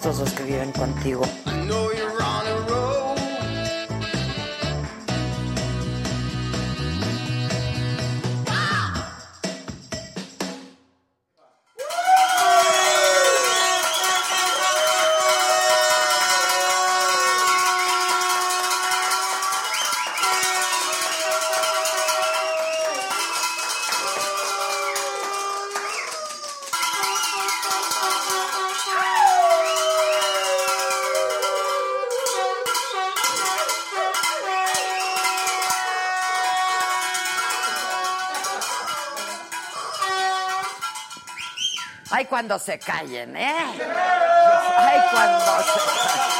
Estos dos que viven contigo. Cuando se callen, ¿eh? Ay, cuando se callen.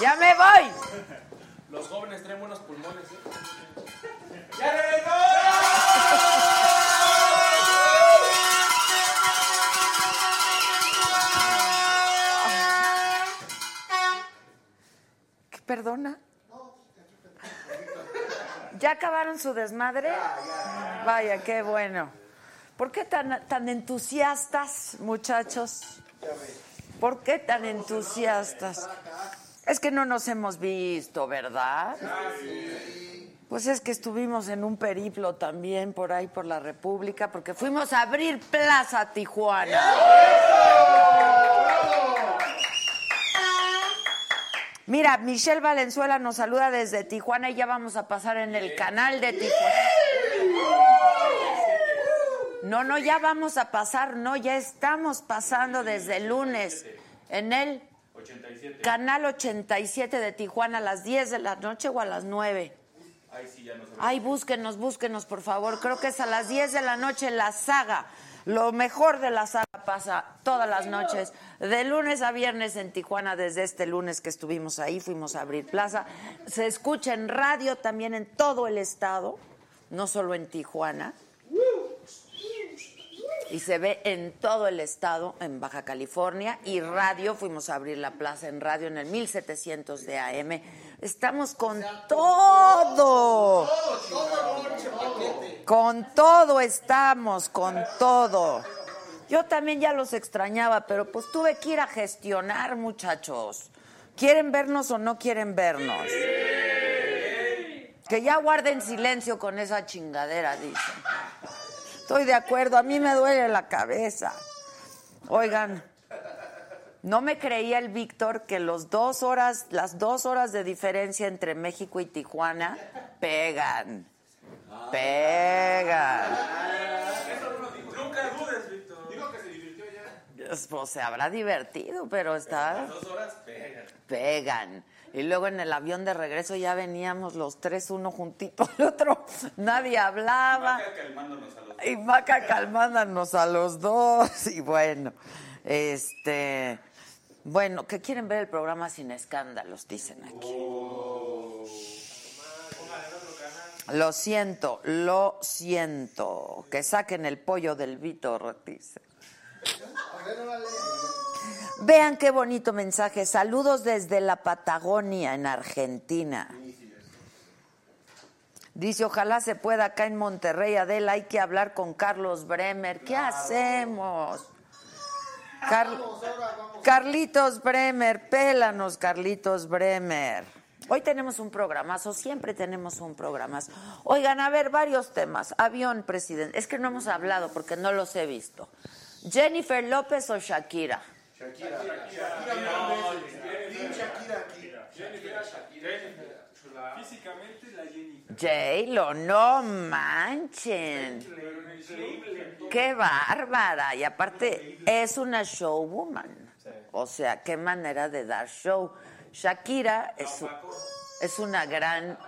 Ya me voy. Los jóvenes traen buenos pulmones, ¿eh? ¡Ya regresó! ¿Qué, ¿Perdona? ¿Ya acabaron su desmadre? Vaya, qué bueno. ¿Por qué tan, tan entusiastas, muchachos? ¿Por qué tan entusiastas? Es que no nos hemos visto, ¿verdad? Pues es que estuvimos en un periplo también por ahí, por la República, porque fuimos a abrir Plaza Tijuana. Mira, Michelle Valenzuela nos saluda desde Tijuana y ya vamos a pasar en el canal de Tijuana. No, no, ya vamos a pasar, no, ya estamos pasando desde el lunes en el 87. canal 87 de Tijuana a las 10 de la noche o a las 9. Ay, sí, ya no. Ay, búsquenos, búsquenos, por favor. Creo que es a las 10 de la noche la saga. Lo mejor de la saga pasa todas las noches, de lunes a viernes en Tijuana, desde este lunes que estuvimos ahí, fuimos a abrir plaza. Se escucha en radio también en todo el estado, no solo en Tijuana. Y se ve en todo el estado, en Baja California. Y radio, fuimos a abrir la plaza en radio en el 1700 de AM. Estamos con todo. Con todo estamos, con todo. Yo también ya los extrañaba, pero pues tuve que ir a gestionar, muchachos. ¿Quieren vernos o no quieren vernos? Que ya guarden silencio con esa chingadera, dicen. Estoy de acuerdo, a mí me duele la cabeza. Oigan, no me creía el Víctor que los dos horas, las dos horas de diferencia entre México y Tijuana pegan. Pegan. Nunca dudes, Víctor. Digo que se divirtió ya. Pues se habrá divertido, pero está. Dos horas, pega. Pegan. Y luego en el avión de regreso ya veníamos los tres, uno juntito al otro. Nadie hablaba. Maca calmándonos a los Y Maca calmándonos a los dos. Y bueno, este. Bueno, que quieren ver el programa sin escándalos, dicen aquí. Lo siento, lo siento. Que saquen el pollo del Víctor, dice. Vean qué bonito mensaje. Saludos desde la Patagonia, en Argentina. Dice, ojalá se pueda acá en Monterrey, Adela, hay que hablar con Carlos Bremer. ¿Qué hacemos? Car- Carlitos Bremer, pélanos, Carlitos Bremer. Hoy tenemos un programazo, siempre tenemos un programazo. Oigan, a ver, varios temas. Avión, presidente. Es que no hemos hablado porque no los he visto. Jennifer López o Shakira. Físicamente la Jennifer. J-Lo, no manchen. Qué bárbara. Y aparte, es una showwoman. O sea, qué manera de dar show. Shakira es, es una gran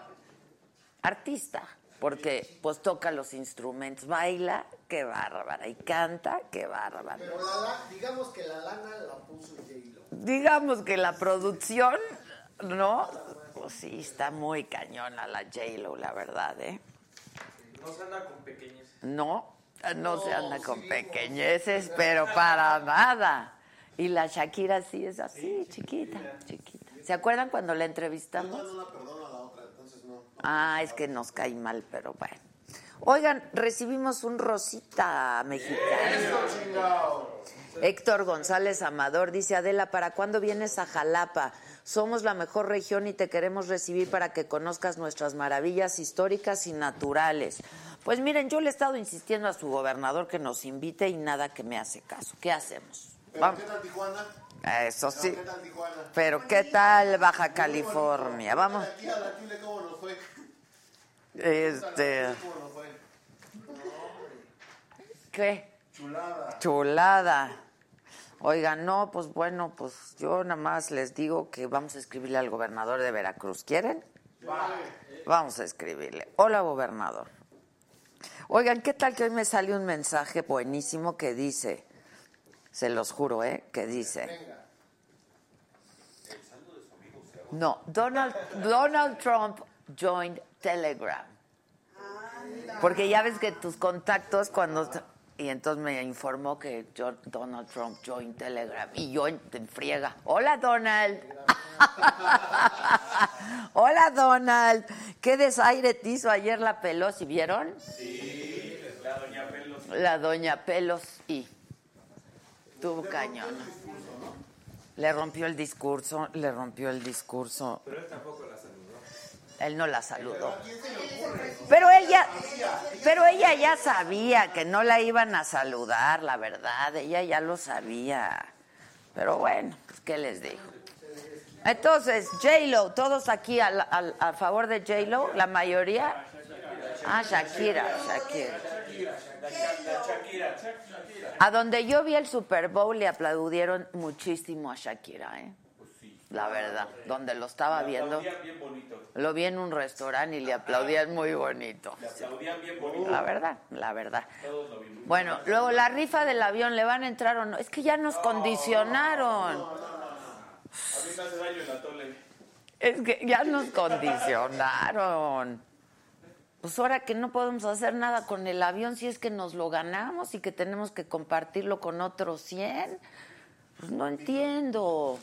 artista. Porque pues toca los instrumentos, baila, qué bárbara. Y canta, qué bárbara. Pero la, la- digamos que la lana la puso J-Lo. Digamos que la producción, ¿no? Pues sí, está muy cañona la J-Lo, la verdad, ¿eh? No se anda con pequeñez. No, no se anda con pequeñeces, pero para nada. Y la Shakira sí es así, chiquita, chiquita. ¿Se acuerdan cuando la entrevistamos? No la perdona a la otra, entonces no. Ah, es que nos cae mal, pero bueno. Oigan, recibimos un Rosita mexicano. Héctor González Amador dice, Adela, ¿para cuándo vienes a Jalapa? Somos la mejor región y te queremos recibir para que conozcas nuestras maravillas históricas y naturales. Pues miren, yo le he estado insistiendo a su gobernador que nos invite y nada que me hace caso. ¿Qué hacemos? ¿Pero Vamos. qué tal Tijuana? Eso sí. ¿Qué tal Tijuana? Pero ¿qué tal Baja California? Vamos. Este. ¿qué? Chulada. Chulada. Oigan, no, pues bueno, pues yo nada más les digo que vamos a escribirle al gobernador de Veracruz. ¿Quieren? Vamos a escribirle. Hola, gobernador. Oigan, ¿qué tal que hoy me sale un mensaje buenísimo que dice, se los juro, ¿eh? Que dice... No, Donald, Donald Trump joined Telegram. Porque ya ves que tus contactos cuando... Y entonces me informó que yo- Donald Trump joined Telegram. Y yo en, en friega. Hola, Donald. Hola, Donald. ¿Qué desaire te hizo ayer la Pelosi? ¿Vieron? Sí, la doña Pelos. La doña Pelos y... Tuvo cañón. Le rompió el discurso, le rompió el discurso. Pero él tampoco la. Él no la saludó. Pero ella, pero ella ya sabía que no la iban a saludar, la verdad, ella ya lo sabía. Pero bueno, pues qué les digo. Entonces, J-Lo, todos aquí al- al- a favor de J-Lo, la mayoría. Ah, Shakira, Shakira. A donde yo vi el Super Bowl le aplaudieron muchísimo a Shakira, ¿eh? La verdad, donde lo estaba viendo. bien bonito. Lo vi en un restaurante y le aplaudían muy bonito. Aplaudían bien bonito. La verdad, la verdad. Bueno, luego la rifa del avión, ¿le van a entrar o no? Es que ya nos condicionaron. A mí me hace daño el atole. Es que ya nos condicionaron. Pues ahora que no podemos hacer nada con el avión si es que nos lo ganamos y que tenemos que compartirlo con otros 100. Pues no entiendo.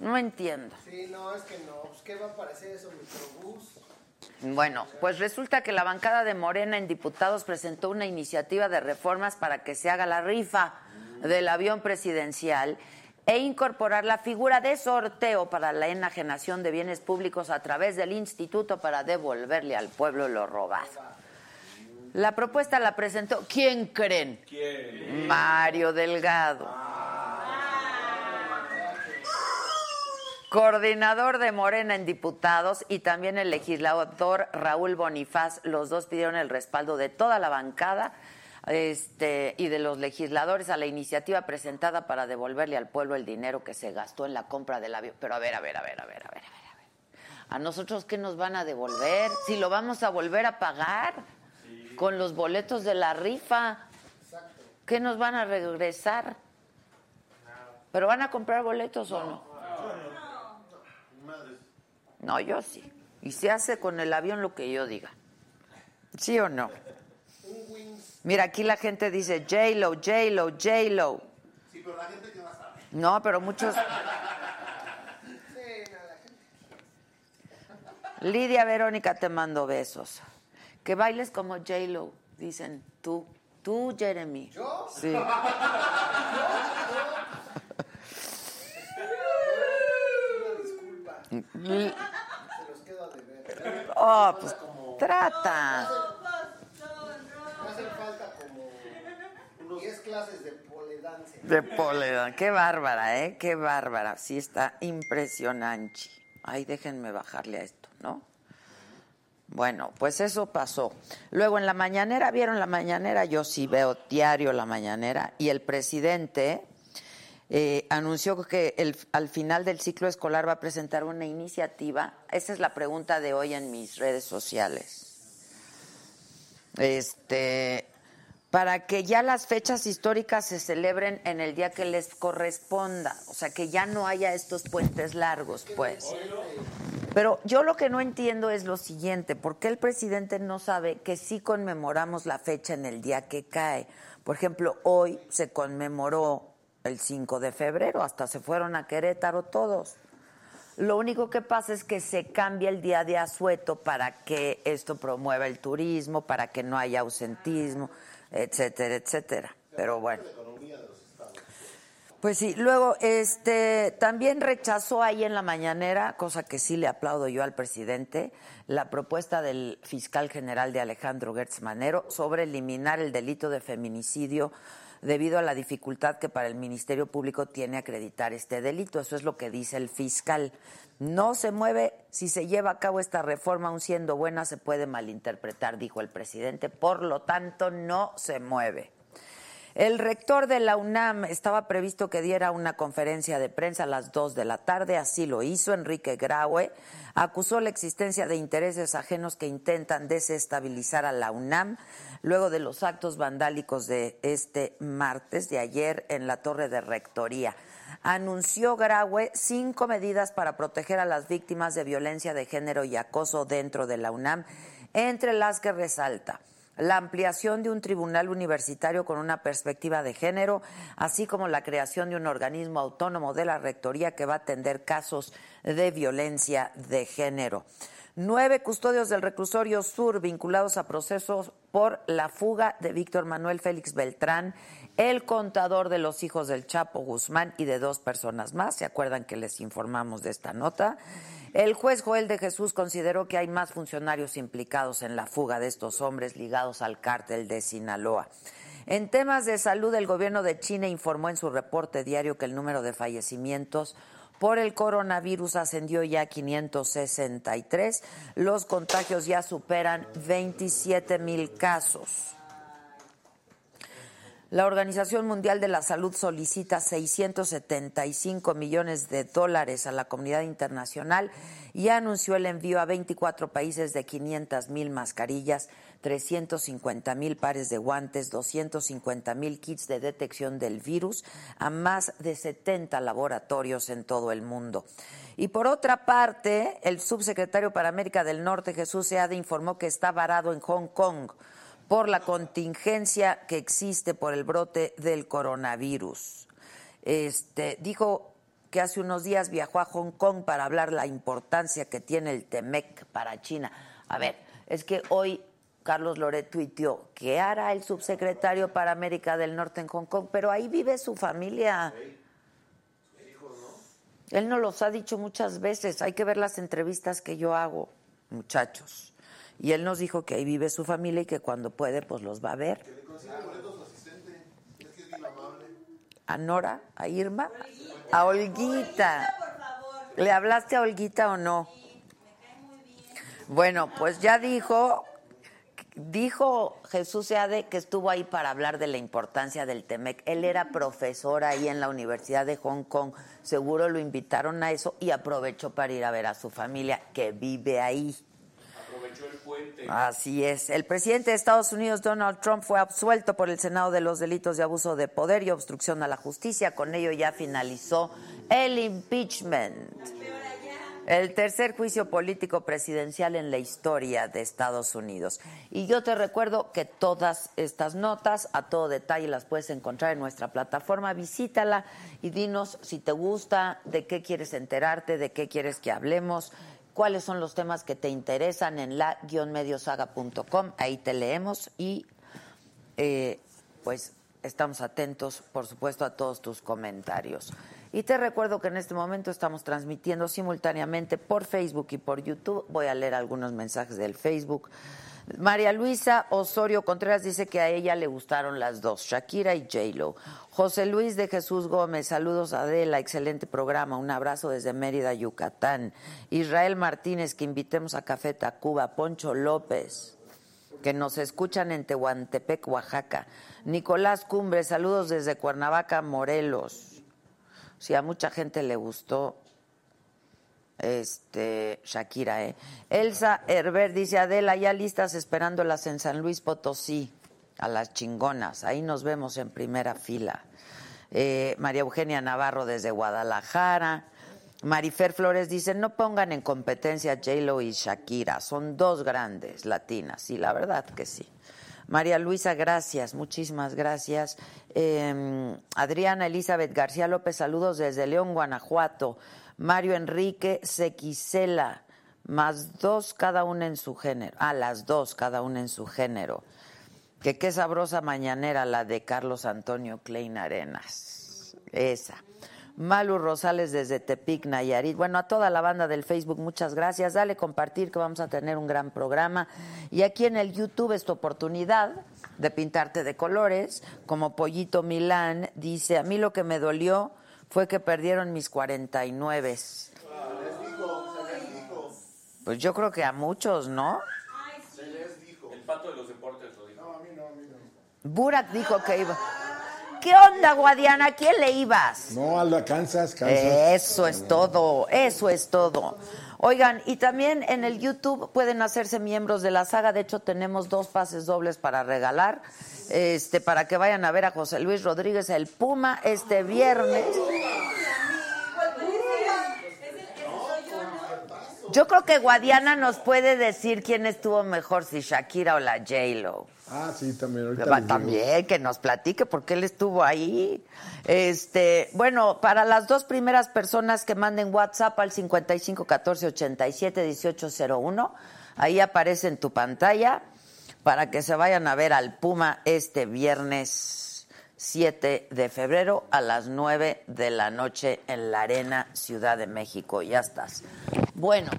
No entiendo. Sí, no, es que no. Pues, ¿Qué va a parecer eso, microbús? Bueno, pues resulta que la bancada de Morena en diputados presentó una iniciativa de reformas para que se haga la rifa del avión presidencial e incorporar la figura de sorteo para la enajenación de bienes públicos a través del instituto para devolverle al pueblo lo robado. La propuesta la presentó, ¿quién creen? ¿Quién? Mario Delgado. Coordinador de Morena en diputados y también el legislador Raúl Bonifaz, los dos pidieron el respaldo de toda la bancada este, y de los legisladores a la iniciativa presentada para devolverle al pueblo el dinero que se gastó en la compra del avión. Pero a ver, a ver, a ver, a ver, a ver, a ver. A, ver. ¿A nosotros qué nos van a devolver? Si lo vamos a volver a pagar con los boletos de la rifa. ¿Qué nos van a regresar? ¿Pero van a comprar boletos o no? No, yo sí. Y se hace con el avión lo que yo diga. ¿Sí o no? Mira, aquí la gente dice J-Lo, J-Lo, J-Lo. Sí, pero la gente que va a saber. No, pero muchos... Lidia Verónica te mando besos. Que bailes como J-Lo, dicen tú. Tú, Jeremy. ¿Yo? Sí. Una disculpa. Se los quedo a deber. Oh, pues trata. Me hacen falta como unos 10 clases de pole dance. De. Qué bárbara, ¿eh? Qué bárbara. Sí está impresionante. Ay, déjenme bajarle a esto, ¿no? Bueno, pues eso pasó. Luego en la mañanera, ¿vieron la mañanera? Yo sí veo diario la mañanera. Y el presidente eh, anunció que el- al final del ciclo escolar va a presentar una iniciativa. Esa es la pregunta de hoy en mis redes sociales. Este, para que ya las fechas históricas se celebren en el día que les corresponda, o sea, que ya no haya estos puentes largos, pues. Pero yo lo que no entiendo es lo siguiente, ¿por qué el presidente no sabe que sí conmemoramos la fecha en el día que cae? Por ejemplo, hoy se conmemoró el 5 de febrero, hasta se fueron a Querétaro todos. Lo único que pasa es que se cambia el día de asueto para que esto promueva el turismo, para que no haya ausentismo, etcétera, etcétera. Pero bueno. Pues sí, luego este también rechazó ahí en la mañanera, cosa que sí le aplaudo yo al presidente, la propuesta del fiscal general de Alejandro Gertz Manero sobre eliminar el delito de feminicidio debido a la dificultad que para el Ministerio Público tiene acreditar este delito. Eso es lo que dice el fiscal. No se mueve, si se lleva a cabo esta reforma, aun siendo buena, se puede malinterpretar, dijo el presidente. Por lo tanto, no se mueve. El rector de la UNAM estaba previsto que diera una conferencia de prensa a las 2 de la tarde, así lo hizo. Enrique Graue acusó la existencia de intereses ajenos que intentan desestabilizar a la UNAM luego de los actos vandálicos de este martes, de ayer, en la torre de rectoría. Anunció Graue cinco medidas para proteger a las víctimas de violencia de género y acoso dentro de la UNAM, entre las que resalta la ampliación de un tribunal universitario con una perspectiva de género, así como la creación de un organismo autónomo de la Rectoría que va a atender casos de violencia de género. Nueve custodios del reclusorio sur vinculados a procesos por la fuga de Víctor Manuel Félix Beltrán, el contador de los hijos del Chapo Guzmán y de dos personas más. ¿Se acuerdan que les informamos de esta nota? El juez Joel de Jesús consideró que hay más funcionarios implicados en la fuga de estos hombres ligados al cártel de Sinaloa. En temas de salud, el gobierno de China informó en su reporte diario que el número de fallecimientos por el coronavirus ascendió ya a 563. Los contagios ya superan 27 mil casos. La Organización Mundial de la Salud solicita 675 millones de dólares a la comunidad internacional y anunció el envío a 24 países de 500 mil mascarillas, 350 mil pares de guantes, 250 mil kits de detección del virus a más de 70 laboratorios en todo el mundo. Y por otra parte, el subsecretario para América del Norte, Jesús Seade, informó que está varado en Hong Kong por la contingencia que existe por el brote del coronavirus. Este, dijo que hace unos días viajó a Hong Kong para hablar la importancia que tiene el TEMEC para China. A ver, es que hoy Carlos Loret tuiteó, ¿qué hará el subsecretario para América del Norte en Hong Kong? Pero ahí vive su familia. Él nos los ha dicho muchas veces, hay que ver las entrevistas que yo hago, muchachos. Y él nos dijo que ahí vive su familia y que cuando puede, pues los va a ver. ¿A Nora? ¿A Irma? A Olguita. ¿Le hablaste a Olguita o no? Bueno, pues ya dijo, dijo Jesús Seade que estuvo ahí para hablar de la importancia del TEMEC. Él era profesor ahí en la Universidad de Hong Kong. Seguro lo invitaron a eso y aprovechó para ir a ver a su familia que vive ahí. Aprovechó el puente. Así es. El presidente de Estados Unidos, Donald Trump, fue absuelto por el Senado de los delitos de abuso de poder y obstrucción a la justicia. Con ello ya finalizó el impeachment. El tercer juicio político presidencial en la historia de Estados Unidos. Y yo te recuerdo que todas estas notas, a todo detalle, las puedes encontrar en nuestra plataforma. Visítala y dinos si te gusta, de qué quieres enterarte, de qué quieres que hablemos cuáles son los temas que te interesan en la-mediosaga.com. Ahí te leemos y eh, pues estamos atentos, por supuesto, a todos tus comentarios. Y te recuerdo que en este momento estamos transmitiendo simultáneamente por Facebook y por YouTube. Voy a leer algunos mensajes del Facebook. María Luisa Osorio Contreras dice que a ella le gustaron las dos, Shakira y J-Lo. José Luis de Jesús Gómez, saludos a Adela, excelente programa, un abrazo desde Mérida, Yucatán. Israel Martínez, que invitemos a Café Tacuba, Poncho López, que nos escuchan en Tehuantepec, Oaxaca. Nicolás Cumbre, saludos desde Cuernavaca, Morelos. Si a mucha gente le gustó, este Shakira, ¿eh? Elsa Herber dice, Adela, ya listas esperándolas en San Luis Potosí, a las chingonas, ahí nos vemos en primera fila. Eh, María Eugenia Navarro desde Guadalajara. Marifer Flores dice, no pongan en competencia a J-Lo y Shakira, son dos grandes latinas, y la verdad que sí. María Luisa, gracias, muchísimas gracias. Eh, Adriana Elizabeth García López, saludos desde León, Guanajuato. Mario Enrique Sequicela, más dos cada una en su género. Ah, las dos cada una en su género. Que qué sabrosa mañanera la de Carlos Antonio Klein Arenas. Esa. Malu Rosales desde Tepic, Nayarit. Bueno, a toda la banda del Facebook, muchas gracias. Dale compartir que vamos a tener un gran programa. Y aquí en el YouTube esta oportunidad de pintarte de colores. Como Pollito Milán dice, a mí lo que me dolió fue que perdieron mis 49. Pues yo creo que a muchos, ¿no? El pato de los deportes lo dijo. Burak dijo que iba. ¿Qué onda, Guadiana? ¿A quién le ibas? No, a Kansas, Kansas. Eso es todo, eso es todo. Oigan, y también en el YouTube pueden hacerse miembros de la saga. De hecho, tenemos dos pases dobles para regalar. Este, para que vayan a ver a José Luis Rodríguez el Puma este viernes. Yo creo que Guadiana nos puede decir quién estuvo mejor, si Shakira o la J-Lo. Ah, sí, también. Ahorita. También, que nos platique porque él estuvo ahí. Este, bueno, para las dos primeras personas que manden WhatsApp al 55 14 87 18 01, ahí aparece en tu pantalla para que se vayan a ver al Puma este viernes 7 de febrero a las 9 de la noche en la Arena Ciudad de México. Ya estás. Bueno,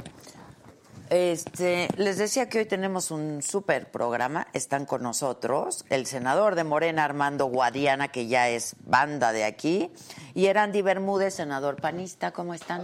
este, les decía que hoy tenemos un súper programa. Están con nosotros el senador de Morena, Armando Guadiana, que ya es banda de aquí, y Erandi Bermúdez, senador panista. ¿Cómo están?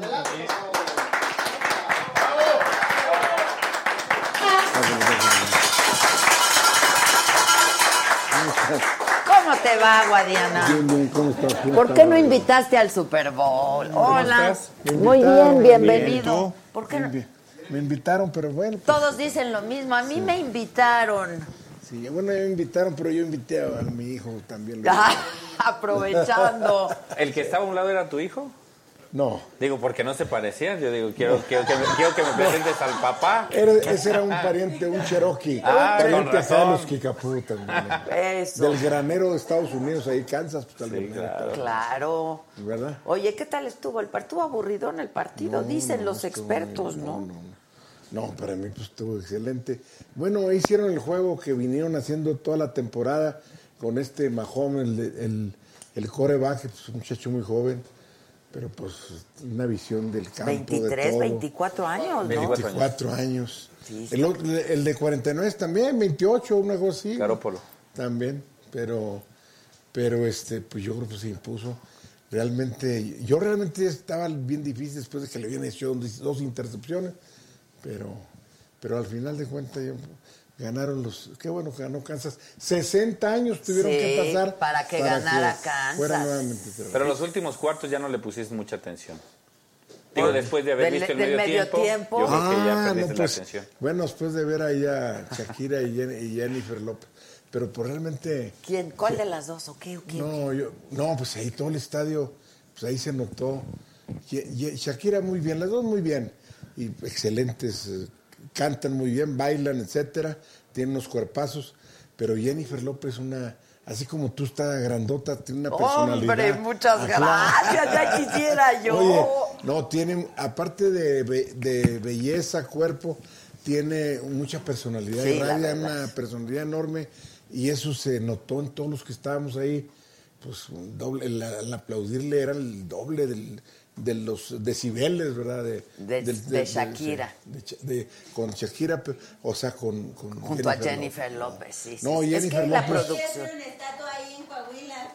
¿Cómo te va, Guadiana? Bien, bien, ¿cómo estás? ¿Cómo ¿Por qué no invitaste al Super Bowl? Hola. Muy bien, bienvenido. ¿Por qué no? Me invitaron, pero bueno. pues, Todos dicen lo mismo. A mí me invitaron. sí, bueno, me invitaron, pero yo invité a, a mi hijo también. lo- Aprovechando. ¿El que estaba a un lado era tu hijo? No, Digo, porque no se parecían. Yo digo, quiero, quiero, que, me, quiero que me presentes al papá. era- ese era un pariente, un Cherokee. Ah, un pariente acá de razón. los Kickapoo también. Eso. Del granero de Estados Unidos, ahí Kansas, pues, tal vez, Claro. ¿verdad? Oye, ¿qué tal estuvo el partido? Estuvo aburrido en el partido, No, dicen no, los expertos, ¿no? No, para mí pues estuvo excelente. Bueno, hicieron el juego que vinieron haciendo toda la temporada con este Mahomes, el, de- el, el coreback, pues, un muchacho muy joven, pero pues una visión del campo. de 23, todo. 24 años, ¿no? 24 24 años. Sí, el, otro- el de 49 también, 28, una cosa así. Garópolo. También, pero, pero este, pues yo creo que se impuso. Realmente, yo realmente estaba bien difícil después de que le habían hecho dos, dos intercepciones, pero, pero al final de cuentas ganaron los, qué bueno que ganó Kansas. 60 años tuvieron Sí, que pasar para que ganara Kansas. Fuera nuevamente. pero- los últimos cuartos ya no le pusiste mucha atención. Digo, después de haber Del- visto el del medio, medio tiempo, tiempo. yo creo que ya Ah, perdiste no, pues, la atención. Bueno, después de ver ahí a Shakira y, Jen- y Jennifer López, pero pues realmente... ¿Quién? ¿Cuál de las dos? ¿O qué? ¿O qué? No, yo, no, pues ahí todo el estadio, pues ahí se notó. Y, y Shakira muy bien, las dos muy bien. Y excelentes, eh, cantan muy bien, bailan, etcétera, tienen unos cuerpazos. Pero Jennifer López, una, así como tú está grandota, tiene una personalidad. Hombre, muchas gracias, ya quisiera yo. Oye, No, tiene, aparte de, de belleza, cuerpo, tiene mucha personalidad. Sí, la verdad. una personalidad enorme y eso se notó en todos los que estábamos ahí. Pues un doble, el, el aplaudirle era el doble del- de los decibeles, ¿verdad? De, De- de Shakira. de de- con Shakira, o sea, con, con Junto a Jennifer López, sí. sí, No, sí. Jennifer es que la López. producción. una estatua ahí en Coahuila.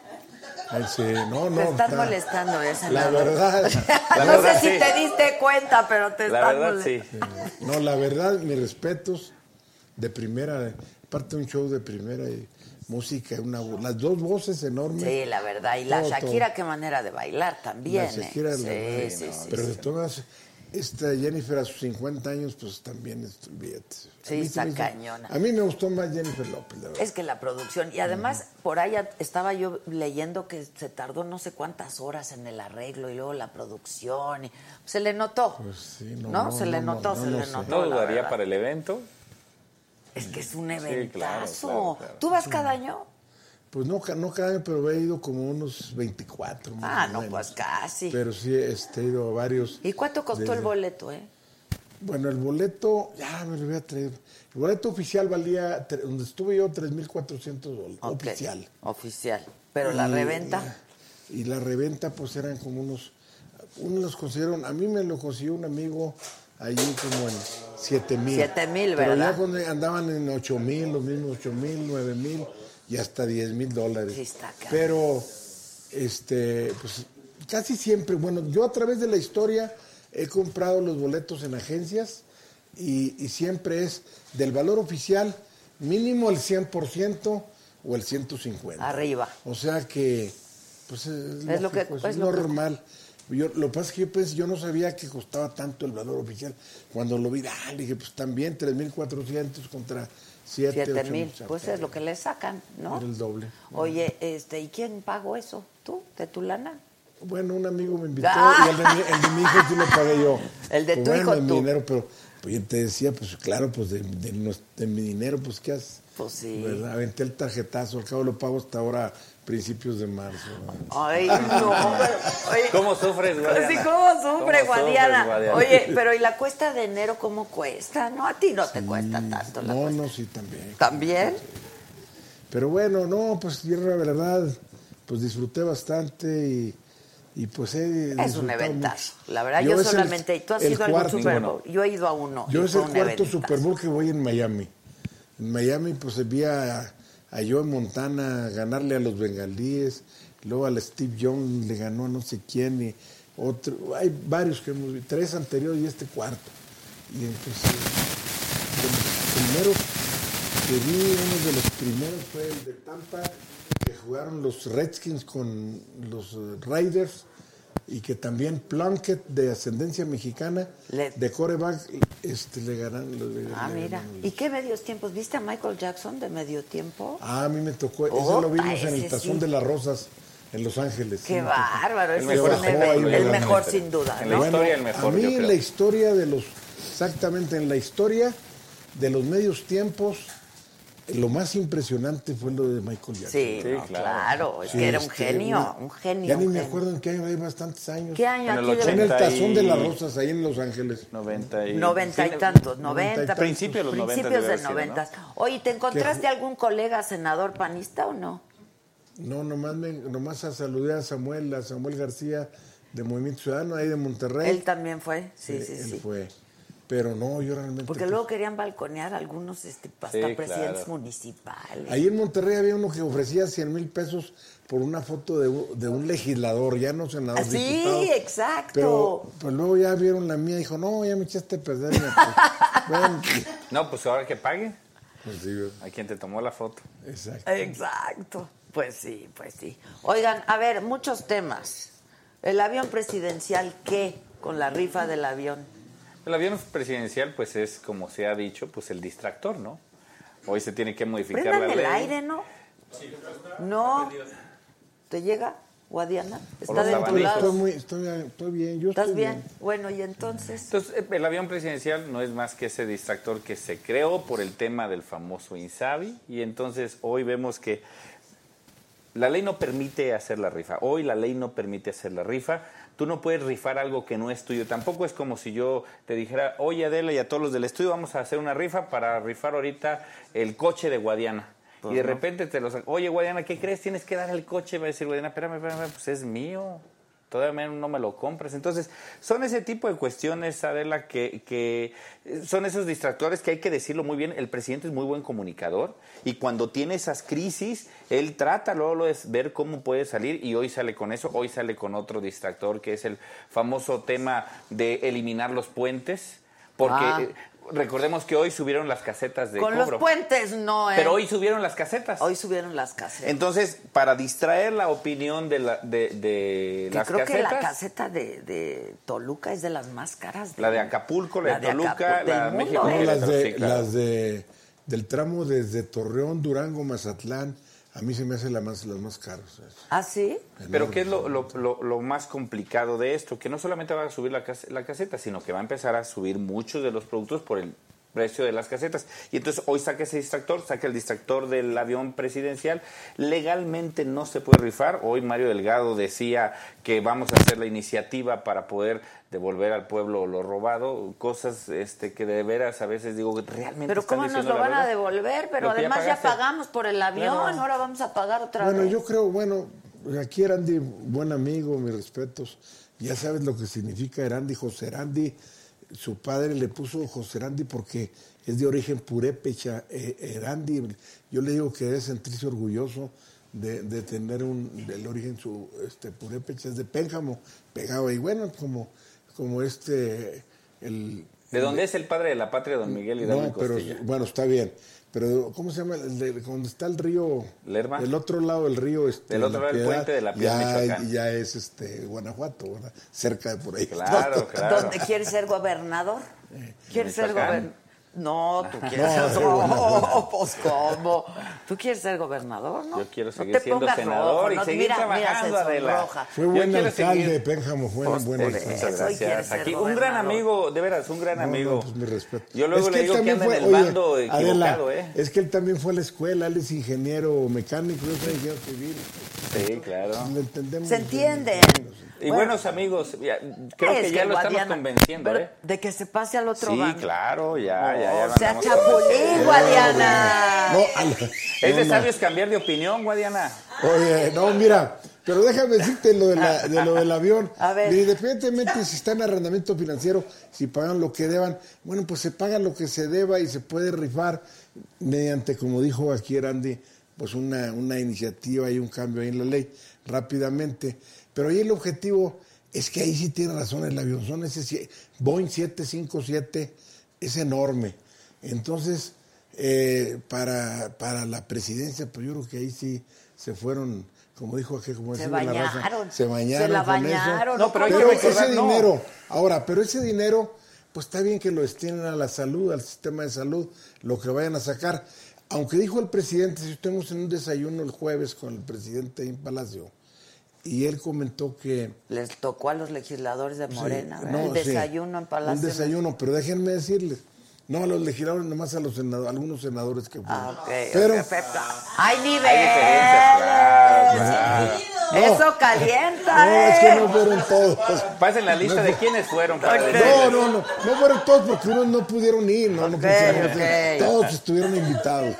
Ay, sí, no, no. Te estás está- molestando, ¿eh, La verdad, La no verdad, sé si te diste cuenta, pero te La estás verdad, molestando. no, la verdad, mis respetos de primera, parte de un show de primera y música, una, las dos voces enormes. Sí, la verdad. Y la Todo, Shakira, todo. qué manera de bailar también. La Shakira, ¿eh? la- Sí, sí, sí. Pero sí. de todas, esta Jennifer a sus 50 años, pues también, es- olvídate. A Sí, está me hizo- cañona. A mí me gustó más Jennifer López, la verdad. Es que la producción, y además por ahí estaba yo leyendo que se tardó no sé cuántas horas en el arreglo y luego la producción, y se le notó. Pues sí, no, no, no, se no, le no, notó, no se le sé. notó. No dudaría para el evento. Es que es un eventazo. claro, claro. ¿Tú vas cada año? Pues no, no cada año, pero he ido como unos 24. más Ah, no, menos. pues casi. Pero sí, este, he ido a varios. ¿Y cuánto costó el boleto, eh? Bueno, el boleto, ya me lo voy a traer. El boleto oficial valía, donde estuve yo, 3.400 dólares. Ok, Oficial. Oficial. Pero la reventa. Y la reventa, pues eran como unos. Unos los consiguieron. A mí me lo consiguió un amigo allí como en 7 mil. 7,000, Pero ¿verdad? ya cuando andaban en 8 mil, los mismos 8 mil, 9 mil y hasta 10 mil dólares. Sí, está caro. Pero, este, pues casi siempre, bueno, yo a través de la historia he comprado los boletos en agencias y, y siempre es del valor oficial mínimo el 100% o el 150. Arriba. O sea que, pues es, Es lo que- lógico, es es lo que- normal. Yo, lo que pasa es que yo, pensé- yo no sabía que costaba tanto el valor oficial. Cuando lo vi, ah, dije, pues también 3.400 contra 7, Siete mil. Pues es lo que le sacan, ¿no? Era el doble. Oye, este, ¿y quién pagó eso? ¿Tú? ¿De tu lana? Bueno, un amigo me invitó Ah. y el de, mi, el de mi hijo sí lo pagué yo. El de Pues tu bueno, hijo, de mi tú. dinero, pero pues, te decía, pues claro, pues de, de de mi dinero, pues qué haces. Pues sí. ¿Verdad? Aventé el tarjetazo, al cabo lo pago hasta ahora, principios de marzo. ¿no? Ay, no, pero, oye, ¿Cómo sufres, Guadiana? Sí, ¿cómo sufre, ¿Cómo Guadiana? sufres, Guadiana? Oye, pero ¿y la cuesta de enero cómo cuesta? No, a ti no te cuesta tanto la No, cuesta. no, sí, también. ¿También? Pero bueno, no, pues yo la verdad, pues disfruté bastante y, y pues he Es un eventazo. mucho. La verdad, yo, es el- solamente... ¿Tú has ido a algún. Super Bowl? Yo he ido a uno. Yo es el un cuarto eventazo. Super Bowl que voy en Miami. En Miami, pues vi a, Joe Montana ganarle a los bengalíes, luego al Steve Young le ganó a no sé quién, y otro, hay varios que hemos visto, tres anteriores y este cuarto. Y entonces, de los primeros que vi, uno de los primeros fue el de Tampa, que jugaron los Redskins con los Raiders y que también Plunkett de ascendencia mexicana Le- de coreback este, le ganaron. le- Ah, le mira. ¿Y qué medios tiempos? ¿Viste a Michael Jackson de medio tiempo? Ah, a mí me tocó, ese lo vimos en el Tazón sí. de las Rosas en Los Ángeles. Qué Sí, bárbaro. El ese mejor, el mejor sin duda, En la ¿no? historia, el mejor, A mí yo creo. la historia de los, exactamente en la historia de los medios tiempos, lo más impresionante fue lo de Michael Jackson. Sí, Sí, no, claro. Es Sí, que era un este, genio, una- un genio. Ya ni me acuerdo en qué año, hay bastantes años. ¿Qué año En el aquí de Fue en el 80 Tazón de las y- Rosas, ahí en Los Ángeles. 90 y... Noventa y sí, tantos, noventa y noventa. tantos. Principios de los noventas Principios debe de haber sido, ¿no? noventas. Oye, ¿te encontraste algún colega senador panista o no? No, nomás, me, nomás a saludé a Samuel, a Samuel García de Movimiento Ciudadano, ahí de Monterrey. Él también fue, sí, Eh, sí, él sí. fue. Pero no, yo realmente... Porque pues, luego querían balconear algunos este, hasta Sí, presidentes claro. municipales. Ahí en Monterrey había uno que ofrecía 100 mil pesos por una foto de, de un legislador, ya no senador, sí, diputado. exacto. Pero, pero luego ya vieron la mía y dijo, no, ya me echaste a perder. pues, bueno, No, pues ahora que pague. pues sí, A quien te tomó la foto. exacto. Exacto. Pues sí, pues sí. Oigan, a ver, muchos temas. El avión presidencial, ¿qué? Con la rifa del avión. El avión presidencial, pues es, como se ha dicho, pues el distractor, ¿no? Hoy se tiene que modificar Prendan la el ley. aire, ¿no? No. ¿Te llega, Guadiana? Está de tu abanicos. lado. Estoy, muy, estoy, estoy bien, yo ¿Estás estoy bien? bien. Bueno, y entonces. Entonces, eh, el avión presidencial no es más que ese distractor que se creó por el tema del famoso Insabi. Y entonces hoy vemos que la ley no permite hacer la rifa. Hoy la ley no permite hacer la rifa. Tú no puedes rifar algo que no es tuyo. Tampoco es como si yo te dijera, oye Adela y a todos los del estudio vamos a hacer una rifa para rifar ahorita el coche de Guadiana. y de repente te lo saco. Oye, Guadiana, ¿qué crees? Tienes que dar el coche. Va a decir Guadiana, espérame, espérame, pues es mío. Todavía no me lo compras. Entonces, son ese tipo de cuestiones, Adela, que, que son esos distractores que hay que decirlo muy bien. El presidente es muy buen comunicador y cuando tiene esas crisis, él trata luego de ver cómo puede salir y hoy sale con eso. Hoy sale con otro distractor que es el famoso tema de eliminar los puentes. Porque Ah. Recordemos que hoy subieron las casetas de Con cobro. los puentes no, ¿eh? Pero hoy subieron las casetas. Hoy subieron las casetas. Entonces, para distraer la opinión de, la, de, de Que las creo que casetas, la caseta de, de Toluca es de las más caras. la de Acapulco, la, de Toluca, Acapu- la de México. No, ¿eh? las de, Sí, claro. las de del tramo desde Torreón, Durango, Mazatlán, a mí se me hace la más, las más caras. ¿Ah, sí? Pero ¿qué es lo, lo- lo- lo más complicado de esto? Que no solamente va a subir la caseta, sino que va a empezar a subir muchos de los productos por el precio de las casetas. Y entonces hoy saca ese distractor, saca el distractor del avión presidencial. Legalmente no se puede rifar. Hoy Mario Delgado decía que vamos a hacer la iniciativa para poder devolver al pueblo lo robado, cosas este que de veras a veces digo que realmente Pero están ¿cómo nos lo van a devolver? Pero Lo que ya además ya, pagamos por el avión, Claro. ahora vamos a pagar otra Bueno, vez. yo creo, bueno, aquí Erandi, buen amigo, mis respetos. Ya sabes lo que significa Erandi, José Erandi. Su padre le puso José Erandi porque es de origen purépecha. eh, Erandi, yo le digo que debe sentirse orgulloso de, de tener un, del origen su este, purépecha, es de Pénjamo, pegado ahí. Bueno, como, como este, el... ¿De dónde es el padre de la patria, don Miguel Hidalgo y No, pero Costilla? bueno, está bien. Pero, ¿cómo se llama? El de- donde está el río. ¿Lerma? El otro lado del río. Este, Del otro La lado del puente de la Piedad, ya, es este, Guanajuato, ¿verdad? Cerca de por ahí. Claro, claro. ¿Dónde quieres ser gobernador? ¿Quieres ser gobernador? No, tú quieres No, ser No, pues ¿cómo? ¿Tú quieres ser gobernador, no? Yo quiero No seguir te siendo senador rojo, y no, seguir mira, trabajando, mira, Adela. Fue buen alcalde, seguir- Pénjamo, fue Pues, buen alcalde. Muchas gracias. Aquí, un gran amigo, de veras, un gran No, no, amigo. pues mi respeto. Yo luego Es le él digo que anda en el oye, bando Adela, equivocado, ¿eh? Es que él también fue a la escuela, él es ingeniero mecánico, yo soy ingeniero civil. Sí, claro. Se entienden. Y Bueno, buenos amigos, ya, creo es que ya lo estamos convenciendo, ¿eh? De que se pase al otro Sí, bando. claro, ya, ya, ya. o sea, chapulín, Guadiana. No, al- Es de sabios cambiar de opinión, Guadiana. Oye, no, mira, pero déjame decirte lo, de la- de lo del avión. A ver. Independientemente si está en arrendamiento financiero, si pagan lo que deban, bueno, pues se paga lo que se deba y se puede rifar mediante, como dijo aquí Randy, pues una, una iniciativa y un cambio ahí en la ley rápidamente. Pero ahí el objetivo es que ahí sí tiene razón el avión, ese sie- Boeing 757 es enorme. Entonces, eh, para, para la presidencia, pues yo creo que ahí sí se fueron, como dijo aquí, como Se decía la raza, bañaron. se bañaron. Se la con eso. bañaron. No, pero hay que Pero recordar, ese no. dinero, ahora, pero ese dinero, pues está bien que lo destinen a la salud, al sistema de salud, lo que vayan a sacar. Aunque dijo el presidente, si estuvimos en un desayuno el jueves con el presidente en Palacio, y él comentó que Les tocó a los legisladores de Morena, Sí, no, el sí, desayuno en Palacio. Un desayuno, pero déjenme decirles, no a los legisladores, nomás a los senadores, algunos senadores que fueron. Ah, ok, pero, perfecto. Hay niveles. Hay diferencias, claro, claro. Eso calienta, no, es que ¿eh? no fueron todos. Pasen la lista de quiénes fueron para Ok. decirles. No, no, no, no fueron todos porque unos no pudieron ir, no, no ok. todos estuvieron invitados.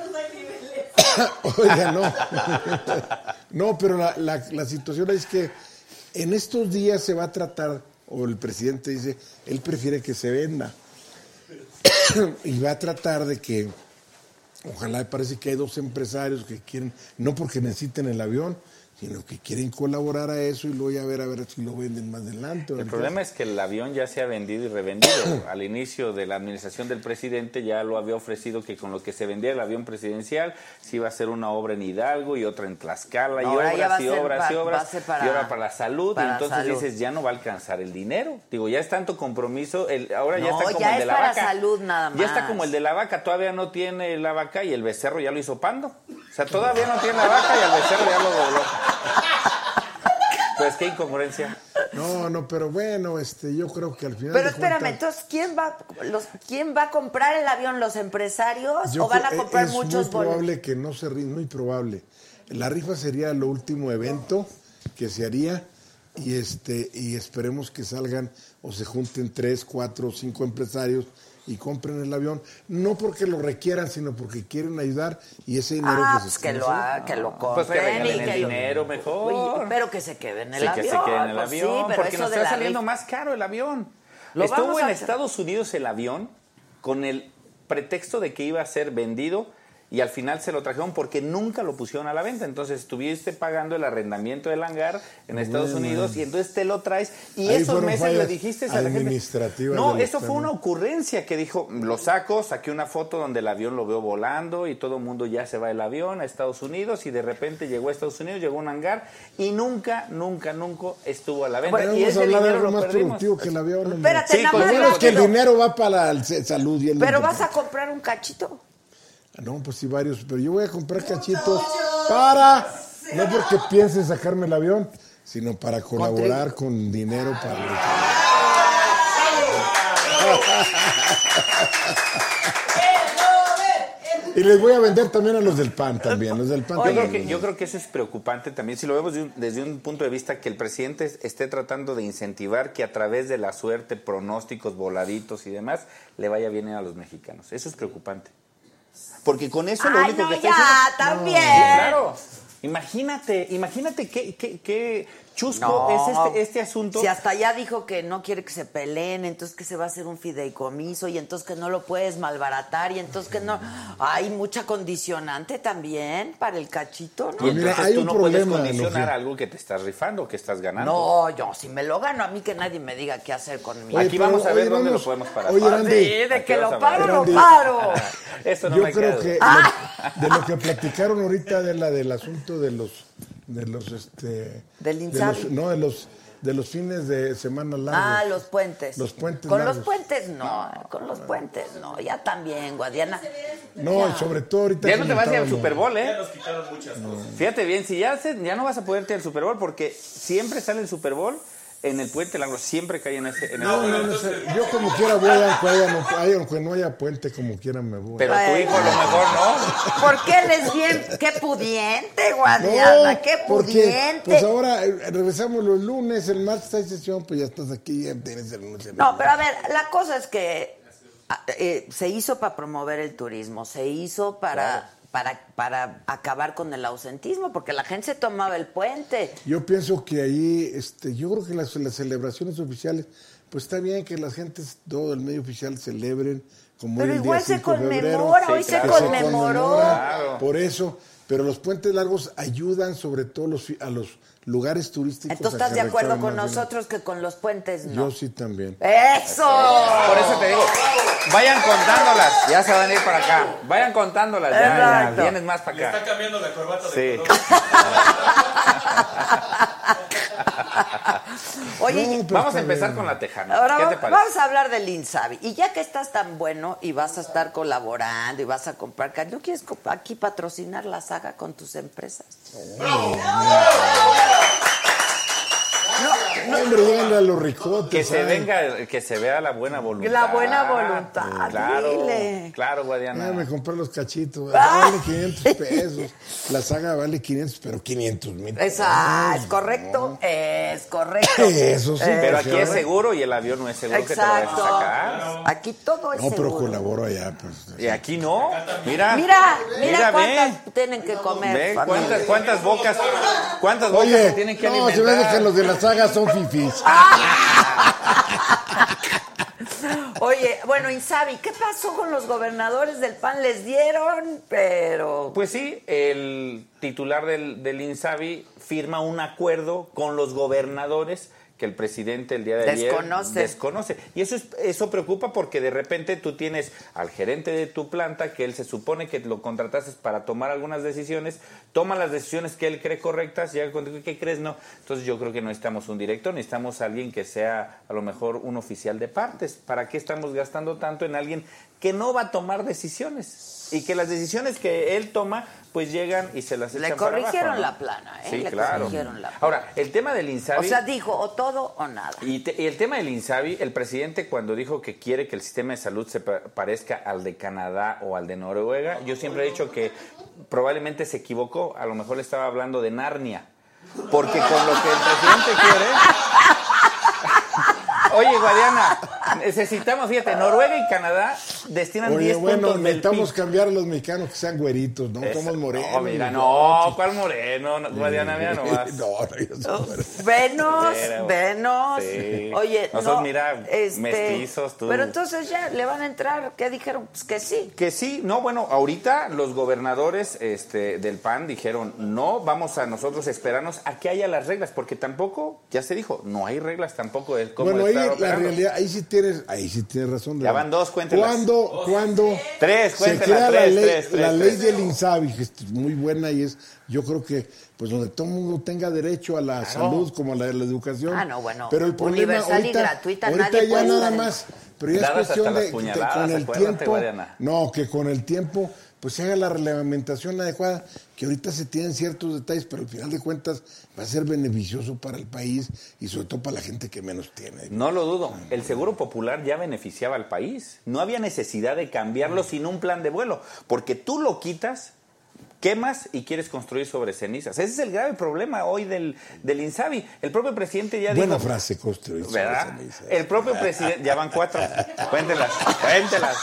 Oiga, no. No, pero la, la, la situación es que en estos días se va a tratar, o el presidente dice, él prefiere que se venda. y va a tratar de que, ojalá parece que hay dos empresarios que quieren, no porque necesiten el avión, sino que quieren colaborar a eso y luego ya ver a ver si lo venden más adelante. El problema es que el avión ya se ha vendido y revendido. Al inicio de la administración del presidente ya lo había ofrecido que con lo que se vendía el avión presidencial se iba a hacer una obra en Hidalgo y otra en Tlaxcala y obras y obras y obras para- y ahora para la salud para y entonces salud. dices ya no va a alcanzar el dinero. Digo, ya es tanto compromiso, el, ahora ya está como ya el de la para vaca. salud nada Ya está más. como el de la vaca, todavía no tiene la vaca y el becerro ya lo hizo pando. O sea, todavía no tiene la vaca y el becerro ya lo dobló. Pues qué incongruencia. No, no, pero bueno, este, yo creo que al final. Pero de espérame, cuentas, entonces, ¿quién va, los, ¿quién va a comprar el avión? ¿Los empresarios? ¿O van a comprar es muchos muy boletos? probable que no se ri- muy probable. La rifa sería lo último evento que se haría y este y esperemos que salgan o se junten tres, cuatro, cinco empresarios y compren el avión, no porque lo requieran, sino porque quieren ayudar y ese dinero Ah, que pues se que está lo, haciendo- haga, que lo Pues que compren y que el lo- dinero mejor. Oye, pero que se quede en el sí, avión. que se quede en el pues sí, avión, pero porque eso nos de está saliendo más caro el avión. Lo Estuvo en a- Estados Unidos el avión con el pretexto de que iba a ser vendido y al final se lo trajeron porque nunca lo pusieron a la venta. Entonces estuviste pagando el arrendamiento del hangar en Estados Bueno. Unidos y entonces te lo traes y Ahí esos meses le dijiste a la gente. No, eso fue una ocurrencia que dijo, lo saco, saqué una foto donde el avión lo veo volando y todo el mundo ya se va el avión a Estados Unidos y de repente llegó a Estados Unidos, llegó a un hangar y nunca, nunca, nunca estuvo a la venta. Bueno, y vamos a ese hablar de dinero algo lo más perdimos. productivo que el avión. Espérate, Sí, nada con más Lo bueno es que el dinero va para la se- salud y el Pero vas a comprar un cachito. No, pues sí, varios. Pero yo voy a comprar cachitos para. No porque piense sacarme el avión, sino para colaborar con dinero para. Y les voy a vender también a los del PAN también. Los del PAN Yo creo, también. que, yo creo que eso es preocupante también, si lo vemos de un- desde un punto de vista que el presidente es- esté tratando de incentivar que a través de la suerte, pronósticos, voladitos y demás, le vaya bien a los mexicanos. Eso es preocupante. Porque con eso lo Ay, único no, que está ya, diciendo- también. Sí, claro. Imagínate, imagínate qué, qué, qué chusco es este, este asunto. Si hasta ya dijo que no quiere que se peleen, entonces que se va a hacer un fideicomiso y entonces que no lo puedes malbaratar y entonces que no. Hay mucha condicionante también para el cachito, ¿no? Pues mira, Entonces hay tú un no problema, puedes condicionar algo que te estás rifando, que estás ganando. No, yo si me lo gano, a mí que nadie me diga qué hacer con mi. Oye, Aquí pero, vamos a ver oye, dónde vamos- lo podemos parar. Oye, Randy, Sí, de que lo paro, lo paro. Eso no yo me creo queda que lo- de lo que platicaron ahorita de la del asunto de los de los este Del de los- no de los de los fines de semana largos. Ah, los puentes. Los puentes Con largos. los puentes no, con los puentes no. Ya también, Guadiana. No, y sobre todo ahorita Ya no te vas a ir al Super Bowl, ¿eh? Ya nos quitaron muchas cosas. Fíjate bien, si ya, se- ya no vas a poder ir al Super Bowl porque siempre sale el Super Bowl en el puente largo, siempre cae en ese. En No, ese- no, no sé. Yo como quiera voy, aunque, haya, no, haya- aunque no haya puente, como quiera me voy. Pero tu hijo a lo mejor no. Porque él es bien, qué pudiente, Guadiana, qué porque pudiente. pues ahora eh, regresamos los lunes, el martes hay sesión, pues ya estás aquí, ya tienes el lunes. No, pero a ver, la cosa es que ah, eh, se hizo para promover el turismo, se hizo para, para, para acabar con el ausentismo, porque la gente se tomaba el puente. Yo pienso que ahí, este, yo creo que las, las celebraciones oficiales, pues está bien que las gentes, todo el medio oficial celebren como Pero hoy el igual día se 5 de febrero, conmemora, Sí, hoy se claro. que se conmemoró. conmemora Claro. Por eso, pero los puentes largos ayudan sobre todo los, a los lugares turísticos. Entonces estás de acuerdo con nosotros que con los puentes no. Yo sí también. ¡Eso! Por eso te digo, vayan contándolas. Ya se van a ir para acá. Vayan contándolas. Ya, ya. Vienes más para Le está acá. cambiando la corbata de Sí. color. Oye, No, Vamos a empezar bien. con la tejana. Ahora ¿Qué te parece? vamos a hablar del Insabi. Y ya que estás tan bueno y vas a estar colaborando y vas a comprar, ¿no quieres aquí patrocinar la saga con tus empresas? No, hombre, lléganle a los ricotes. Que se venga, que se vea la buena voluntad. La buena voluntad, Claro, dile. claro, Guadiana. Ya me compré los cachitos. Ah. Vale 500 pesos. La saga vale 500, pero 500 mil. Esa, es correcto, es correcto. Eso sí. Pero pues, aquí es ahora- seguro y el avión no es seguro que te lo vayas a Exacto. sacar. Aquí todo es No, pero seguro. colaboro allá. Pues, Y aquí no. Mira, Mira, mira ve. cuántas tienen que comer. Ve cuántas, cuántas bocas, cuántas bocas Oye, se tienen que no, se me hace alimentar. que los de la saga son fifis. Oye, bueno, Insabi, ¿qué pasó con los gobernadores del PAN? Les dieron, pero... Pues sí, el titular del, del INSABI firma un acuerdo con los gobernadores que el presidente el día de ayer Desconoce. desconoce. Y eso es, eso preocupa porque de repente tú tienes al gerente de tu planta que él se supone que lo contrataste para tomar algunas decisiones, toma las decisiones que él cree correctas, llega contigo, ¿qué crees? No. Entonces yo creo que no necesitamos un director, necesitamos alguien que sea a lo mejor un oficial de partes. ¿Para qué estamos gastando tanto en alguien que no va a tomar decisiones y que las decisiones que él toma pues llegan y se las Le echan para abajo, corrigieron ¿no? la plana, ¿eh? Sí, Le claro. corrigieron la plana. Ahora, el tema del O Insabi... sea, dijo o todo o nada. Y, te- y el tema del INSABI, el presidente cuando dijo que quiere que el sistema de salud se pa- parezca al de Canadá o al de Noruega, yo siempre he dicho que probablemente se equivocó, a lo mejor le estaba hablando de Narnia, porque con lo que el presidente quiere... Oye, Guadiana, necesitamos, fíjate, Noruega y Canadá destinan Oye, 10 bueno, puntos del necesitamos cambiar a los mexicanos que sean güeritos, ¿no? Somos morenos. No, mira, no, ¿cuál moreno? No, Guadiana, mira nomás. No, no, yo soy moreno. Venos, Pero- venos. Sí. Oye, Nosotros, no, mira, este, mestizos, tú. Pero entonces ya le van a entrar, ¿qué dijeron? Pues que sí. Que sí, no, bueno, ahorita los gobernadores este, del PAN dijeron, no, vamos a nosotros esperarnos a que haya las reglas, porque tampoco, ya se dijo, no hay reglas tampoco de cómo Bueno, la realidad, ahí sí tienes, ahí sí tienes razón. Ya van dos, cuéntelas. ¿Cuándo, cuándo Tres, se crea la ley, tres, tres, la ley tres. del INSABI, que es muy buena y es, yo creo que, pues donde todo el mundo tenga derecho a la salud como a la de la educación. Ah, no, bueno, Pero el problema universal y ahorita, gratuita, ahorita nadie ya puede nada más, pero ya es cuestión de que con el tiempo, no, que con el tiempo pues se haga la reglamentación adecuada, que ahorita se tienen ciertos detalles, pero al final de cuentas va a ser beneficioso para el país y sobre todo para la gente que menos tiene. No lo dudo, el seguro popular ya beneficiaba al país, no había necesidad de cambiarlo sin un plan de vuelo, porque tú lo quitas quemas y quieres construir sobre cenizas. Ese es el grave problema hoy del, del INSABI. El propio presidente ya Buena dijo... frase, construir sobre ¿Verdad? ceniza. El propio presidente, ya van cuatro, cuéntelas, cuéntelas.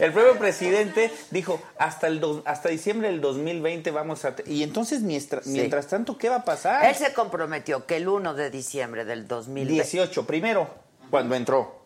El propio presidente dijo, hasta el dos- hasta diciembre del 2020 vamos a... te-". Y entonces, mientras, mientras tanto, ¿qué va a pasar? Él se comprometió que el 1 de diciembre del 2020 18, primero, cuando entró.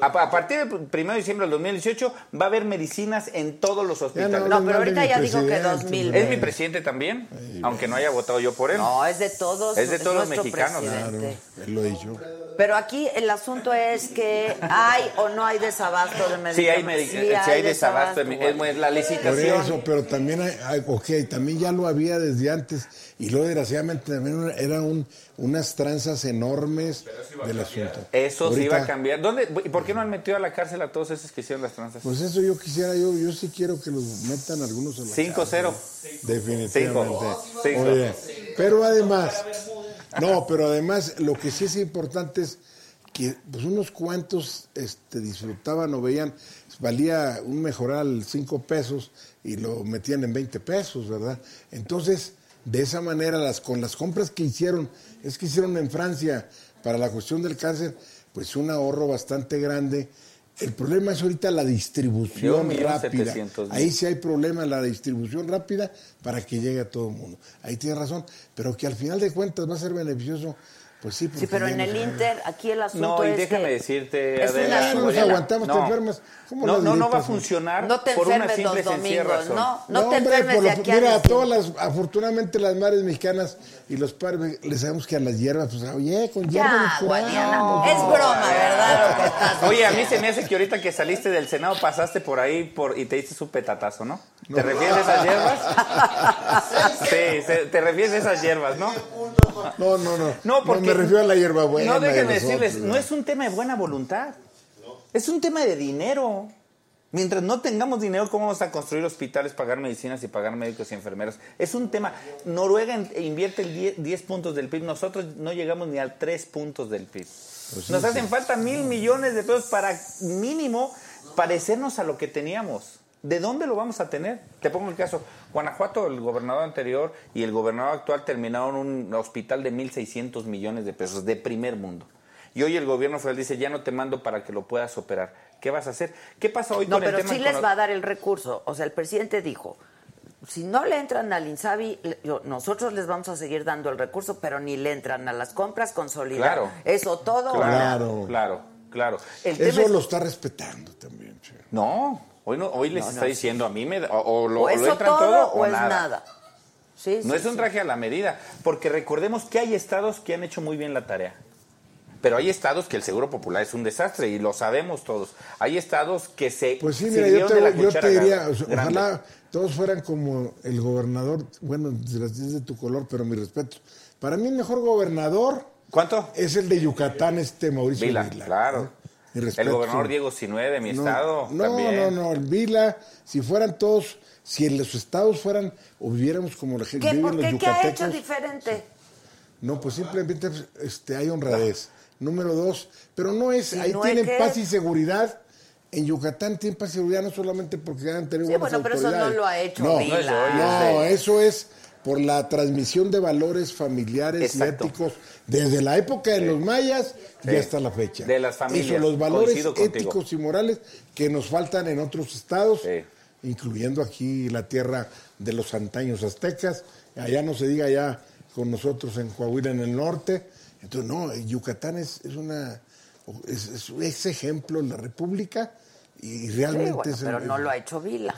A, a partir del 1 de diciembre del 2018 va a haber medicinas en todos los hospitales. No, pero ahorita ya dijo que 2020. ¿Es mi presidente también? Aunque no haya votado yo por él. No, es de todos. Es de todos los mexicanos. presidente. Él lo dicho. Pero aquí el asunto es que hay o no hay desabasto de medicamentos. Sí hay, medi- sí hay desabasto. de- es, la Por licitación. eso, pero también hay, hay- ok, también ya lo había desde antes y luego desgraciadamente también eran un, unas tranzas enormes del asunto. Eso sí Ahorita, va a cambiar. ¿Dónde, ¿Y por qué no han metido a la cárcel a todos esos que hicieron las tranzas? Pues eso yo quisiera, yo, yo sí quiero que los metan algunos a la 5-0. cárcel. Definitivamente. Cinco. Cinco. Oye, pero además, no, pero además lo que sí es importante es que pues unos cuantos este, disfrutaban o veían, valía un mejoral 5 pesos y lo metían en 20 pesos, ¿verdad? Entonces, de esa manera, las, con las compras que hicieron, es que hicieron en Francia para la cuestión del cáncer, pues un ahorro bastante grande. El problema es ahorita la distribución rápida. Ahí sí hay problema la distribución rápida para que llegue a todo el mundo. Ahí tiene razón, pero que al final de cuentas va a ser beneficioso, pues sí. Sí, pero en no el Inter, aquí el asunto No, y es déjame que decirte, es Adela, una no nos aguantamos, te enfermas. ¿Cómo no, no, no va a funcionar No te por una enfermes simple los domingos, razón. no, no, te hombre, enfermes por de aquí Mira, a todas las, afortunadamente las madres mexicanas y los padres, le sabemos que a las hierbas, pues, oye, con hierbas Ya, Guadiana, es broma, ¿verdad? Lo que estás Oye, a mí se me hace que ahorita que saliste del Senado pasaste por ahí por, y te diste su petatazo, ¿no? ¿Te refieres a esas hierbas? sí, se- te refieres a esas hierbas, ¿no? No, no, no. No, porque me refiero a la hierba buena. No, déjenme de decirles, no es un tema de buena voluntad. Es un tema de dinero. Mientras no tengamos dinero, ¿cómo vamos a construir hospitales, pagar medicinas y pagar médicos y enfermeras? Es un tema. Noruega in- invierte el 10, 10 puntos del PIB. Nosotros no llegamos ni a 3 puntos del PIB. Pues Nos hacen falta mil millones de pesos para mínimo parecernos a lo que teníamos. ¿De dónde lo vamos a tener? Te pongo el caso. Guanajuato, el gobernador anterior y el gobernador actual terminaron un hospital de 1.600 millones de pesos de primer mundo. Y hoy el gobierno federal dice, ya no te mando para que lo puedas operar. ¿Qué vas a hacer? ¿Qué pasa hoy No, con el pero tema sí les va a dar el recurso. O sea, el presidente dijo, si no le entran al Insabi, nosotros les vamos a seguir dando el recurso, pero ni le entran a las compras consolidadas. Claro. Eso todo. Claro. Claro, claro. El Eso tema es- lo está respetando también, che. No, hoy, no, hoy les No, está no, diciendo a mí, me, da- o, o lo, O o lo eso entran todo, todo o, es nada. nada. Sí, No sí, es un sí. traje a la medida, porque recordemos que hay estados que han hecho muy bien la tarea. Pero hay estados que el Seguro Popular es un desastre y lo sabemos todos. Hay estados que se Pues sí, mira, yo sirvieron de la te, yo cuchara te diría, grande. ojalá todos fueran como el gobernador, bueno, es de tu color, pero mi respeto. Para mí el mejor gobernador ¿Cuánto? es el de Yucatán, este Mauricio Vila, Vila. claro. ¿eh? Mi respeto. El gobernador Diego Sinue de mi No, estado No, también. no, no, el Vila, si fueran todos, si en los estados fueran o viviéramos como la gente ¿Qué, vive por los qué? ¿Qué ha hecho diferente? no, pues simplemente este, hay honradez. Número dos, pero no es, ¿Y ahí no tienen paz y seguridad. En Yucatán tienen paz y seguridad no solamente porque han tenido Sí, buenas bueno, pero eso no lo ha hecho no, Vila. No eso es por la transmisión de valores familiares Exacto. y éticos desde la época de los mayas y Sí. hasta la fecha. De las familias, Eso, los valores contigo. éticos y morales que nos faltan en otros estados, Sí. incluyendo aquí la tierra de los antaños aztecas, allá no se diga ya con nosotros en Coahuila en el norte. Entonces, no, Yucatán es, es una es, ejemplo en la República y Sí, realmente bueno, es pero no lo ha hecho Vila.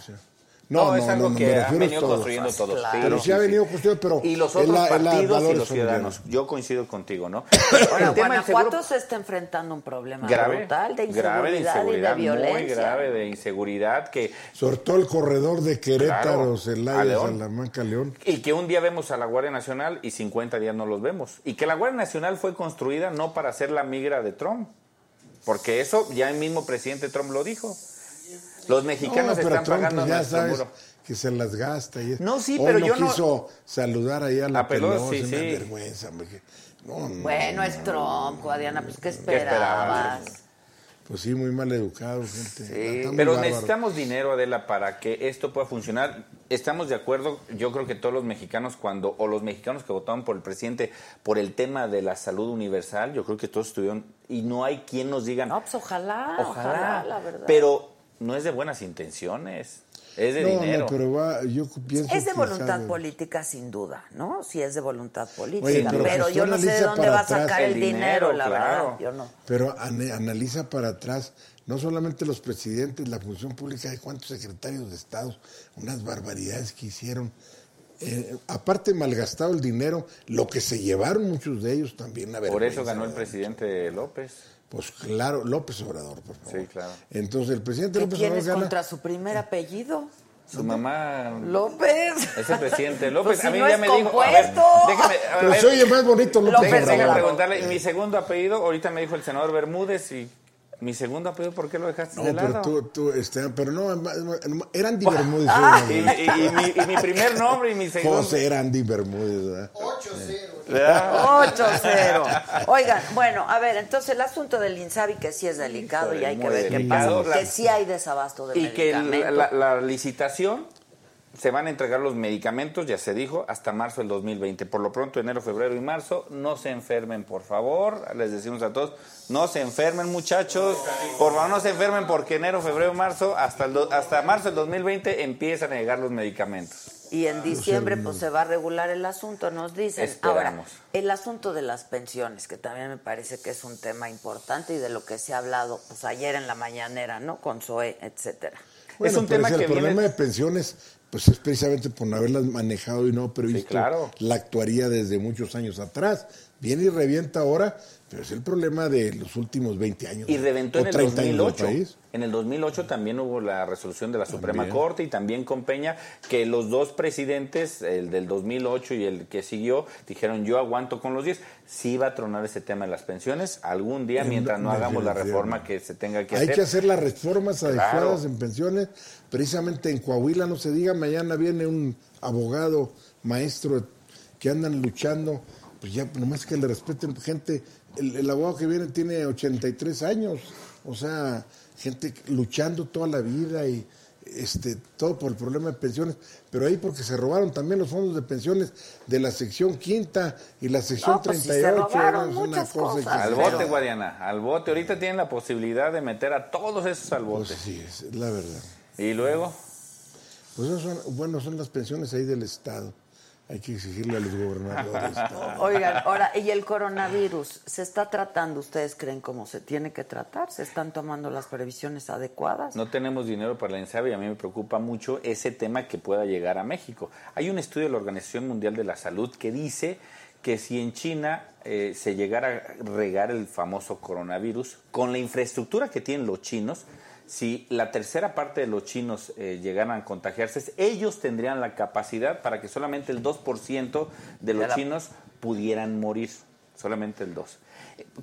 No, es algo que han venido todos. construyendo todos. Claro. Pero sí ha venido construyendo, pero Y los otros la- es la partidos y los ciudadanos. Yo coincido contigo, ¿no? Ahora, El tema Guanajuato seguro se está enfrentando un problema grave, brutal de grave de inseguridad, inseguridad, y de violencia. muy grave de inseguridad que Sobre todo el corredor de Querétaro, Claro, a Celaya, León. Salamanca, León. y que un día vemos a la Guardia Nacional y 50 días no los vemos. Y que la Guardia Nacional fue construida no para ser la migra de Trump, porque eso ya el mismo presidente Trump lo dijo. Los mexicanos No, pero están Trump, pagando pues, ya nuestro sabes muro. que se las gasta. Y No, sí, Hoy pero no yo no- quiso saludar ahí a la A Pelosi, Pelosi, me sí. vergüenza. No, no, Bueno, no, es Trump, Guadiana, pues ¿qué esperabas? esperabas? Pues sí, muy mal educado, gente. Sí, pero bárbaro. necesitamos dinero, Adela, para que esto pueda funcionar. Estamos de acuerdo, yo creo que todos los mexicanos cuando, o los mexicanos que votaron por el presidente por el tema de la salud universal, yo creo que todos estuvieron, y no hay quien nos diga, No, pues ojalá, ojalá, ojalá, la verdad. pero no es de buenas intenciones, es de No, dinero. no, pero va, yo pienso Es de que voluntad sabe. política, sin duda, ¿no? Sí es de voluntad política, Oye, pero, yo no sé de dónde para va a atrás- sacar el, El dinero, dinero, la claro. verdad. Yo no. Pero analiza para atrás, no solamente los presidentes, la función pública, hay cuántos secretarios de Estado, unas barbaridades que hicieron. Eh, aparte malgastado el dinero, lo que se llevaron muchos de ellos también. una Por eso ganó el presidente López. Pues claro, López Obrador, por favor. Sí, claro. Entonces el presidente ¿Qué López tienes Obrador gana. contra su primer apellido? Su mamá López. es el presidente López. Pues si a mí no ya es me dijo, a ver, déjame, a Pero se oye más bonito López, López Déjame preguntarle, mi segundo apellido, ahorita me dijo el senador Bermúdez y mi segundo apellido, ¿por qué lo dejaste No, de pero lado? tú, tú, este, pero no, era Andy Bermúdez. Ah. Y, y- y mi, y mi primer nombre y mi segundo. José era Andy Bermúdez, ¿verdad? 8-0. 8-0. Oigan, bueno, a ver, entonces el asunto del Insabi que sí es delicado Híjole, y hay que ver qué pasa, porque La- sí hay desabasto de Y que la, la licitación se van a entregar los medicamentos, ya se dijo, hasta marzo del 2020. Por lo pronto, enero, febrero y marzo, no se enfermen, por favor. Les decimos a todos, no se enfermen, muchachos. Por favor, no se enfermen porque enero, febrero marzo, hasta, el do- hasta marzo del 2020 empiezan a llegar los medicamentos. Y en diciembre pues se va a regular el asunto, nos dicen. Ahora, Esperamos. el asunto de las pensiones, que también me parece que es un tema importante y de lo que se ha hablado pues ayer en la mañanera, ¿no? Con Zoe, etcétera. Bueno, es un pero tema si que el problema viene... de pensiones, pues es precisamente por no haberlas manejado y no previsto claro. la actuaría desde muchos años atrás. Viene y revienta ahora, pero es el problema de los últimos 20 años. Y reventó en el 30 años del 2008. país. En el 2008 también hubo la resolución de la Suprema También. Corte y también con Peña que los dos presidentes, el del 2008 y el que siguió, dijeron yo aguanto con los 10. Sí va a tronar ese tema de las pensiones algún día mientras no hagamos la reforma que se tenga que Hay hacer. que hacer las reformas adecuadas Claro. en pensiones. Precisamente en Coahuila, no se diga, mañana viene un abogado, maestro, que andan luchando, pues ya nomás que le respeten gente. El, el abogado que viene tiene 83 años, o sea, gente luchando toda la vida y este todo por el problema de pensiones, pero ahí porque se robaron también los fondos de pensiones de la sección quinta y la sección No, pues sí se 38. robaron es una muchas cosa cosas. Al bote, Guadiana, al bote. Ahorita tienen la posibilidad de meter a todos esos al Pues bote. sí, es la verdad. Y luego, Pues eso son, bueno, son las pensiones ahí del Estado. Hay que exigirle a los gobernadores. todo. Oigan, ahora, ¿y el coronavirus se está tratando? ¿Ustedes creen cómo se tiene que tratar? ¿Se están tomando las previsiones adecuadas? No tenemos dinero para la INSABI y a mí me preocupa mucho ese tema que pueda llegar a México. Hay un estudio de la Organización Mundial de la Salud que dice que si en China eh, se llegara a regar el famoso coronavirus, con la infraestructura que tienen los chinos, si la tercera parte de los chinos eh, llegaran a contagiarse, ellos tendrían la capacidad para que solamente el 2% de los la- chinos pudieran morir. solamente el 2.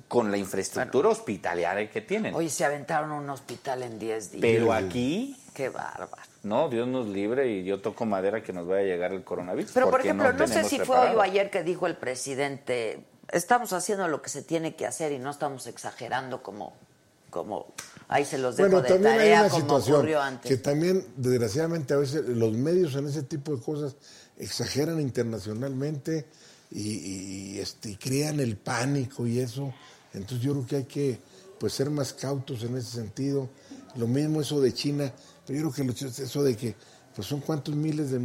Con la infraestructura hospitalaria que tienen. Oye, se aventaron un hospital en 10 días. Pero aquí, Qué bárbaro. no, Dios nos libre y yo toco madera que nos vaya a llegar el coronavirus. Pero, por ejemplo, no, sé si fue hoy o ayer que dijo el presidente, estamos haciendo lo que se tiene que hacer y no estamos exagerando como, como ahí se los dejo Bueno, de también hay tarea una como situación ocurrió antes. que también, desgraciadamente, a veces los medios en ese tipo de cosas exageran internacionalmente y, este, y crean el pánico y eso. Entonces yo creo que hay que pues ser más cautos en ese sentido. Lo mismo eso de China, pero yo creo que eso de que pues son cuántos miles de,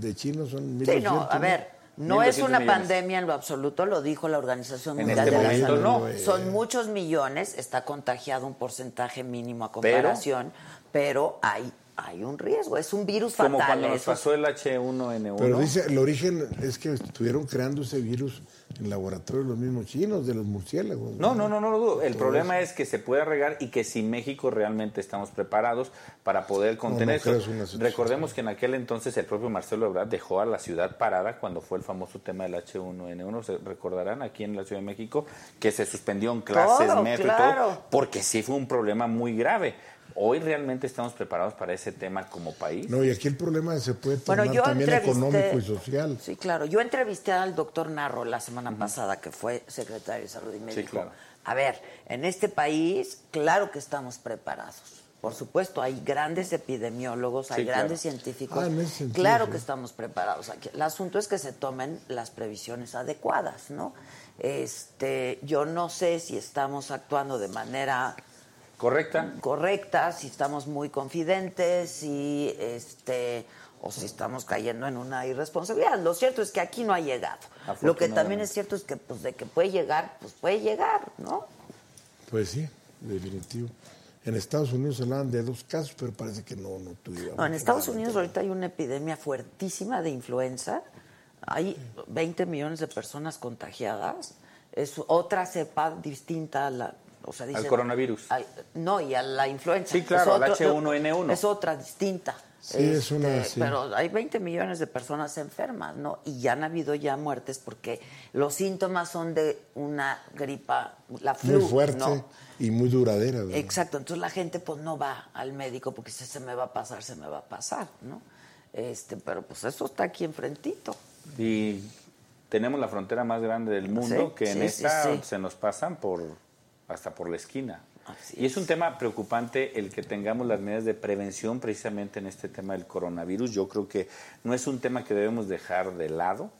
de chinos son Sí, no, 1200, a ver, no es 1.200 una millones. pandemia en lo absoluto, lo dijo la Organización Mundial este de la Salud. no. Son muchos millones, está contagiado un porcentaje mínimo a comparación, pero, hay, hay un riesgo, es un virus Como fatal. cuando nos eso pasó el H1N1. Pero dice, el origen es que estuvieron creando ese virus en laboratorios los mismos chinos, de los murciélagos. No, no, no, no lo dudo. El problema es que se puede regar y que si México realmente estamos preparados para poder contener no creo esto. es una situación. Recordemos que en aquel entonces el propio Marcelo Ebrard dejó a la ciudad parada cuando fue el famoso tema del H1N1. Se recordarán aquí en la Ciudad de México que se suspendió en clases, metro y todo, porque sí fue un problema muy grave. Hoy realmente estamos preparados para ese tema como país. No, y aquí el problema se puede Bueno, tornar yo también económico y social. Sí, claro. Yo entrevisté al doctor Narro la semana pasada, que fue secretario de Salud y me Sí, dijo, claro. a ver, en este país, claro que estamos preparados. Por supuesto, hay grandes epidemiólogos, hay Sí, claro. grandes científicos. Ah, en ese sentido, claro sí. que estamos preparados. Aquí. El asunto es que se tomen las previsiones adecuadas, ¿no? Este, yo no sé si estamos actuando de manera ¿Correcta? correcta, si estamos muy confidentes, si este o si estamos cayendo en una irresponsabilidad. Lo cierto es que aquí no ha llegado. Lo que también es cierto es que pues de que puede llegar, pues puede llegar, ¿no? Pues sí, definitivo. En Estados Unidos hablaban de dos casos, pero parece que no, no tuvieron. No, en Estados Unidos ahorita hay una epidemia fuertísima de influenza. Hay 20 millones de personas contagiadas. Es otra cepa distinta a la. O sea, dicen- coronavirus. al- no, y a la influenza. Sí, claro, al otro- H1N1. Es otra distinta. Sí, es una, sí. Pero hay 20 millones de personas enfermas, ¿no? Y ya han habido ya muertes porque los síntomas son de una gripa, la flu. Muy fuerte ¿no? y muy duradera. ¿verdad? Exacto, entonces la gente pues no va al médico porque si se me va a pasar, se me va a pasar, ¿no? Este, pero pues eso está aquí enfrentito. Y tenemos la frontera más grande del mundo Sí, que en esta sí. se nos pasan por hasta por la esquina. Así y es un tema preocupante el que tengamos las medidas de prevención precisamente en este tema del coronavirus. Yo creo que no es un tema que debemos dejar de lado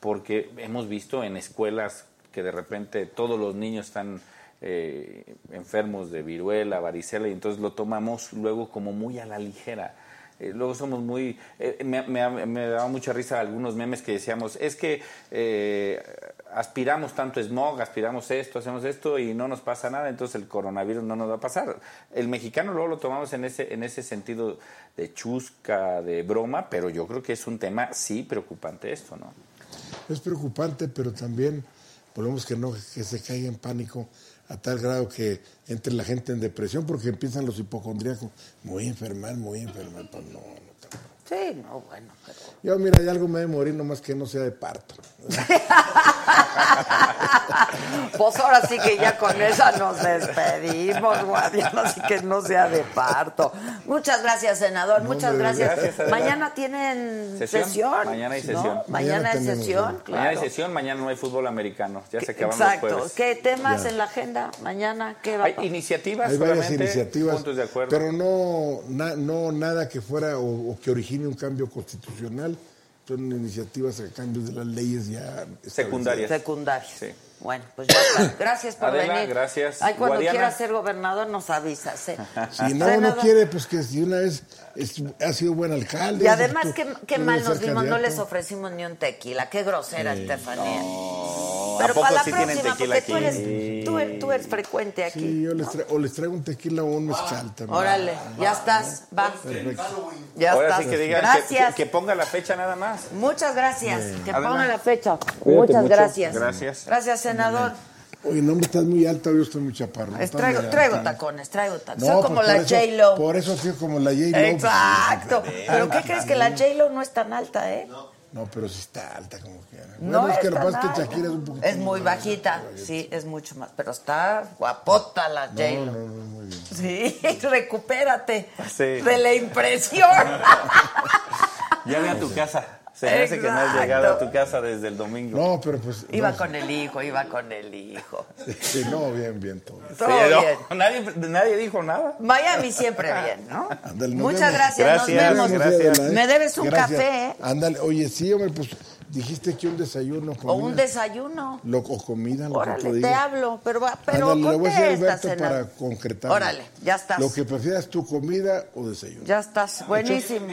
porque hemos visto en escuelas que de repente todos los niños están eh, enfermos de viruela, varicela y entonces lo tomamos luego como muy a la ligera. Eh, luego somos muy... eh, me, me, me daba mucha risa algunos memes que decíamos, es que eh, aspiramos tanto smog, aspiramos esto, hacemos esto y no nos pasa nada, entonces el coronavirus no nos va a pasar. El mexicano luego lo tomamos en ese, en ese sentido de chusca, de broma, pero yo creo que es un tema sí preocupante esto, ¿no? Es preocupante, pero también volvemos que no que se caiga en pánico a tal grado que entre la gente en depresión porque empiezan los hipocondríacos. Muy enfermar, muy enfermar. Pues no. Sí, no, bueno, pero... Yo, mira, hay algo me debe morir, nomás que no sea de parto. Pues ahora sí que ya con esa nos despedimos, guardián, así que no sea de parto. Muchas gracias, senador, muchas gracias. Mañana tienen ¿Sesión? sesión. Mañana hay sesión. Mañana, Mañana hay sesión, claro. Mañana hay sesión, mañana no hay fútbol americano, ya se acaban Exacto. los jueves. ¿Qué temas Ya. en la agenda? Mañana, ¿qué va a Hay iniciativas, Hay varias iniciativas, puntos de acuerdo. pero no, na- no nada que fuera o, o que origine un cambio constitucional. Son iniciativas a cambios de las leyes ya. Secundarias. Secundarios. Sí. Bueno, pues ya está. Gracias por Adela, venir. gracias. Ay, cuando Guadiana. quieras ser gobernador nos avisas. ¿eh? Si no, no quiere, pues que si una vez es- ha sido buen alcalde. Y además, tú- qué, qué mal nos vimos, no les ofrecimos ni un tequila. Qué grosera, Estefanía. No, Pero ¿a poco para la sí tienen próxima, tequila porque tú aquí? eres, tú, eres, tú eres frecuente aquí. Sí, yo les o les traigo un tequila o un mezcal también. Órale, ya estás, va. Ya Ahora estás. sí que digan gracias. que- que ponga la fecha nada más. Muchas gracias. Que ponga la fecha. Muchas mucho. gracias. Gracias. Gracias, senador. Oye, no me estás muy alta, yo estoy muy chaparro. Es- traigo, tacones, traigo tacones. No, Soy pues como la J-Lo. Por eso soy como la J-Lo. Exacto. Pero ¿qué crees que la J-Lo no es tan alta, eh? No, pero sí está alta como que. No Bueno, es que es lo que tan pasa es que. Shakira es un poquito. Es muy más- bajita, sí, es mucho más. Pero está guapota la j No, no, no, muy bien. Sí, recupérate Sí. de la impresión. Ya ve a tu casa. Se me hace que no has llegado a tu casa desde el domingo. No, pero pues. Iba no, con el hijo, iba con el hijo. Sí, no, bien, bien, todo. bien. Todo Pero bien. Nadie, nadie dijo nada. Miami siempre bien, ¿no? Ándale, nos Muchas vemos. gracias, Gracias, nos vemos. gracias. ¿eh? Me debes un Gracias. café, ¿eh? Ándale, oye, sí, hombre, pues dijiste que un desayuno. O Comida, un desayuno. Lo, o comida, lo que Órale, tú te digas. hablo, pero, va- pero Ándale, le voy a decir Alberto para concretar. Órale, ya estás. Lo que prefieras tú, comida o desayuno. Ya estás, buenísimo.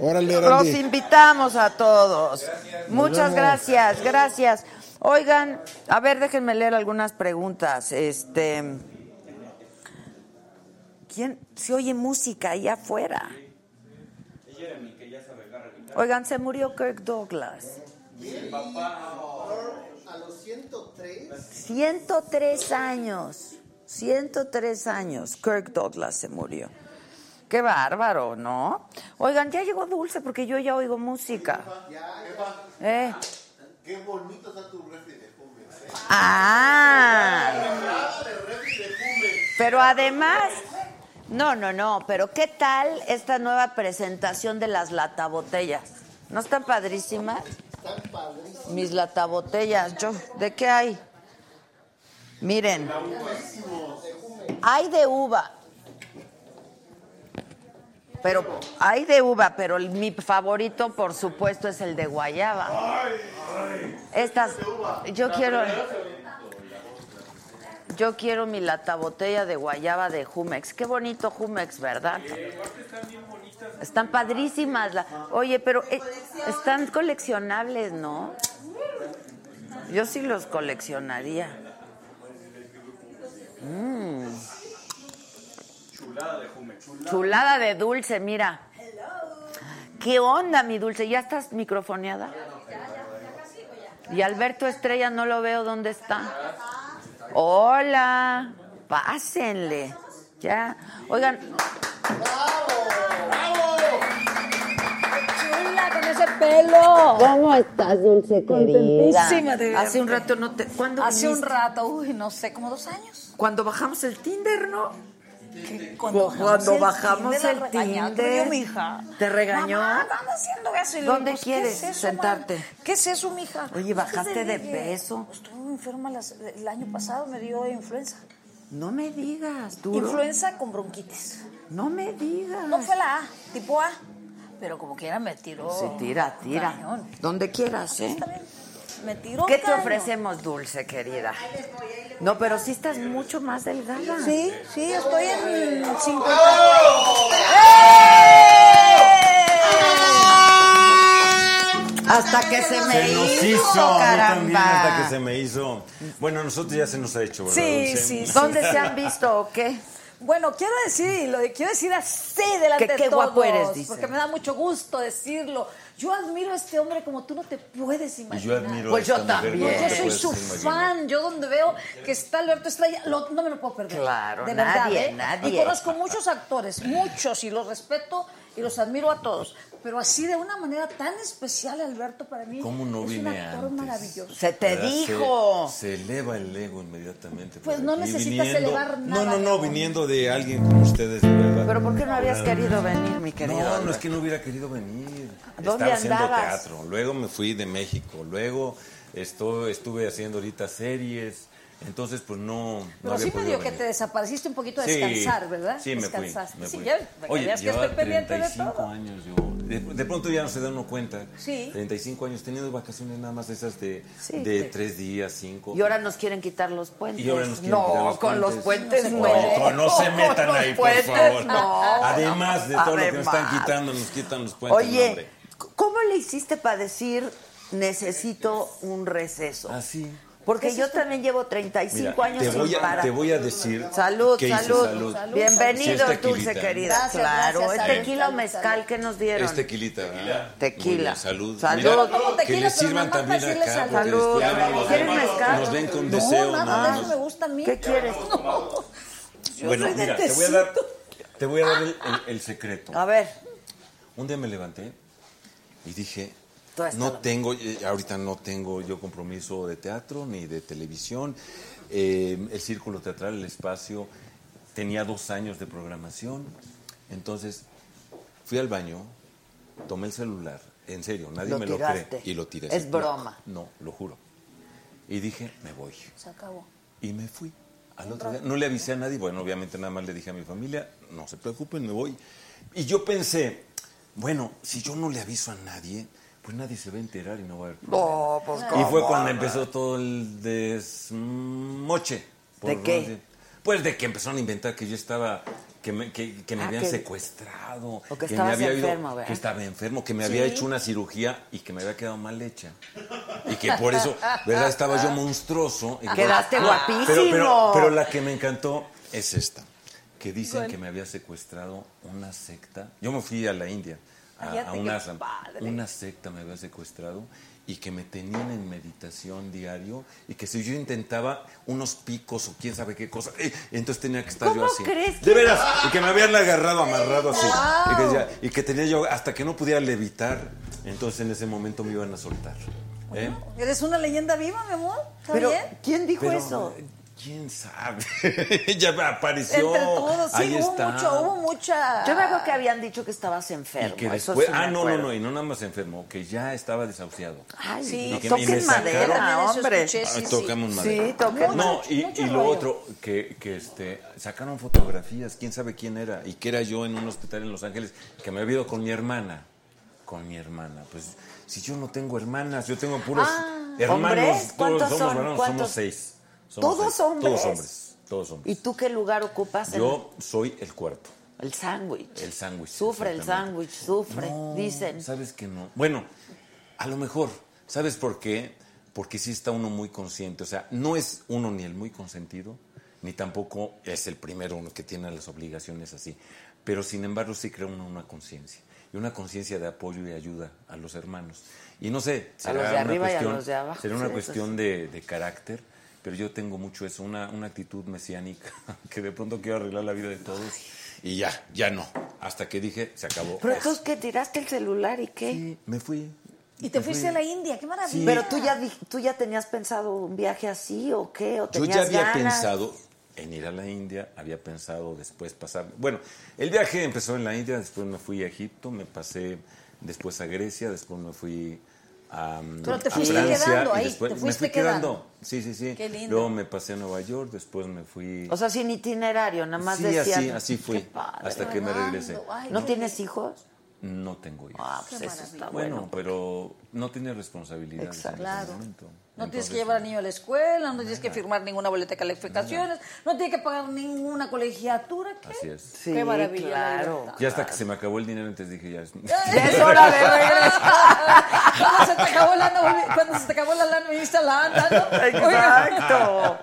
Órale, Los invitamos a todos. Muchas gracias, gracias. Oigan, a ver, déjenme leer algunas preguntas. Este, ¿quién se oye música ahí afuera? Oigan, se murió Kirk Douglas. A los 103, 103 años. 103 años. Kirk Douglas se murió. Qué bárbaro, ¿no? Oigan, ya llegó Dulce porque yo ya oigo música. ¿Eh? qué bonito está tu refri de. ¿eh? Ah. Pero además, no, no, no, pero ¿qué tal esta nueva presentación de las latabotellas? ¿No están padrísimas? Están padrísimos. Mis latabotellas, yo, ¿de qué hay? Miren, hay de uva. Pero hay de uva, pero el- mi favorito, por supuesto, es el de guayaba. Estas, yo quiero, yo quiero mi latabotella de guayaba de Jumex. Qué bonito Jumex, ¿verdad? Están padrísimas. la- Oye, pero eh, están coleccionables, ¿no? Yo sí los coleccionaría. Mm. Chulada de dulce, mira. ¿Qué onda, mi dulce? ¿Ya estás microfoneada? Y Alberto Estrella no lo veo, ¿dónde está? Hola, pásenle. Ya. Oigan, Chula, con ese pelo. ¿cómo estás, dulce Contentísima de. Hace un rato no te. ¿Cuándo Hace un rato, uy, no sé, como dos años. Cuando bajamos el Tinder, ¿no? Cuando, Cuando bajamos el regañó, Tinder. ¿Te regañó? Mamá, anda haciendo eso. Y le ¿Dónde pues, quieres ¿qué es eso, sentarte? man? ¿Qué es eso, mija? Oye, Pues, ¿bajaste ¿qué de peso? Estuve enferma las- el año pasado, me dio influenza. No me digas, duro. Influenza con bronquitis. No me digas. No fue la A, tipo A. Pero como quiera me tiró. Sí, tira, tira. Donde quieras, ¿eh? Está bien. Me tiró. ¿Qué te ofrecemos, dulce, querida? No, pero sí estás mucho más delgada. Sí, sí, estoy en 50. Hasta que se me Se nos hizo, hizo, a mí caramba. también hasta que se me hizo. Bueno, a nosotros ya se nos ha hecho, ¿verdad? Sí, Dulce? sí, sí. ¿Dónde se han visto o qué? Bueno, quiero decir, lo quiero decir así delante Que de qué todos, guapo eres, dice. porque me da mucho gusto decirlo. Yo admiro a este hombre como tú no te puedes imaginar. yo admiro Pues a yo esta mujer también. como Yo soy su imaginar. fan. Yo donde veo que está Alberto Estrella, lo- no me lo puedo perder. Claro, de nadie, verdad, ¿eh? nadie. Y conozco muchos actores, muchos, y los respeto y los admiro a todos. Pero así de una manera tan especial, Alberto, para mí ¿Cómo no es un actor antes? maravilloso. Se te ¿Verdad? dijo. Se, se eleva el ego inmediatamente. Pues no aquí, necesitas elevar No, nada, no, no, amor. viniendo de alguien como ustedes, de verdad. ¿Pero por qué no habías querido venir, mi querido? No, no es que no hubiera querido venir. ¿Dónde Estaba haciendo teatro. Luego me fui de México. Luego esto, estuve haciendo ahorita series. Entonces, pues no. no Pero había sí me dio que te desapareciste un poquito a Sí, descansar, ¿verdad? Sí, me fui. Descansaste. me Sí, fui. ya, para que Oye, veas que llevaba estoy pendiente de 35 todo. años yo. De, de pronto ya no se da uno cuenta. Sí. 35 años teniendo vacaciones nada más esas de, Sí, de sí. tres días, cinco. Y ahora nos quieren quitar los puentes. Y ahora nos quieren no, quitar los con los puentes. No no. no se metan Con ahí, los por puentes, favor. no. Además de todo lo que nos están Además. quitando, nos quitan los puentes. no, Oye, hombre. ¿cómo le hiciste para decir necesito un receso? Así. Porque yo también llevo 35 Mira, años te voy, sin a, parar. te voy a decir. Salud, hice, salud, salud. Bienvenido, Sí, dulce querida. Gracias, claro, gracias, ¿es salud, tequila o salud, mezcal salud. que nos dieron? Es tequilita, ¿verdad? Tequila. Bien, salud. Salud. Mira, No tomo que tequila, les sirvan nada también acá. salud. Salud. nos, ¿Quieres ven, mezcal? nos ven con No, deseo. nada ¿no? Nos- me gusta a mí. ¿Qué quieres? Bueno, mira, te voy a dar, te voy a dar el, el- el secreto. A ver, Un día me levanté y dije, No tengo, eh, ahorita no tengo yo compromiso de teatro ni de televisión. Eh, el Círculo Teatral, el espacio, tenía dos años de programación. Entonces, fui al baño, tomé el celular, en serio, nadie Lo me lo cree. Y lo tiré. Es broma. No, lo juro. Y dije, me voy. Se acabó. Y me fui. Al otro día, no le avisé a nadie, bueno, obviamente nada más le dije a mi familia, no se preocupen, me voy. Y yo pensé, bueno, si yo no le aviso a nadie, pues nadie se va a enterar y no va a haber No, pues y fue cuando empezó todo el desmoche. por ¿De qué? decir- Pues de que empezaron a inventar que yo estaba, que me, que, que me Ah, habían que- secuestrado. O que me estabas había ido- enfermo, ¿verdad? Que estaba enfermo, que me había hecho una cirugía y que me había quedado mal hecha. Y que por eso, ¿verdad? Estaba yo monstruoso. y que- Quedaste No, guapísimo. Pero, pero, pero la que me encantó es esta. Que dicen que me había secuestrado una secta. Yo me fui a la India, a, una, secta me había secuestrado y que me tenían en meditación diario y que si yo intentaba unos picos o quién sabe qué cosa, eh, entonces tenía que estar yo ¿Cómo así. crees De que- veras, y que me habían agarrado amarrado así. Wow. Y, que decía- y que tenía yo, hasta que no pudiera levitar, entonces en ese momento me iban a soltar. ¿eh? Eres una leyenda viva, mi amor. ¿Está Pero, bien? ¿quién dijo Pero, eso? ¿Quién sabe? ya apareció. Entre todos, sí, Ahí hubo está. mucho, hubo mucha... Yo me acuerdo que habían dicho que estabas Y enfermo. que eso después, sí ah, no, no, no, y no nada más enfermo, que ya estaba desahuciado. Ay, Sí, Y que- y toquen me madera, hombre. escuché, sí, Ah, sí. tocamos madera. Sí, toquen No, y, y lo otro, que, que este, sacaron fotografías, quién sabe quién era, y que era yo en un hospital en Los Ángeles, que me había ido con mi hermana. Con mi hermana. Pues, si yo no tengo hermanas, yo tengo puros Ah, hermanos. ¿hombres? Todos ¿Cuántos somos ¿Cuántos? somos seis. Somos ¿Todos seis. hombres? Todos hombres. Todos hombres. ¿Y tú qué lugar ocupas? en- Yo soy el cuarto, El sándwich. el sándwich. Sufre el sándwich, sufre, No, dicen. Sabes que no. Bueno, a lo mejor. ¿Sabes por qué? Porque sí está uno muy consciente. O sea, no es uno ni el muy consentido, ni tampoco es el primero uno que tiene las obligaciones así. Pero sin embargo sí crea uno una conciencia. Y una conciencia de apoyo y ayuda a los hermanos. Y no sé, A será los de una arriba y a cuestión, los de abajo, será una sí, eso cuestión sí. de, de carácter, pero yo tengo mucho eso, una, una actitud mesiánica, que de pronto quiero arreglar la vida de todos. Y ya, ya no. Hasta que dije, se acabó. Pero tú que tiraste el celular y qué. Sí, me fui. Y te fuiste fui. a la India, qué maravilla. Pero tú ya tú ya tenías pensado un viaje así o qué o Yo tenías ya había ganas? pensado en ir a la India, había pensado después pasar. Bueno, el viaje empezó en la India, después me fui a Egipto, me pasé después a Grecia, después me fui a, Pero te a fuiste Francia quedando y ahí, después te me fuiste fui quedando. quedando. Sí, sí, sí. Qué lindo. Luego me pasé a Nueva York, después me fui. O sea, sin itinerario, nada más sí, así, así fui, Qué padre. hasta que me regresé. Ay, ¿No tienes hijos? No tengo hijos. Ah, pues eso está bueno, bueno. pero no tenía responsabilidades en Exacto. ese Claro. momento. No tienes que llevar al niño a la escuela, no tienes que firmar ninguna boleta de calificaciones, no tienes que pagar ninguna colegiatura. ¿qué? Así es. Sí, Qué maravilla. la claro. Ya hasta que se me acabó el dinero, entonces dije, ya es... Ya es hora de regresar. Cuando se te acabó la lana, cuando se te acabó la lana, viniste la anda, ¿no? Exacto.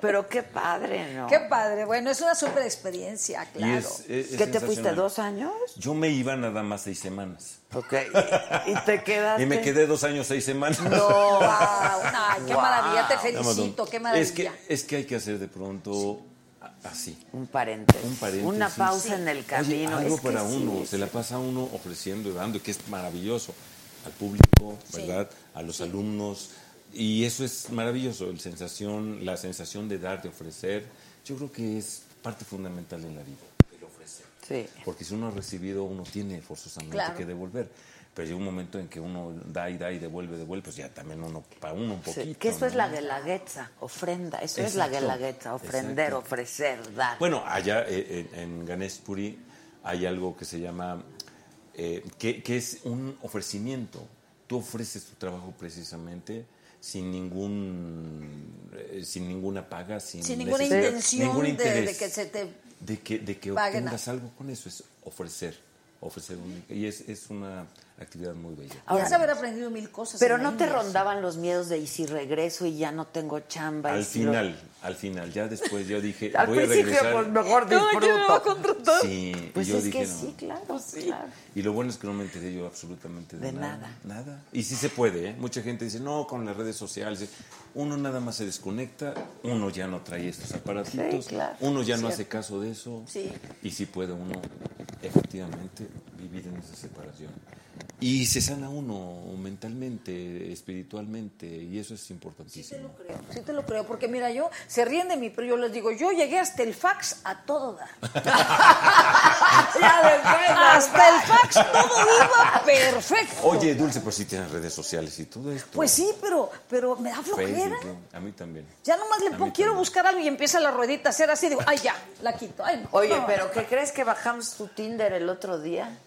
Pero qué padre, ¿no? Qué padre. Bueno, es una súper experiencia, Y claro. es- es- es ¿Qué te fuiste dos años? Yo me iba nada más seis semanas. Ok. ¿Y te quedaste? Y me quedé dos años, seis semanas. No. Wow, ay, qué Wow. maravilla, te felicito, no. qué maravilla. Es que, es que hay que hacer de pronto así. Un paréntesis. Un paréntesis. Una pausa en el Oye, camino. algo Es que para uno, sí. se la pasa uno ofreciendo y dando, que es maravilloso. Al público. ¿verdad? A los alumnos. Y eso es maravilloso, el sensación, la sensación de dar, de ofrecer. Yo creo que es parte fundamental en la vida. Sí. Porque si uno ha recibido, uno tiene forzosamente Claro. que devolver. Pero llega un momento en que uno da y da y devuelve, devuelve, pues ya también uno, para uno un Sí, poquito. que eso ¿no? es la guelaguetza, ofrenda. Eso es la guelaguetza, ofrender, exacto. ofrecer, dar. Bueno, allá eh, en, en Ganeshpuri hay algo que se llama, eh, que, que es un ofrecimiento. Tú ofreces tu trabajo precisamente sin ningún, eh, sin ninguna paga, sin, Sin ninguna intención ningún de- de que se te de que, de que paguen obtengas algo con eso, es ofrecer, ofrecer un- y es, es una actividad muy bella. Ahora- haber aprendido mil cosas. Pero no te rondaban los miedos de y si regreso y ya no tengo chamba. y Al si lo- final, al final, ya después yo dije, Al voy a principio, regresar. pues mejor No, yo disfruto. contratar. Sí, Pues y yo es dije, que no. sí, claro, claro. Y lo bueno es que no me enteré yo absolutamente de, De nada. Nada. Y sí se puede, ¿eh? Mucha gente dice, no, con las redes sociales. Uno nada más se desconecta, uno ya no trae estos aparatitos, Sí, claro. uno ya no hace caso de eso. Sí. Y sí puede uno, efectivamente, vivir en esa separación. Y se sana uno mentalmente, espiritualmente, y eso es importantísimo. Sí te lo creo, porque mira, yo, se ríen de mí, pero yo les digo, yo llegué hasta el fax a todo dar. Ya después, hasta el fax todo iba perfecto. Oye, Dulce, pues sí tienes redes sociales y todo esto. Pues sí, pero, pero me da flojera. Facebook, ¿eh? a mí también. Ya nomás le pongo, quiero también. buscar algo y empieza la ruedita a hacer así, digo, ay, ya, la quito. Ay, no, Oye, no. pero ¿qué crees que bajamos tu Tinder el otro día?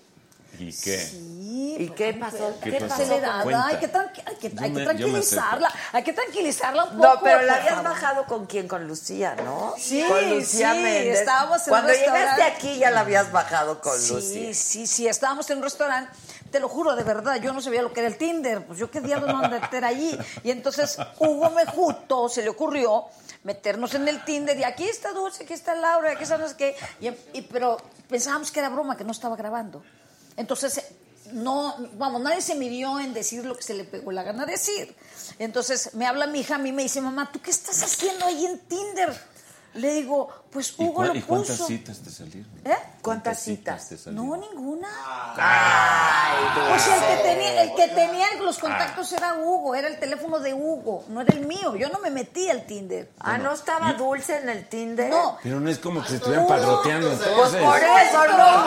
¿Y qué? Sí, ¿Y qué pasó? ¿Qué ¿Qué pasó? pasó? Cuenta. hay que, hay que, hay me- tranquilizarla, hay que tranquilizarla un poco. No, pero la habías bajado con quién, con Lucía, ¿no? Sí, con Lucía sí, Méndez. estábamos en un Cuando llegaste restaurante. aquí ya la habías bajado con Sí, Lucía. sí, sí, estábamos en un restaurante, te lo juro, de verdad, yo no sabía lo que era el Tinder, pues yo qué diablos no a meter allí. Y entonces Hugo Mejuto se le ocurrió meternos en el Tinder y aquí está Dulce, aquí está Laura, aquí está no sé qué, y, y- pero pensábamos que era broma, que no estaba grabando. Entonces, no, vamos, nadie se midió en decir lo que se le pegó la gana decir. Entonces me habla mi hija, a mí me dice, mamá, ¿tú qué estás haciendo ahí en Tinder? Le digo, pues ¿Y, Hugo cua- lo y cuántas puso. citas te salieron? ¿Eh? ¿Cuántas citas? te salieron? No, ninguna. Ay, Pues el que Dulce. tenía, el que tenía los contactos era Hugo, era el teléfono de Hugo, no era el mío. Yo no me metí al Tinder. Ah, ¿no estaba Dulce en el Tinder? No, Pero no es como que se estuvieran padroteando Pues entonces. por eso no.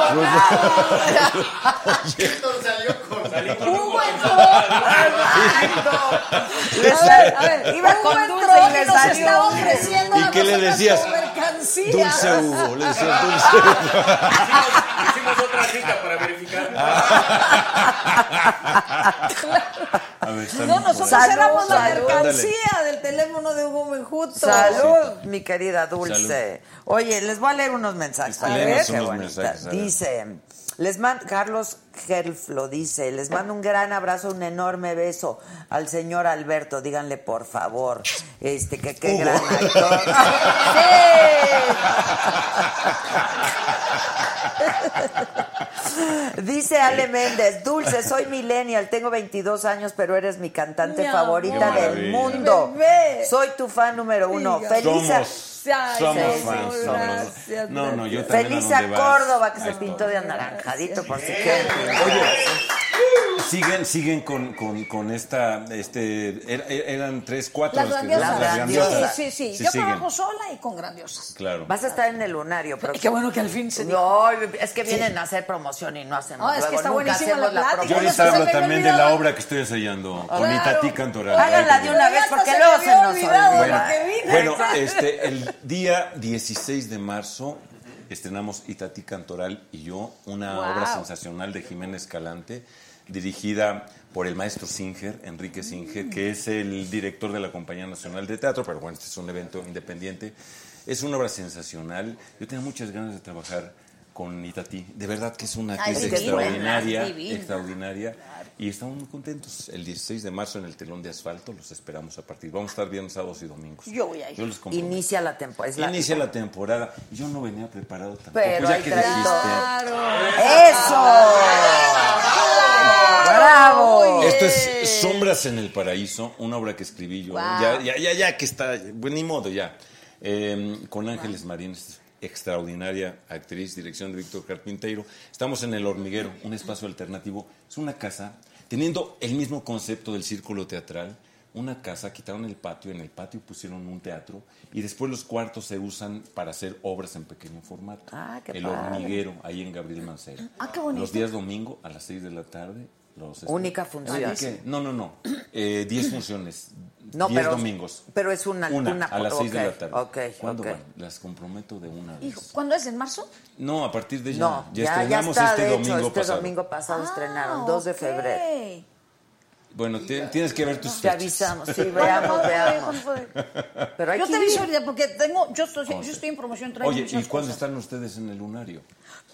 Salió con Hugo entró. A ver, a ver, iba Hugo con Dulce y le salió. ofreciendo ¿Y qué le decías? Dulce Hugo, le decías Dulce Hicimos otra cita para verificar. A ver, están No, nosotros. Salud, éramos la salud. mercancía del teléfono de Hugo Menjuto. Salud, mi querida Dulce. Salud. Oye, les voy a leer unos mensajes. A ver, qué unos bonita. mensajes. Dice, les mando, Carlos Gelf lo dice, les mando un gran abrazo, un enorme beso al señor Alberto. Díganle, por favor, este, que qué gran actor. ¡Sí! Dice Ale Méndez, Dulce, soy millennial, tengo 22 años, pero eres mi cantante favorita del mundo. bebé. Soy tu fan número uno. Diga. Feliz a- Somos, Ay, somos fans. somos- no, no, yo también. Feliz ¿a? Córdoba que se pintó de anaranjadito por si quieren. Oye, siguen, siguen con, con, con esta, este, er- er- eran tres, cuatro. Las grandiosas. Las grandiosas. Sí, sí, sí. Sí Yo siguen. trabajo sola y con grandiosas. Claro. Vas a estar en el lunario, pero Y qué bueno que al fin se dijo. No, es que vienen a hacer promoción y no hacemos No, es que está nunca buenísima la plática. Yo Oye, ahorita es que se hablo también de la obra que estoy ensayando con Claro. Itatí Cantoral. Háganla de una vez porque se luego se había nos olvidado olvida. lo que vine. Bueno, este, el día 16 de marzo estrenamos Itatí Cantoral y yo, una Wow. obra sensacional de Jiménez Escalante, dirigida por el maestro Singer, Enrique Singer, que es el director de la Compañía Nacional de Teatro, pero bueno, este es un evento independiente. Es una obra sensacional. Yo tengo muchas ganas de trabajar con Itatí. De verdad que es una actriz extraordinaria, divina. extraordinaria. Y estamos muy contentos. El 16 de marzo en el telón de asfalto los esperamos a partir. Vamos a estar viernes, sábados y domingos. Yo voy a ir. Yo les. Inicia la temporada. Inicia la temporada. Yo no venía preparado tampoco. Pero ya que dijiste. ¡Eso! ¡Bravo! Esto es Sombras en el Paraíso, una obra que escribí yo. Ya, ya, ya, ya que está, bueno, ni modo, ya. Eh, con Ángeles Marín, es extraordinaria actriz, dirección de Víctor Carpinteiro. Estamos en El Hormiguero, un espacio alternativo. Es una casa, teniendo el mismo concepto del círculo teatral, una casa, quitaron el patio, en el patio pusieron un teatro y después los cuartos se usan para hacer obras en pequeño formato. Ah, qué el padre. hormiguero, ahí en Gabriel Mancera. Ah, qué bonito. Los días domingo a las 6 de la tarde. Los Única función. No, no, no. Eh, 10 funciones. No, 10 pero- domingos. pero es una- una- a las 6 de la tarde. ok, ¿Cuándo ok. van? Las comprometo de una vez. Hijo, ¿Cuándo es? ¿En marzo? No, a partir de ya. No, ya, ya, ya estrenamos está, este de domingo hecho, este pasado. domingo pasado Ah, estrenaron, 2 de ok. febrero. Bueno, ti- tienes que ver tus Te fechas. avisamos, sí, veamos, veamos. Pero hay Yo que te aviso ahorita porque tengo, yo estoy, yo estoy en promoción, traigo Oye, ¿y cuándo cosas. están ustedes en el lunario?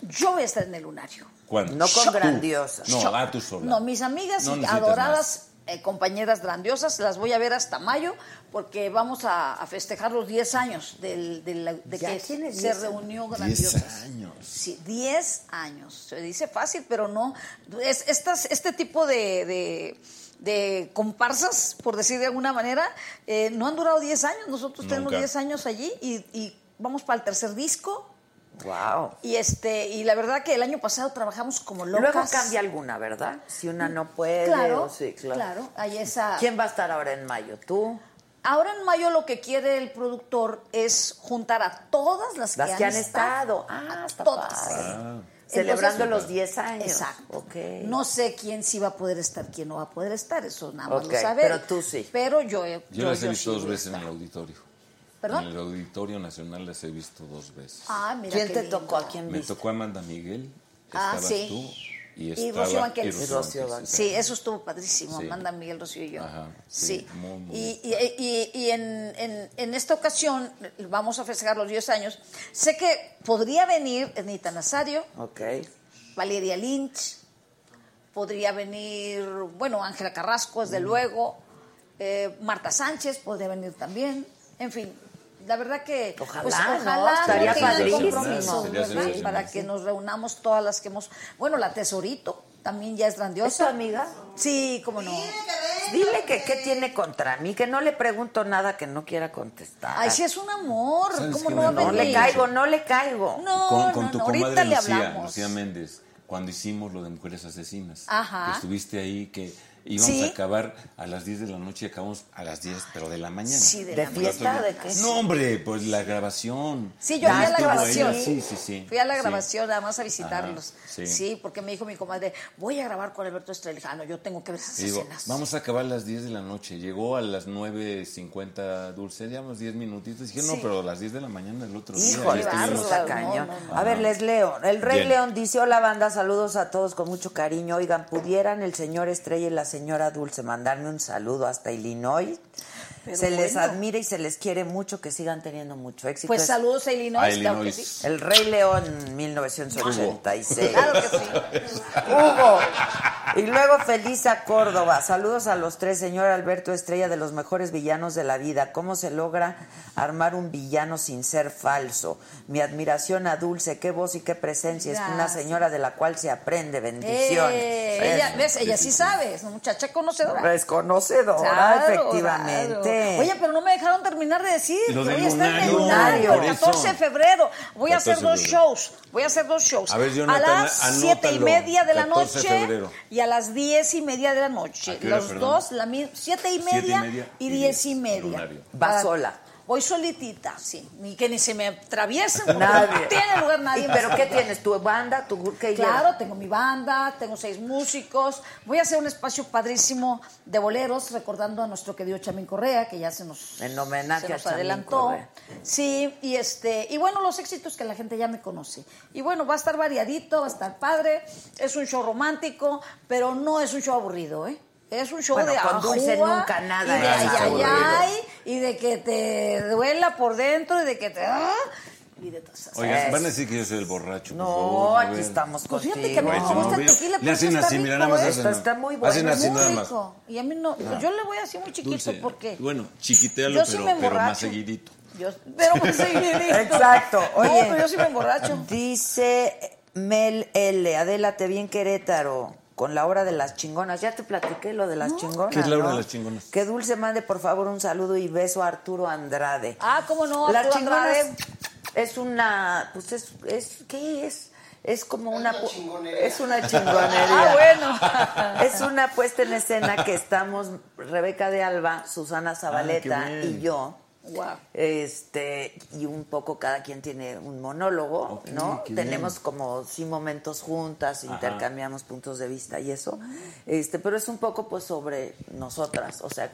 Yo voy a estar en el lunario. ¿Cuándo? No con grandiosas. No, a tú sola. No, mis amigas No adoradas eh, compañeras grandiosas, las voy a ver hasta mayo porque vamos a, a festejar los 10 años del, del- de que se 10 reunió Diez grandiosas. años. Sí, 10 años. Se dice fácil, pero no. Es, estas, este tipo de, de- de comparsas, por decir de alguna manera, eh, no han durado 10 años. Nosotros tenemos Nunca. 10 años allí y, y vamos para el tercer disco. Wow. Y este, y la verdad que el año pasado trabajamos como locas. Luego cambia alguna, ¿verdad? Si una no puede. Claro, o sí, claro. claro. Hay esa. ¿Quién va a estar ahora en mayo? ¿Tú? Ahora en mayo lo que quiere el productor es juntar a todas las, Las que han estado. Ah, está todas. Celebrando los 10 años. Exacto. Ok. No sé quién sí va a poder estar, quién no va a poder estar, eso nada más Ok, lo sabe. pero tú sí. Pero yo, Yo, yo, las he visto sí dos a veces en el auditorio. ¿Perdón? En el Auditorio Nacional las he visto dos veces. Ah, mira ¿Quién qué te lindo. tocó? ¿A quién Me viste? tocó Amanda Miguel, Ah, estabas sí. tú y estaba Rocío y Rocío Sí, eso estuvo padrísimo, Sí. Amanda Miguel Rocío y yo. Ajá, sí. sí, muy, muy y y, y- y en, en- en esta ocasión vamos a festejar los 10 años. Sé que podría venir Anita Nazario, Ok. Valeria Lynch, podría venir, bueno, Ángela Carrasco, desde luego, eh, Marta Sánchez podría venir también, en fin. La verdad que Ojalá, pues, ¿no? ojalá Estaría tengan padrísimo. para que nos reunamos todas las que hemos, bueno, la Tesorito también ya es ¿Es tu grandiosa. amiga? Sí, cómo no. Dile que qué tiene contra mí, que no le pregunto nada que no quiera contestar. Ay, sí es un amor, ¿Sabes ¿cómo no va a no le caigo, no le caigo. No, con, no, tu no, comadre Lucía. Lucía Méndez, cuando hicimos lo de Mujeres Asesinas. Ajá. Que estuviste ahí, que íbamos Sí. a acabar a las 10 de la noche y acabamos a las 10, pero de la mañana. Sí, de ¿De la fiesta? Día- ¿De qué? No, hombre, pues la grabación. Sí, yo fui a la grabación. Sí, sí, sí. Fui a la Sí. grabación nada más a visitarlos. Ajá, sí. sí. porque me dijo mi comadre, voy a grabar con Alberto Estrella. Ah, no, yo tengo que ver esas digo, escenas. vamos a acabar a las 10 de la noche. Llegó a las 9.50 Dulce, llevamos 10 minutitos. Dije, no, pero a las 10 de la mañana el otro día. Híjole, ya estuvimos está bárbaro. cañón. No, no, A ver, les leo. El Rey Bien. León dice, hola banda, saludos a todos con mucho cariño. Oigan, ¿pudieran el señor Estrella y la señora Dulce mandarme un saludo hasta Illinois? Pero se les admira y se les quiere mucho, que sigan teniendo mucho éxito. Pues Es saludos a Illinois, A claro que Illinois. sí. El Rey León 1986. Claro que sí. Hugo. Y luego Felisa Córdoba. Saludos a los tres, señor Alberto Estrella, de los mejores villanos de la vida. ¿Cómo se logra armar un villano sin ser falso? Mi admiración a Dulce, qué voz y qué presencia. Es una señora de la cual se aprende. Bendiciones. Eh, ella, Eso. ¿ves? Ella sí sabe, es una muchacha conocedora. Es conocedora, Claro, efectivamente. claro. Oye, pero no me dejaron terminar de decir. Lo que del voy a estar en el lunario, el eso. 14 de febrero. Voy a hacer 14 de dos shows. Voy a hacer dos shows. A ver, a Jonathan, las siete y media de la 14 de noche febrero. y a las diez y media de la noche. ¿A qué hora, Los perdón? dos, la siete y Siete y media, media y y diez y diez, media. Va sola. Voy solitita, sí. Ni que ni se me atraviesen. Nadie. No tiene lugar nadie. ¿Y más pero qué tienes? ¿Tu banda? ¿Tu qué Claro, tengo mi banda, tengo seis músicos. Voy a hacer un espacio padrísimo de boleros, recordando a nuestro querido Chamín Correa, que ya se nos, En homenaje se nos adelantó. Correa. Sí, y este, y bueno, los éxitos que la gente ya me conoce. Y bueno, va a estar variadito, va a estar padre. Es un show romántico, pero no es un show aburrido, ¿eh? Es un show Bueno, de con Dulce ajúa nunca nada y de ay, ay, ay, y de que te duela por dentro y de que te ah, y de todas esas Oigan, van a decir que yo soy el borracho. por No, favor, aquí estamos Pues contigo. fíjate que a mí no me gusta el no, tequila, Le hacen está así, mira, nada más hacen. Está- está muy bueno, Hacen así muy nada más. rico. Y a mí no, yo le voy así muy chiquito Dulce. porque Bueno, chiquitéalo, Yo sí pero, me pero más seguidito. yo pero más seguidito. Exacto. Oye, no, pero yo sí me emborracho. Dice Mel L. Adela, te vi en Querétaro con la hora de las chingonas. Ya te platiqué lo de las chingonas. ¿Qué es la hora ¿no? de las chingonas? Que Dulce mande por favor un saludo y beso a Arturo Andrade. Ah, cómo no, Las Arturo chingonas Andrade. es una, pues es, es ¿qué es? Es como una, una chingonería. es una chingonería. Ah, bueno. Es una puesta en escena que estamos Rebeca de Alba, Susana Zabaleta Ah, bien. y yo. Este, y un poco cada quien tiene un monólogo, ¿no? Tenemos bien. como sí momentos juntas, intercambiamos puntos de vista y eso. Este, pero es un poco pues sobre nosotras, o sea,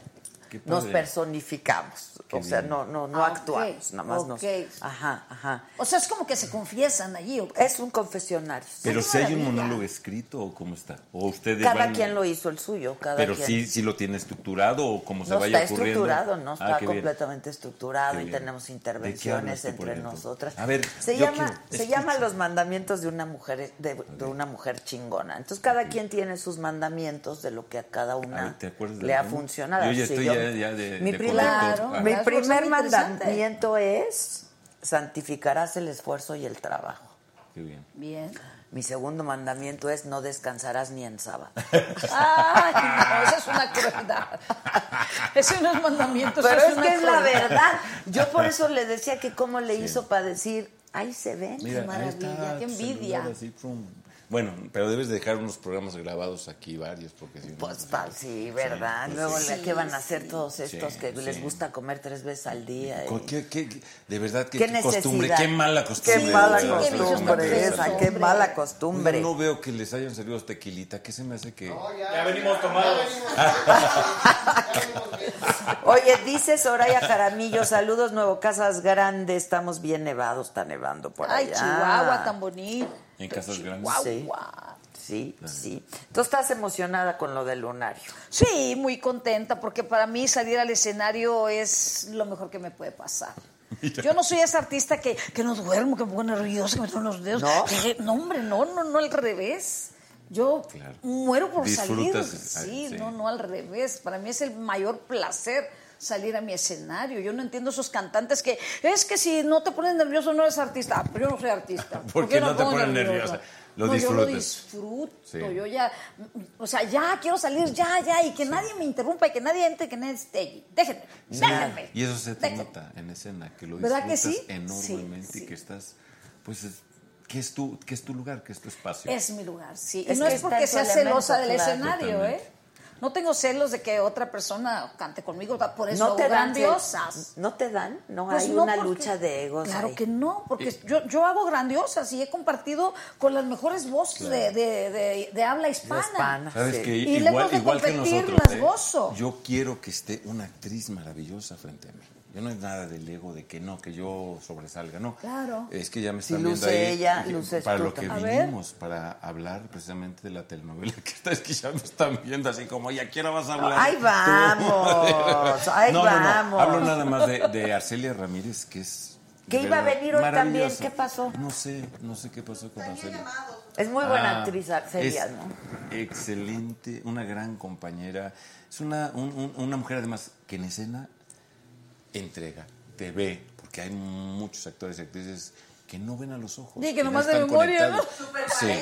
nos personificamos, Qué o sea, bien. no no no Ah, actuamos, nada más nos ok. Ajá, ajá. O sea, es como que se confiesan allí. Es un confesionario. Pero si hay un monólogo escrito o cómo está. O ustedes Cada van- quien lo hizo el suyo, cada Pero quien. sí, sí lo tiene estructurado o como se no vaya está ocurriendo. estructurado, no Ah, está completamente estructurado Qué y tenemos ¿De qué intervenciones entre nosotras. A ver, se yo llama quiero- se escucha. los mandamientos de una mujer de, de una mujer chingona. Entonces cada quien tiene sus mandamientos de lo que a cada una ver, ¿te acuerdas de le ha funcionado. Yo ya Sí, estoy yo- ya- ya de- mi de primer, Claro, Ah. mi mandamiento es santificarás el esfuerzo y el trabajo. Qué bien. Bien. Mi segundo mandamiento es no descansarás ni en sábado. Ay, no, eso es una crueldad. Eso no es mandamiento, eso Pero es que es la verdad. Yo por eso le decía que cómo le hizo para decir Ahí se ven. Mira, Qué maravilla, qué envidia. celular así, prum. Bueno, pero debes dejar unos programas grabados aquí, varios, porque si no... Pues tal, sí, ¿verdad? Sí, Luego, sí. ¿qué van a hacer todos estos Sí, que les gusta comer tres veces al día? y- ¿Qué, qué- qué- de verdad, qué, ¿Qué qué costumbre, qué mala costumbre. Qué mala costumbre esa, qué mala costumbre. No veo que les hayan servido tequilita. ¿Qué se me hace que...? Ya venimos tomados. Oye, dice Soraya Jaramillo, saludos Nuevo Casas Grande, estamos bien nevados, está nevando por Ay, allá. Chihuahua, tan bonito. En Casas Grandes. Sí, sí, sí. Tú estás emocionada con lo del lunario. Sí, muy contenta porque para mí salir al escenario es lo mejor que me puede pasar. Yo no soy esa artista que, que no duermo, que me pongo nerviosa, que me trueno los dedos. ¿No? Que- no, hombre, no, no, no, al revés. Yo Claro. muero por Disfrutas, salir. sí. no, no, al revés. Para mí es el mayor placer salir a mi escenario. Yo no entiendo esos cantantes que es que si no te pones nervioso no eres artista. Ah, pero yo no soy artista. ¿Por qué no te pones nerviosa? Lo no, yo lo disfruto. Sí. Yo ya, o sea, ya quiero salir, ya, ya, y que nadie me interrumpa y que nadie entre, que nadie esté allí. Déjenme, déjenme. Y eso se te Déjenme. nota en escena, que lo ¿Verdad que disfrutas sí? enormemente Sí, y que estás, pues, es- que es tu, que es tu lugar, que es tu espacio. Es mi lugar, sí. Es y no es porque sea celosa del claro. escenario, Totalmente. ¿eh? No tengo celos de que otra persona cante conmigo, por eso ¿No te dan grandiosas. ¿No te dan? No Pues hay no, una porque- lucha de egos. Claro ahí. que no, porque yo, yo hago grandiosas y he compartido con las mejores voces de, de- de- de habla hispana. hispana. Sabes Sí. que Y lejos igual, de igual que competir, nosotros, las ¿eh? gozo. yo quiero que esté una actriz maravillosa frente a mí. Yo no es nada del ego de que no, que yo sobresalga, no. Claro. Es que ya me Si están viendo luce ahí. ella, que- luces para lo que. A vinimos, para hablar precisamente de la telenovela que está, es que ya me están viendo así como, ya quiero vas a hablar. Ahí tú?" vamos, ahí no, no, no, vamos. Hablo nada más de, de Arcelia Ramírez, que es... Que iba a venir hoy también. ¿qué pasó? No sé, no sé qué pasó con Arcelia. Es muy buena Ah, actriz Arcelia, es ¿no? Excelente, una gran compañera. Es una, un- un- una mujer además que en escena entrega, te ve, porque hay muchos actores y actrices que no ven a los ojos. Sí, que no nomás de están memoria, ¿no? conectados. Sí.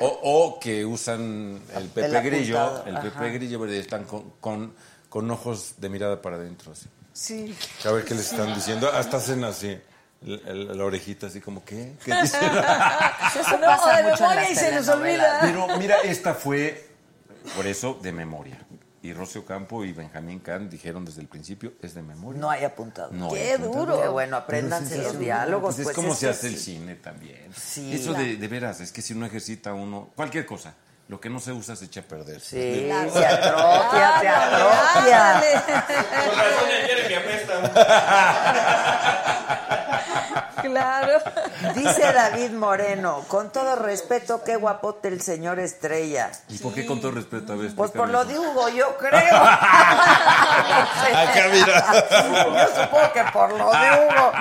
O, o que usan el Pepe Grillo, el Pepe ajá. Grillo, pero están con, con, con ojos de mirada para adentro. Así. Sí. A ver qué les están diciendo. Hasta hacen así. La, la- la orejita así como, ¿qué? ¿Qué dicen? Eso No, pasa de mucho en memoria las y se nos olvida. Pero mira, esta fue, por eso, de memoria. Y Rocio Campo y Benjamín Kahn dijeron desde el principio, es de memoria. No hay apuntado. No Qué hay apuntado. duro. Qué bueno, apréndanse los diálogos. pues pues es como es se hace el cine también. Sí. Eso de, de veras, es que si uno ejercita uno, cualquier cosa, lo que no se usa se echa a perder. Sí, Claro. se atrofia, se atrofia. Con razón el Jeremy apesta. Claro. Dice David Moreno, con todo respeto, qué guapote el señor Estrella. ¿Y por qué con todo respeto? A ver, Pues por lo de Hugo, yo creo. Acá, mira. Yo supongo que por lo de Hugo.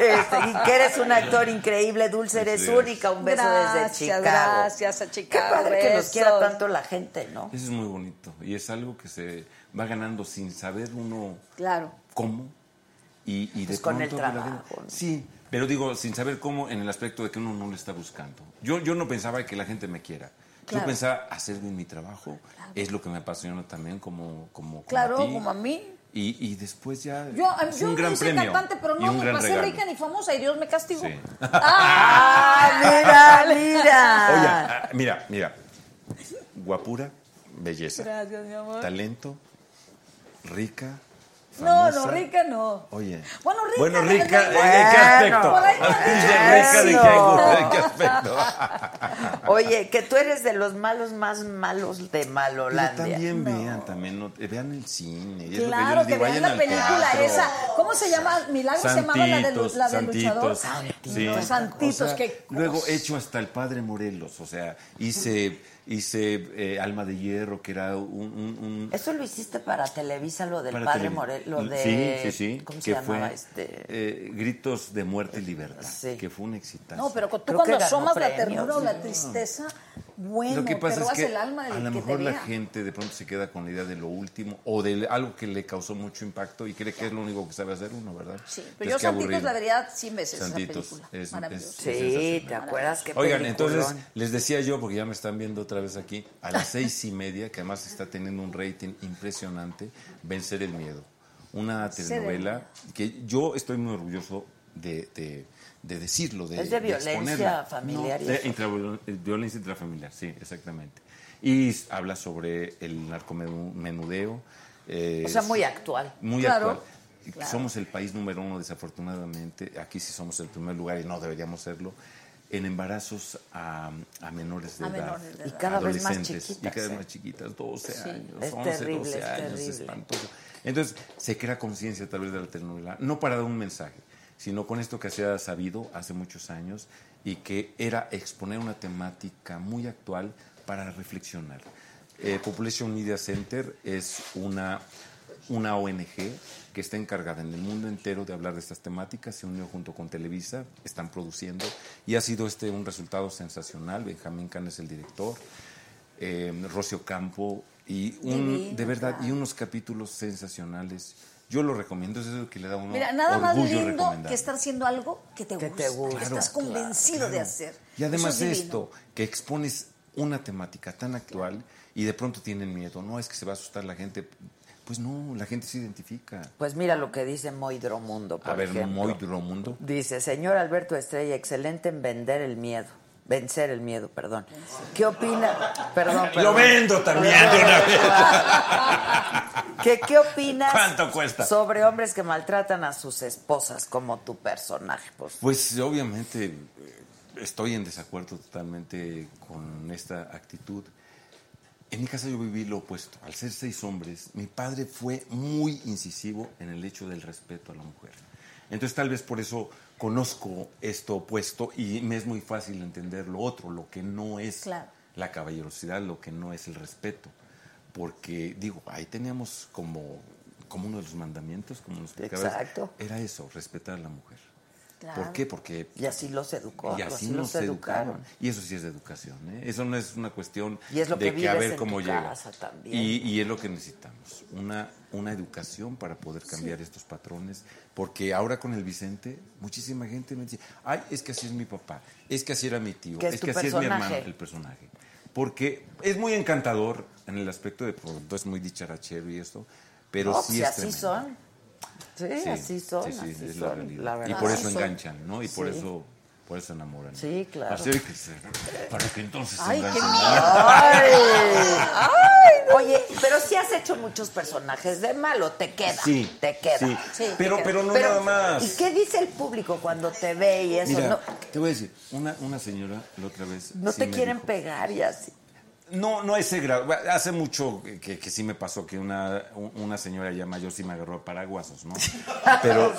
Este, y que eres un actor increíble, Dulce, eres Sí. única. Un beso desde Gracias, Chicago. gracias a Qué Chicago. padre que nos quiera tanto la gente, ¿no? Eso es muy bonito. Y es algo que se va ganando sin saber uno Claro. cómo y, y de Pues con el pronto, pero- trabajo, ¿no? Sí, pero digo, sin saber cómo en el aspecto de que uno no le está buscando. Yo, yo no pensaba que la gente me quiera. Claro. Yo pensaba hacer bien mi trabajo. Es lo que me apasiona también como, como, como Claro, a ti. como a mí. Y, y después ya Yo, es yo un gran no soy premio cantante, pero y no un me gran pasé regalo. rica ni famosa y Dios me castigó. Sí. ¡Ah, mira, mira! Oye, ah, mira, mira. Guapura, belleza. Gracias, mi amor. Talento, rica, No, no, rica no. Oye. Bueno, rica. Bueno, no, rica, ¿en qué aspecto? Rica, ¿de qué? ¿De aspecto? Oye, que tú eres de los malos más malos de Pero Malolandia. también vean, también, no- vean el cine. y es lo Claro, yo les que digo, vean vayan la película esa. ¿Cómo se llama? Milagro se llamaba la, de, la del luchador. Santitos, Santitos, Santitos, O sea, Luego hecho hasta el padre Morelos, o sea, hice, hice eh, Alma de Hierro, que era un... un- un- Eso lo hiciste para Televisa, lo del padre tele- Morel, lo de... Sí, sí, sí. ¿Cómo se que llamaba fue, este? eh, Gritos de muerte y libertad, Sí. que fue un exitazo. No, pero tú Creo cuando asomas la ternura o la tristeza, bueno, Lo que te pasa es que el alma del a lo que mejor la gente de pronto se queda con la idea de lo último o de algo que le causó mucho impacto y cree que es lo único que sabe hacer uno, ¿verdad? Sí, Entonces, pero yo Santitos aburrido. la vería 100 veces Santitos, esa película. es- Maravilloso. es- Sí. ¿te acuerdas qué Oigan, entonces les decía yo, porque ya me están viendo otra vez aquí, a las seis y media, que además está teniendo un rating impresionante, Vencer el Miedo. Una telenovela que yo estoy muy orgulloso de, de- de decirlo, de, Es de violencia exponerla. familiar y No, de intraviolen- eh, violencia intrafamiliar, sí, exactamente. Y habla sobre el narcomenudeo. eh, O sea, muy actual. Muy Claro, actual. claro. Somos el país número uno, desafortunadamente. Aquí sí somos el primer lugar y no deberíamos serlo. En embarazos a, a menores de A edad. menores de Y edad. cada vez más adolescentes, chiquitas, Y cada vez más chiquitas, 12 Sí. años, Es 11, terrible, 12 es años, terrible. espantoso. Entonces, se crea conciencia a través de la telenovela, no para dar un mensaje, sino con esto que se ha sabido hace muchos años y que era exponer una temática muy actual para reflexionar. Eh, Population Media Center es una, una ONG que está encargada en el mundo entero de hablar de estas temáticas, se unió junto con Televisa, están produciendo y ha sido este un resultado sensacional. Benjamín Can es el director, eh, Rocio Campo y un, de verdad y unos capítulos sensacionales. Yo lo recomiendo, eso es lo que le da a uno Mira, nada más lindo que estar haciendo algo que te Que gusta, te gusta. que estás Claro, convencido claro. de hacer. Y además Eso es esto, que expones una temática tan actual y de pronto tienen miedo, no es que se va a asustar la gente, pues no, la gente se identifica. Pues mira lo que dice Moidromundo, por A ver, ejemplo. muy Mundo. Dice, señor Alberto Estrella, excelente en vender el miedo. Vencer el miedo, perdón. ¿Qué opina? Perdón, perdón. Lo vendo también de una vez. ¿Qué, ¿Qué opinas ¿Cuánto cuesta? sobre hombres que maltratan a sus esposas como tu personaje? Pues, Pues obviamente eh, estoy en desacuerdo totalmente con esta actitud. En mi casa yo viví lo opuesto. Al ser seis hombres, mi padre fue muy incisivo en el hecho del respeto a la mujer. Entonces tal vez por eso conozco esto opuesto y me es muy fácil entender lo otro, lo que no es Claro. la caballerosidad, lo que no es el respeto. Porque digo, ahí teníamos como, como uno de los mandamientos, como nos Exacto. era eso, respetar a la mujer. Claro. ¿Por qué? Porque y así los educó, y así los nos educaron. educaron. Y eso sí es de educación. ¿eh? Eso no es una cuestión Y es lo de que que a ver en cómo llega. Y, y es lo que necesitamos. Una, una educación para poder cambiar estos patrones. Porque ahora con el Vicente, muchísima gente me dice, ay, es que así es mi papá, es que así era mi tío, Que es que así es mi hermano, el personaje. Porque es muy encantador en el aspecto de, por ejemplo, es muy dicharachero y esto, pero No, sí pues, es así tremendo. son. Sí, Sí, así son. sí, sí, así es la realidad. la y verdad. por Así eso son. enganchan, ¿no? Y por Sí. eso por eso enamoran. Sí, claro. Así que se- para que entonces se Ay, qué miedo. Ay, ay. Oye, pero sí has hecho muchos personajes de malo, te queda, Sí, te queda. sí. Sí, pero, te pero no Pero, nada más. ¿Y qué dice el público cuando te ve y eso? Mira, no te voy a decir, una, una señora la otra vez. no sí te quieren dijo- pegar y así. No, no ese grado. Hace mucho que, que sí me pasó que una, una señora ya mayor sí me agarró a paraguasos, ¿no? Pero,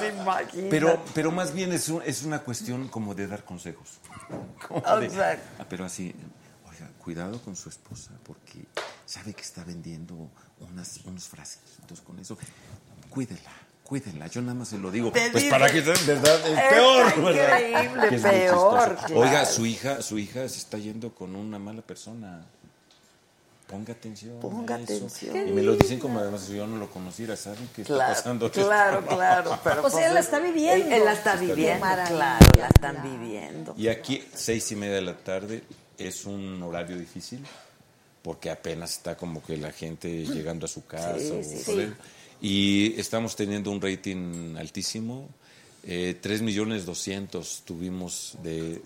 pero, pero más bien es, un- es una cuestión como de dar consejos. Como de-. Ah, pero así, oiga, cuidado con su esposa porque sabe que está vendiendo unas, unos frasquitos con eso. Cuídela. Cuídela, yo nada más se lo digo. Te Pues dice- para que sea verdad es Está peor, ¿verdad? increíble, es peor, claro. Oiga, su hija, su hija se está yendo con una mala persona. Ponga atención. Ponga a eso. atención. Y me lo dicen como además si yo no lo conociera, ¿saben qué está Claro, pasando? claro, claro. Pero O sea, pues, él la está viviendo. Él, él la está viviendo, maravilla, claro, la están claro. viviendo. Y aquí, seis y media de la tarde, es un horario difícil, porque apenas está como que la gente llegando a su casa. Sí, o sí, por sí. él. Y estamos teniendo un rating altísimo. Eh, 3 millones 200 tuvimos de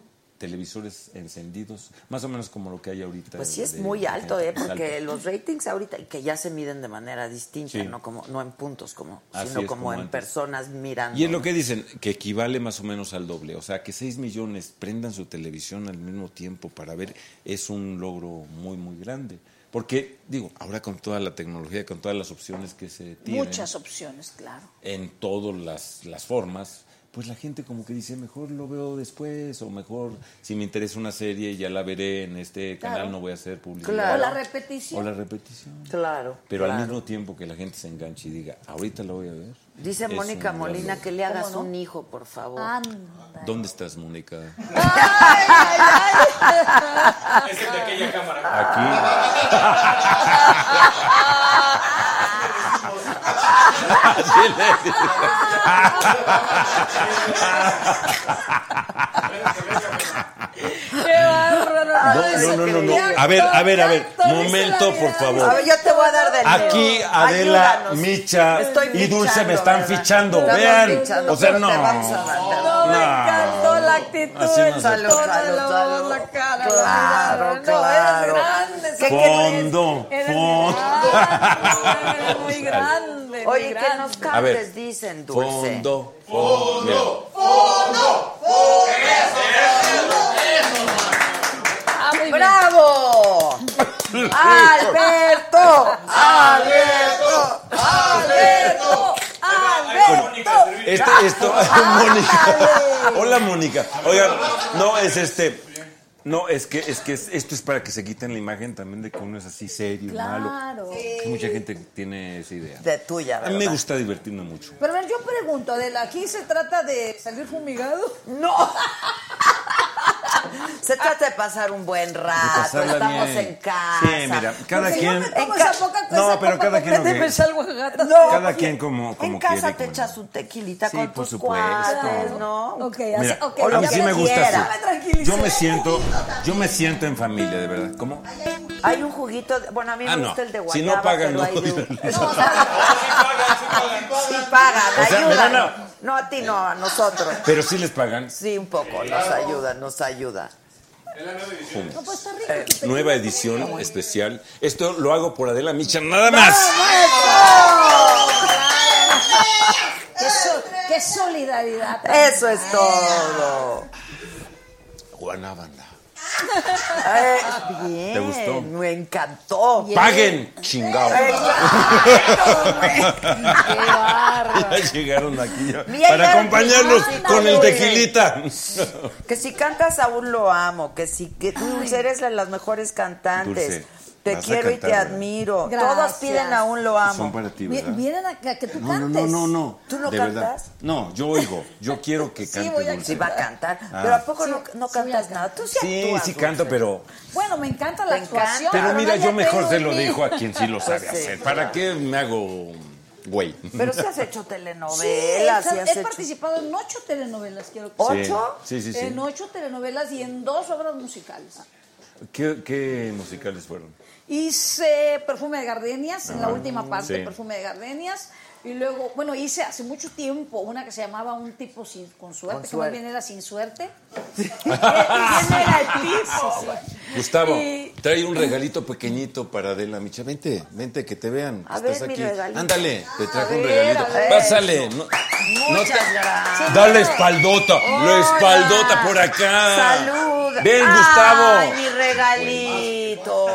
televisores encendidos, más o menos como lo que hay ahorita. Pues sí es de- muy de alto, gente. ¿eh? Porque alto. los ratings ahorita, que ya se miden de manera distinta, Sí. no como no en puntos, como, Así sino es, como, como en personas mirando. Y es lo que dicen, que equivale más o menos al doble. O sea, que 6 millones prendan su televisión al mismo tiempo para ver es un logro muy, muy grande. Porque, digo, ahora con toda la tecnología, con todas las opciones que se tienen Muchas opciones, claro. en todas las, las formas, pues la gente como que dice, mejor lo veo después, o mejor si me interesa una serie ya la veré en este Claro. canal, no voy a hacer publicidad. Claro. O la repetición. O la repetición. Claro. Pero claro. al mismo tiempo que la gente se enganche y diga, ahorita lo voy a ver. Dice Mónica Molina que le hagas un hijo, por favor. Anda. ¿Dónde estás, Mónica? Es el de aquella cámara. Aquí. ¡Qué bárbaro! No, no, no, no, no. A ver, a ver, a ver. Momento, por A favor. ver, yo te voy a dar del Aquí. Adela, Ayúdanos. Micha Estoy y Dulce me están ¿verdad? fichando. Estamos Vean. fichando, O sea, a no. No, me encantó la actitud, Salud, de salud, la cara, Claro, claro. eres grande. ¿Qué Fondo, Eres fondo. Grande, eres muy grande. Oye, que nos cantes, dicen, Dulce. Fondo, fondo. Ah, muy bien. ¡Bravo! ¡Alberto! ¡Alberto! ¡Alberto! ¡Alberto! Este, esto, Mónica. Hola, Mónica. Oigan, no, es este. No, es que, es que es- esto es para que se quiten la imagen también de que uno es así serio, malo. Claro. Que mucha gente tiene esa idea. De tuya, A ¿verdad? mí me gusta divertirme mucho. Pero a ver, yo pregunto, ¿de ¿aquí se trata de salir fumigado? ¡No! Se trata de pasar un buen rato, estamos bien. en casa. Sí, mira, cada Porque quien. yo me tomo En esa ca- poca cosa No, pero cada quien que- me salgo a gatas. No, Cada oye, quien como- como En casa quiere, te como echas un tequilita Sí, con por tus supuesto. ¿no? Ok, así, Mira, ok. o lo a mí que sí me gusta quiera. así. Yo me siento, yo me siento en familia, de verdad. ¿Cómo? Hay un juguito, de- bueno, a mí Ah, me no. gusta el de Si guayaba, no pagan, no. hay de- No, No, sí pagan, O sea, me ayudan. van a- No, a ti no, a nosotros. Pero sí les pagan. Sí, un poco, nos ayuda, nos ayuda. No, pues está rico. tu Nueva edición especial. Esto lo hago por Adela Micha, nada más. Qué, so- qué solidaridad. Eso es todo. Guanábana. Eh, bien, ¿Te gustó? me encantó. Paguen, chingado. Qué. Ya llegaron aquí ya, Mira, para ya acompañarnos con el tequilita. Que si cantas aún lo amo, que si que Dulce eres la de las mejores cantantes. Dulce, te vas quiero y cantar, te ¿verdad? admiro. Gracias. Todos piden aún lo amo. Son para ti, ¿verdad? Vienen a que, que tú No, no, cantes. no, no, no. ¿Tú no de cantas? verdad. No, yo oigo. Yo quiero que cante voy a Dulce. Sí va a cantar, Ah. pero ¿a poco Sí, no, no sí cantas nada? Tú sí Sí, actúas, sí Dulce. canto, pero Bueno, me encanta la Te encanta. actuación. pero mira, nadie yo mejor se lo mí. dijo a quien sí lo sabe sí, hacer. claro. ¿Para qué me hago güey? Pero sí has hecho Sí, telenovelas, sí he, has he hecho... participado en ocho telenovelas, quiero que ¿Ocho? Sí, sí, sí. En ocho telenovelas y en dos obras musicales. ¿Qué, qué musicales fueron? Hice Perfume de Gardenias, en la última parte, sí. Perfume de Gardenias. Y luego, bueno, hice hace mucho tiempo una que se llamaba Un tipo sin, con suerte, Con que suerte. más bien era sin suerte. ¿Quién era el tipo? Sí. Gustavo, Y- trae un regalito pequeñito para Adela Micha. Vente, vente, que te vean. A estás ver, mi aquí. regalito. Ándale, te trajo un regalito. Pásale. No, no Muchas te- gracias. Dale espaldota, la espaldota por acá. Salud. Ven, Ay, Gustavo. mi regalito.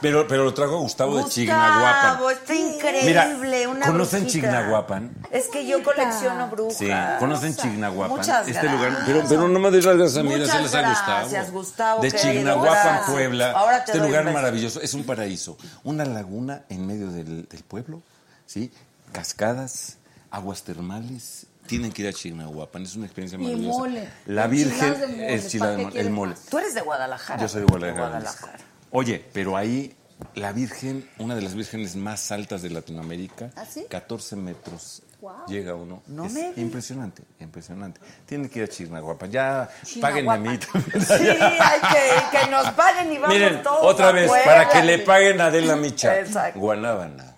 Pero, pero lo trajo Gustavo, de Gustavo, Chignahuapan. está increíble. Mira, una ¿conocen brujita. Chignahuapan? Es que yo colecciono brujas. Sí, conocen Chignahuapan. Muchas este lugar, gracias. pero, pero no me des las gracias a mí, Muchas dáselo a Gustavo. gracias, Gustavo, De Chignahuapan. Puebla. Ahora te este doy lugar maravilloso, es un paraíso. Una laguna en medio del, del pueblo, ¿sí? Cascadas, aguas termales. Tienen que ir a Chignahuapan, es una experiencia Y maravillosa. mole. La Virgen de mole, es chilada ¿para de qué mole, el mole. Tú eres de Guadalajara. Yo soy de De Guadalajara. Guadalajara. Oye, pero ahí la Virgen, una de las vírgenes más altas de Latinoamérica, ¿Ah, sí? 14 metros llega uno. No es me digas. impresionante, impresionante. Tiene que ir a Chignahuapan. Ya páguenme a mí también. Sí, hay que, que nos paguen y vamos Miren, todos otra vez, para que le paguen a Adela Micha. Exacto. Guanábana.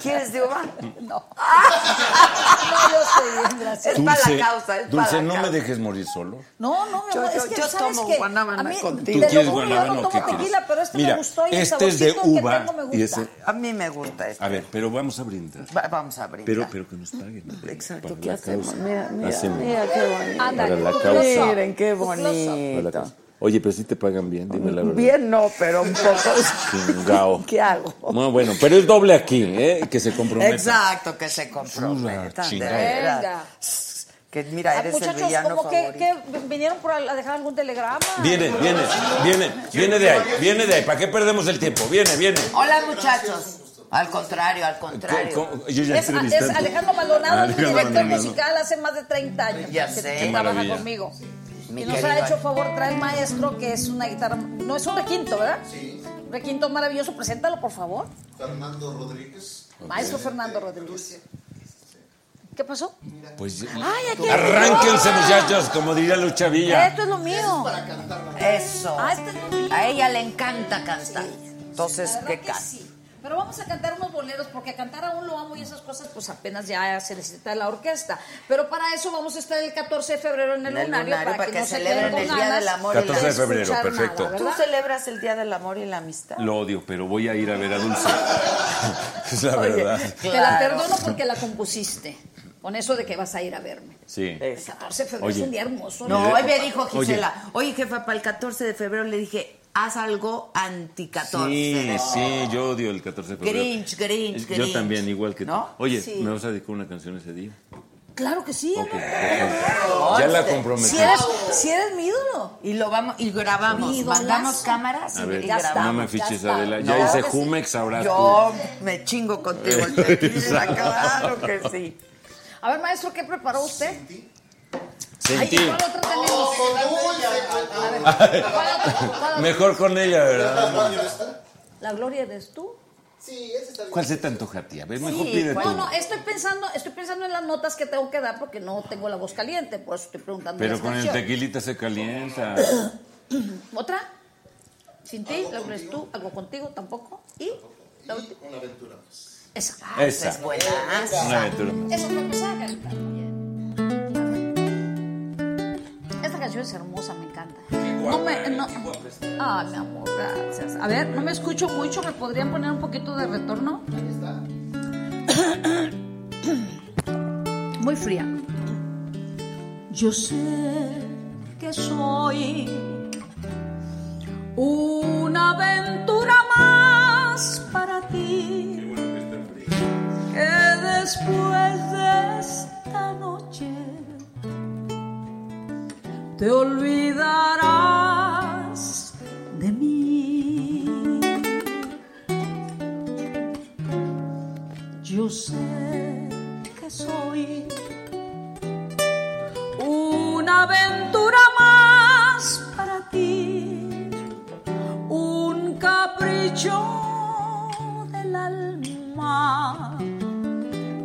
¿Quieres de uva? No. No, yo estoy bien, gracias. Es para la causa, es Dulce, para la no causa. me dejes morir solo. No, no, mi Yo- amor, yo- es que yo ¿sabes tomo qué? guanábana A mí, contigo. te ¿Tú lo quieres juro, yo guanábana no o tomo qué quieres? tequila, pero este Mira, me gustó y el este es de saborcito que uva tengo me gusta. y ese- A mí me gusta esto. A ver, pero vamos a brindar. Va- vamos a brindar. Pero, pero que nos paguen. Exacto, para ¿qué la hacemos? causa. Mira, mira, Hacemos. mira qué bonito. Ándale, Para la tu causa. close-up, Miren qué tu close-up. Bonito. Oye, pero si te pagan bien, dime la verdad. Bien no, pero un poco. Chingao. ¿Qué hago? No, bueno, pero es doble aquí, ¿eh? Que se comprometa. Exacto, que se veras. Venga. Que mira, Ah, eres el muchachos, villano como que, favorito. que vinieron por a dejar algún telegrama. Viene, viene, viene, viene de ahí, viene de ahí. ¿Para qué perdemos el tiempo? Viene, viene. Hola, muchachos. Al contrario, al contrario. Co- co- Yo ya Es, es Alejandro Maldonado, director Maldonado. musical hace más de 30 años. Ya que, sé. que trabaja conmigo. Mi y nos querido ha hecho favor traer maestro, que es una guitarra. No es un requinto, ¿verdad? Sí. Un requinto maravilloso. Preséntalo, por favor. Fernando Rodríguez. Maestro Fernando Rodríguez. ¿Qué pasó? Pues Ay, aquí- arránquense, muchachos, como diría Lucha Villa. Esto es lo mío. Eso. Ah, este es lo mío. A ella le encanta cantar. Entonces, ¿qué canta? Pero vamos a cantar unos boleros, porque cantar aún lo amo y esas cosas, pues apenas ya se necesita la orquesta. Pero para eso vamos a estar el 14 de febrero en el, En el lunario, lunario, para que, que no celebren el Día del Amor y la 14 de febrero, perfecto. nada, ¿Tú celebras el Día del Amor y la Amistad? Lo odio, pero voy a ir a ver a Dulce. es la Oye, verdad. Te la perdono porque la compusiste. Con eso de que vas a ir a verme. Sí. El 14 de febrero Oye. es un día hermoso. No, hoy me dijo Oye. Gisela, oye, jefa, para el 14 de febrero le dije, haz algo anti-14. Sí, sí, yo odio el 14 de febrero. Grinch, Grinch, Yo Grinch. también, igual que tú. ¿No? Oye, Sí. ¿me vas a dedicar una canción ese día? Claro que sí. Ya la comprometí. Si eres, si eres mi ídolo. Y lo vamos, y grabamos, mandamos cámaras A y, ver, y Ya está. grabamos. no me ya fiches, está. Adela. No, Ya hice que sí. Jumex, sabrás Yo me chingo contigo el tequila, claro que sí. A ver, maestro, ¿qué preparó usted? Ay, Sentí. ¿y cuál otra tenemos? A ver, ¿cuál otra? Mejor con ella, ¿verdad? ¿La gloria eres tú? Sí, ese está bien. ¿Cuál se te antoja a ti? A ver, mejor Sí, pide. No, no, estoy pensando, estoy pensando en las notas que tengo que dar porque no tengo la voz caliente, por eso estoy preguntando Pero con el canciones. tequilita se calienta. ¿Otra? ¿Sin ti? ¿La eres tú? ¿Algo contigo? ¿Tampoco? ¿Y? ¿La última? Una aventura más. Esa. Esa. Es buena. Una aventura más. Esa fue pesada, Carita. Esta canción es hermosa, me encanta. No me, no, ah, mi amor, gracias. A ver, no me escucho mucho, ¿me podrían poner un poquito de retorno? Muy fría. Yo sé que soy una aventura más para ti que después de esta noche te olvidarás de mí. Yo sé que soy una aventura más para ti, un capricho del alma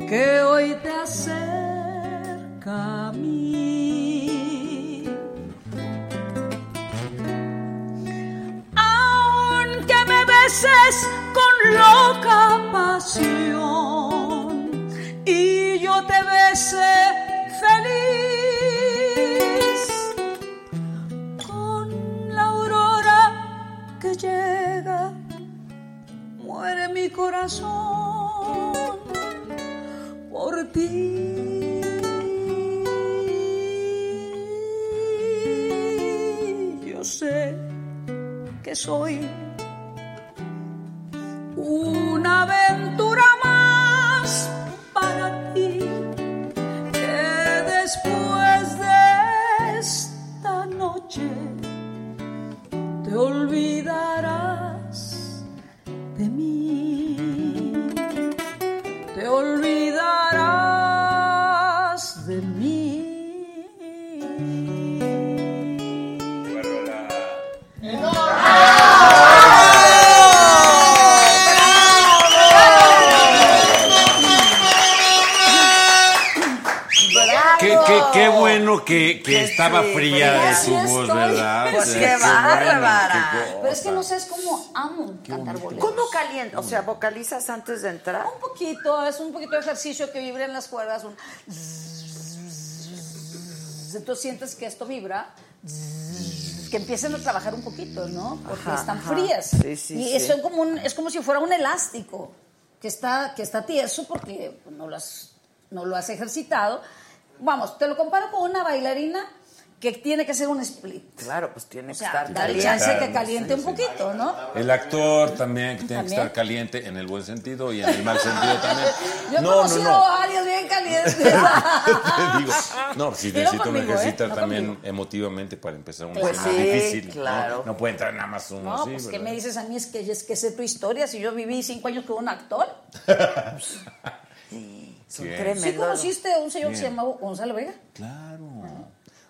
que hoy te acerca a mí. Beses con loca pasión y yo te bese feliz con la aurora que llega, muere mi corazón por ti. Yo sé que soy una aventura más para ti que después de esta noche te olvidarás qué que, estaba sí, fría de su voz, estoy. ¿verdad? Pues Sí, qué bárbara. qué pero es que no sabes cómo amo cantar boleros ¿Cómo calienta? O sea, ¿vocalizas antes de entrar? Un poquito, es un poquito de ejercicio que vibra en las cuerdas. Un... Entonces sientes que esto vibra, que empiecen a trabajar un poquito, ¿no? Porque Ajá, están ajá. frías. Sí, sí, y sí. son como un- es como si fuera un elástico que está, que está tieso porque no lo, has, no lo has ejercitado. Vamos, te lo comparo con una bailarina que tiene que hacer un split. Claro, pues tiene O que sea, estar dale caliente. chance que caliente un poquito, ¿no? El actor también que tiene que estar caliente en el buen sentido y en el mal sentido también. Yo he no, no, conocido no. varios bien calientes. Te digo, no, si Pero necesita conmigo, ¿eh? ejercitar No también conmigo. emotivamente para empezar una Pues sí, difícil. ¿no? claro. No, puede entrar nada más uno No, así, pues ¿qué ¿verdad? me dices a mí? Es que, es que sé tu historia. Si yo viví cinco años con un actor. Son Bien. ¿Sí tremendos. conociste a un señor que se llamaba Gonzalo Vega? Claro.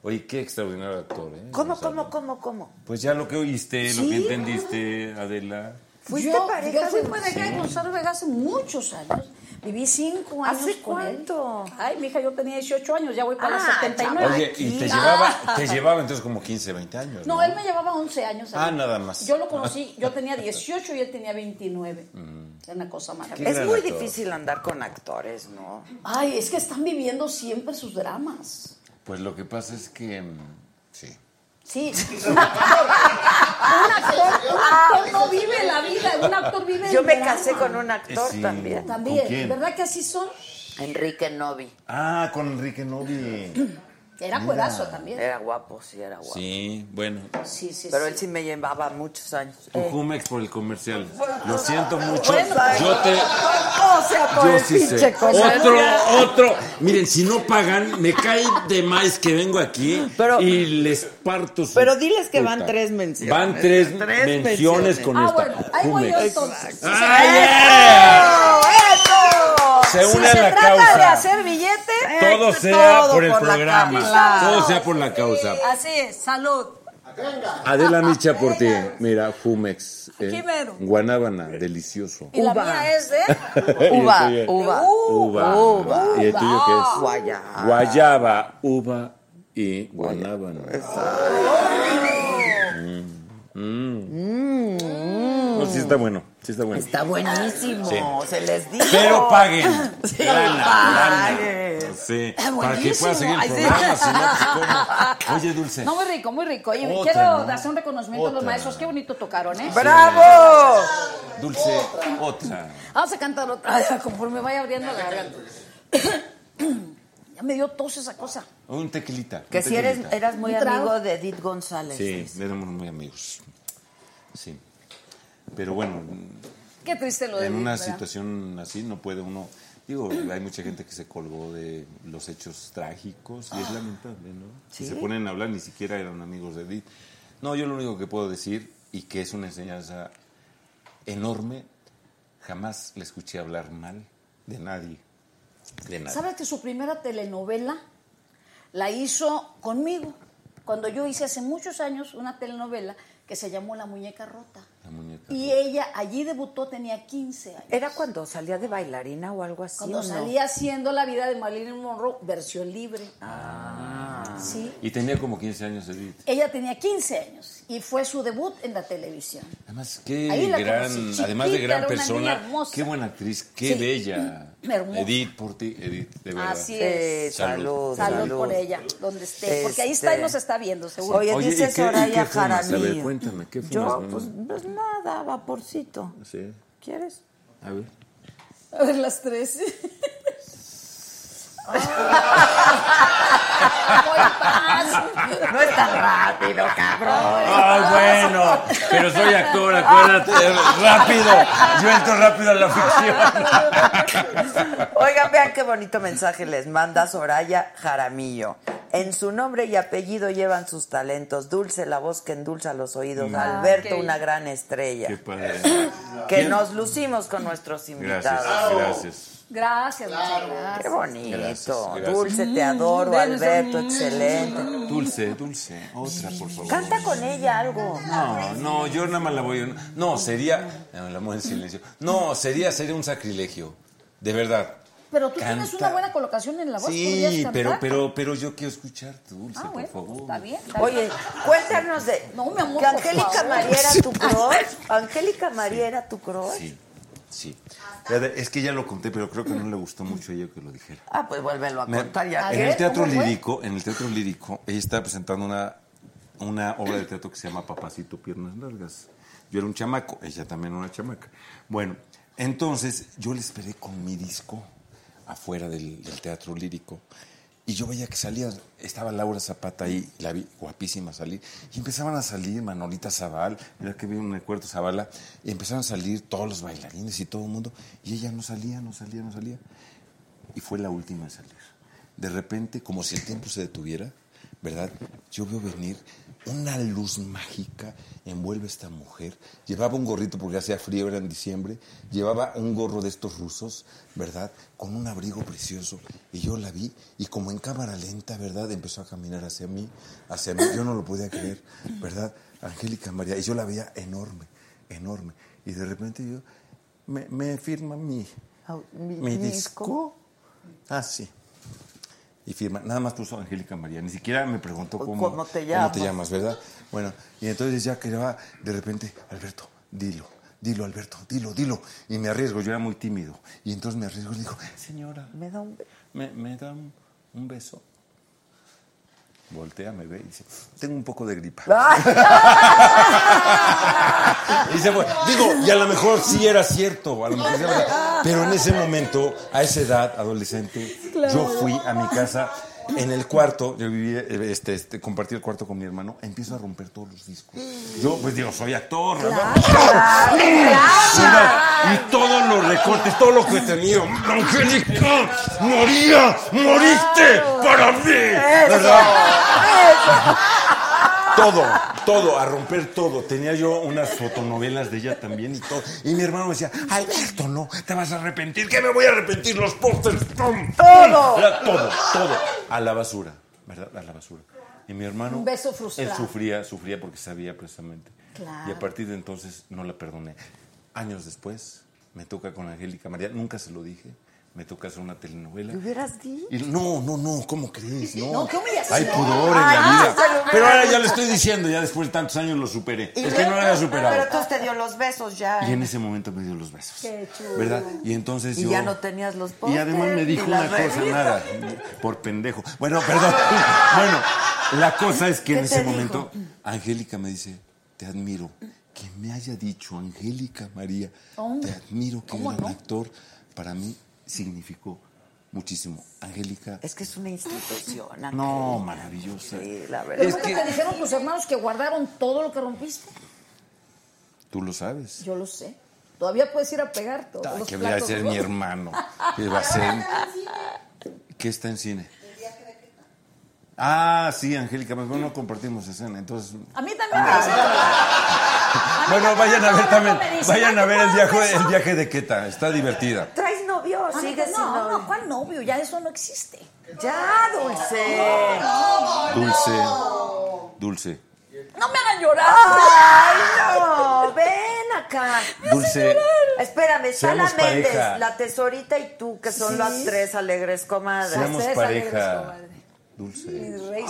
Oye, qué extraordinario actor, ¿eh? ¿Cómo, Gonzalo. cómo, cómo, cómo? Pues ya lo que oíste, lo Sí. que entendiste, Adela. ¿Fuiste yo, pareja yo fui de- pareja de Gonzalo Vega hace muchos años. Viví cinco años ¿Hace con él. cuánto? Ay, mi hija, yo tenía 18 años, ya voy para los Ah, 79. Oye, y te llevaba, te llevaba entonces como 15, 20 años. No, No, él me llevaba 11 años. a Ah, nada más. Yo lo conocí, yo tenía 18 y él tenía 29. Es una cosa maravillosa. Es muy actor. difícil andar con actores, ¿no? Ay, es que están viviendo siempre sus dramas. Pues lo que pasa es que. mm, Sí. Sí. un, actor, un actor no vive la vida, un actor vive Yo el me drama. casé con un actor Sí. también. ¿Con También, quién? ¿verdad que así son? Enrique Novi. Ah, con Enrique Novi. Era cuerazo también. Era guapo, sí, era guapo. Sí, bueno. Sí, sí, Pero sí. él sí me llevaba muchos años. Tu Eh, Jumex por el comercial. Lo siento mucho. Bueno, Yo te. o sea, por Yo el sí pinche sé. comercial. Otro, otro. Miren, si no pagan, me cae de más que vengo aquí Pero- y les parto su Pero diles que van puta. tres menciones. Van tres, Tres menciones menciones. con Ah, esta. bueno, ahí voy yo Jumex. entonces. ¡Ah, yeah! ¡Eso! Se une a la trata de causa. hacer billete, Todo sea todo por el por programa. Todo sea por la causa. así es, salud. Adela Micha por ti. Mira, Jumex. eh. Guanábana, delicioso. Y la Uva. mía es de ¿Y el Uva, uva. Uva. Uva. ¿Y el tuyo qué es? Guayaba. Guayaba, uva y guanábana. Mm. Mm. No, sí está bueno, sí está bueno. Está buenísimo, Sí. se les dijo. Pero paguen. Sí, Lana, paguen. lana. Sí, para que pueda seguir el buenísimo. Ay, sí. programa, si no, pues. Oye, Dulce. No, muy rico, muy rico. Y Otra, quiero ¿no? hacer un reconocimiento a los maestros. Qué bonito tocaron, ¿eh? ¡Bravo! Dulce, otra. Vamos a cantar otra. Ay, conforme vaya abriendo la garganta. ya me dio tos esa cosa. Un tequilita. Que un si eres, eras muy amigo de Edith González. Sí, éramos muy amigos. Sí. Pero bueno, Qué triste lo de en una ¿verdad? situación así no puede uno. Digo, hay mucha gente que se colgó de los hechos trágicos y es lamentable, ¿no? Si ¿Sí? se ponen a hablar, ni siquiera eran amigos de Edith. No, yo lo único que puedo decir, y que es una enseñanza enorme, jamás le escuché hablar mal de nadie. De nadie. ¿Sabes que su primera telenovela la hizo conmigo? Cuando yo hice hace muchos años una telenovela que se llamó La Muñeca Rota. La muñeca. Y ella allí debutó, tenía 15 años. ¿Era cuando salía de bailarina o algo así? Cuando o no? salía haciendo la vida de Marilyn Monroe, versión libre. Ah. Sí. Y tenía como 15 años Edith. Ella tenía 15 años y fue su debut en la televisión. Además, qué Ahí la gran, conocí, además de gran persona, qué buena actriz, qué Sí. bella. Hermosa. Edith, por ti, Edith, de verdad. Así Sí, es. salud, Salud, salud. por ella, donde esté. Porque ahí está Este- y nos está viendo, seguro. Oye, Oye, dice ¿y qué- y Soraya fumas? A ver, Jaramillo. cuéntame, ¿qué fumas, Yo, pues, pues nada, vaporcito. Sí. ¿Quieres? A ver. A ver, las tres. No es tan rápido, cabrón. Ay, bueno, pero soy actor, acuérdate, rápido. Yo entro rápido a la ficción. Oigan, vean qué bonito mensaje les manda Soraya Jaramillo. En su nombre y apellido llevan sus talentos. Dulce, la voz que endulza los oídos. Ah, Alberto, una gran estrella. Qué padre. Que nos lucimos con nuestros invitados. Gracias, gracias. Gracias, gracias. Qué bonito. Gracias, gracias. Dulce, te adoro, de- Alberto, excelente. Dulce, dulce, otra, por favor. Canta con ella algo. No, no, yo nada más la voy a... No, sería... No, la mujer en silencio. No, sería, sería un sacrilegio. De verdad. Pero tú tienes Canta. una buena colocación en la voz. ¿podrías Sí, pero, pero, pero yo quiero escucharte, Dulce, Ah, bueno, por favor. está bien. está Oye, bien. cuéntanos de. No, mi amor, que Angélica era tu crush. Angélica María era tu crush. Sí, sí. Es que ya lo conté, pero creo que no le gustó mucho a ella que lo dijera. Ah, pues vuélvelo a Me- contar ya. En el teatro lírico, en el teatro lírico, ella estaba presentando una, una obra de teatro que se llama Papacito Piernas Largas. Yo era un chamaco, ella también una chamaca. Bueno, entonces yo le esperé con mi disco afuera del, del teatro lírico. Y yo veía que salía, estaba Laura Zapata ahí, la vi guapísima salir, y empezaban a salir Manolita Zaval, mira que vi un recuerdo Zavala, y empezaron a salir todos los bailarines y todo el mundo, y ella no salía, no salía, no salía. Y fue la última en salir. De repente, como si el tiempo se detuviera, ¿verdad? Yo veo venir una luz mágica, envuelve a esta mujer. Llevaba un gorrito porque hacía frío, era en diciembre. Llevaba un gorro de estos rusos, ¿verdad? Con un abrigo precioso. Y yo la vi y como en cámara lenta, ¿verdad? Empezó a caminar hacia mí, hacia mí. Yo no lo podía creer, ¿verdad? Angélica María. Y yo la veía enorme, enorme. Y de repente yo, me, me firma mi, mi- mi mi disco. Ah, sí. Y firma, nada más puso Angélica María, ni siquiera me preguntó cómo, ¿Cómo te llamas? llamas, ¿verdad? Bueno, y entonces ya que va, de repente, Alberto, dilo, dilo Alberto, dilo, dilo. Y me arriesgo, yo era muy tímido. Y entonces me arriesgo y le digo, señora, Me da un... ¿me, me da un, un beso? Voltea, me ve y dice, tengo un poco de gripa. Y se fue. Digo, y a lo mejor sí era cierto, a lo mejor sí era verdad. pero en ese momento, a esa edad, adolescente, yo fui a mi casa. En el cuarto, yo vivía, eh, este, este, compartí el cuarto con mi hermano, empiezo a romper todos los discos. Yo, pues digo, soy actor. Mira, Y todos los recortes, todo lo que he tenido. Angélica, moría, moriste para mí, ¿verdad? Todo, todo, a romper todo. Tenía yo unas fotonovelas de ella también y todo. Y mi hermano me decía, Alberto, no, te vas a arrepentir. ¿Qué me voy a arrepentir? Los pósters, ¡pum! ¡Todo! Era todo, todo. A la basura, ¿verdad? A la basura. Y mi hermano... Un beso frustrado. Él sufría, sufría porque sabía precisamente. Claro. Y a partir de entonces no la perdoné. Años después, me toca con Angélica María. Nunca se lo dije. Me toca hacer una telenovela. ¿Le hubieras dicho? Y no, no, no, ¿cómo crees? No, No, qué humillación. Hay pudor en la no, vida. lo Pero ahora ya le estoy diciendo, ya después de tantos años lo superé. Es que no lo había superado. Pero entonces te dio los besos ya. Y en ese momento me dio los besos. Qué chulo. ¿Verdad? Y entonces Y yo. ya no tenías los Y además me dijo una cosa, revistas. nada, por pendejo. Bueno, perdón. Bueno, la cosa es que ¿Qué en te ese dijo? momento Angélica me dice, te admiro. Que me haya dicho Angélica María, Oh, te admiro que ¿cómo gran no? actor, para mí significó muchísimo. Angélica, Es que es una institución. no, maravillosa. Sí, la Pero verdad. Es que- te dijeron tus hermanos que guardaron todo lo que rompiste. Tú lo sabes. Yo lo sé. Todavía puedes ir a pegar los que voy a ser mi hermano. Que va a ser. ¿Qué está en cine? Ah, sí, Angélica, pues bueno, no compartimos escena, entonces... A mí también me dicen. Bueno, vayan a ver también, vayan a "Ay, ver el ¿cómo viaje, el eso?" viaje de Queta, está divertida. Ah, Sigue sin no, novio. no, ¿cuál novio? Ya eso no existe. Ya, Dulce. Dulce, dulce, No me hagan llorar. Ay, no. Ven acá. dulce. Espérame, está la Méndez, pareja. la tesorita y tú, que son Sí. las tres alegres comadres. Seamos Ustedes alegres, pareja. comadre. Dulce. Rey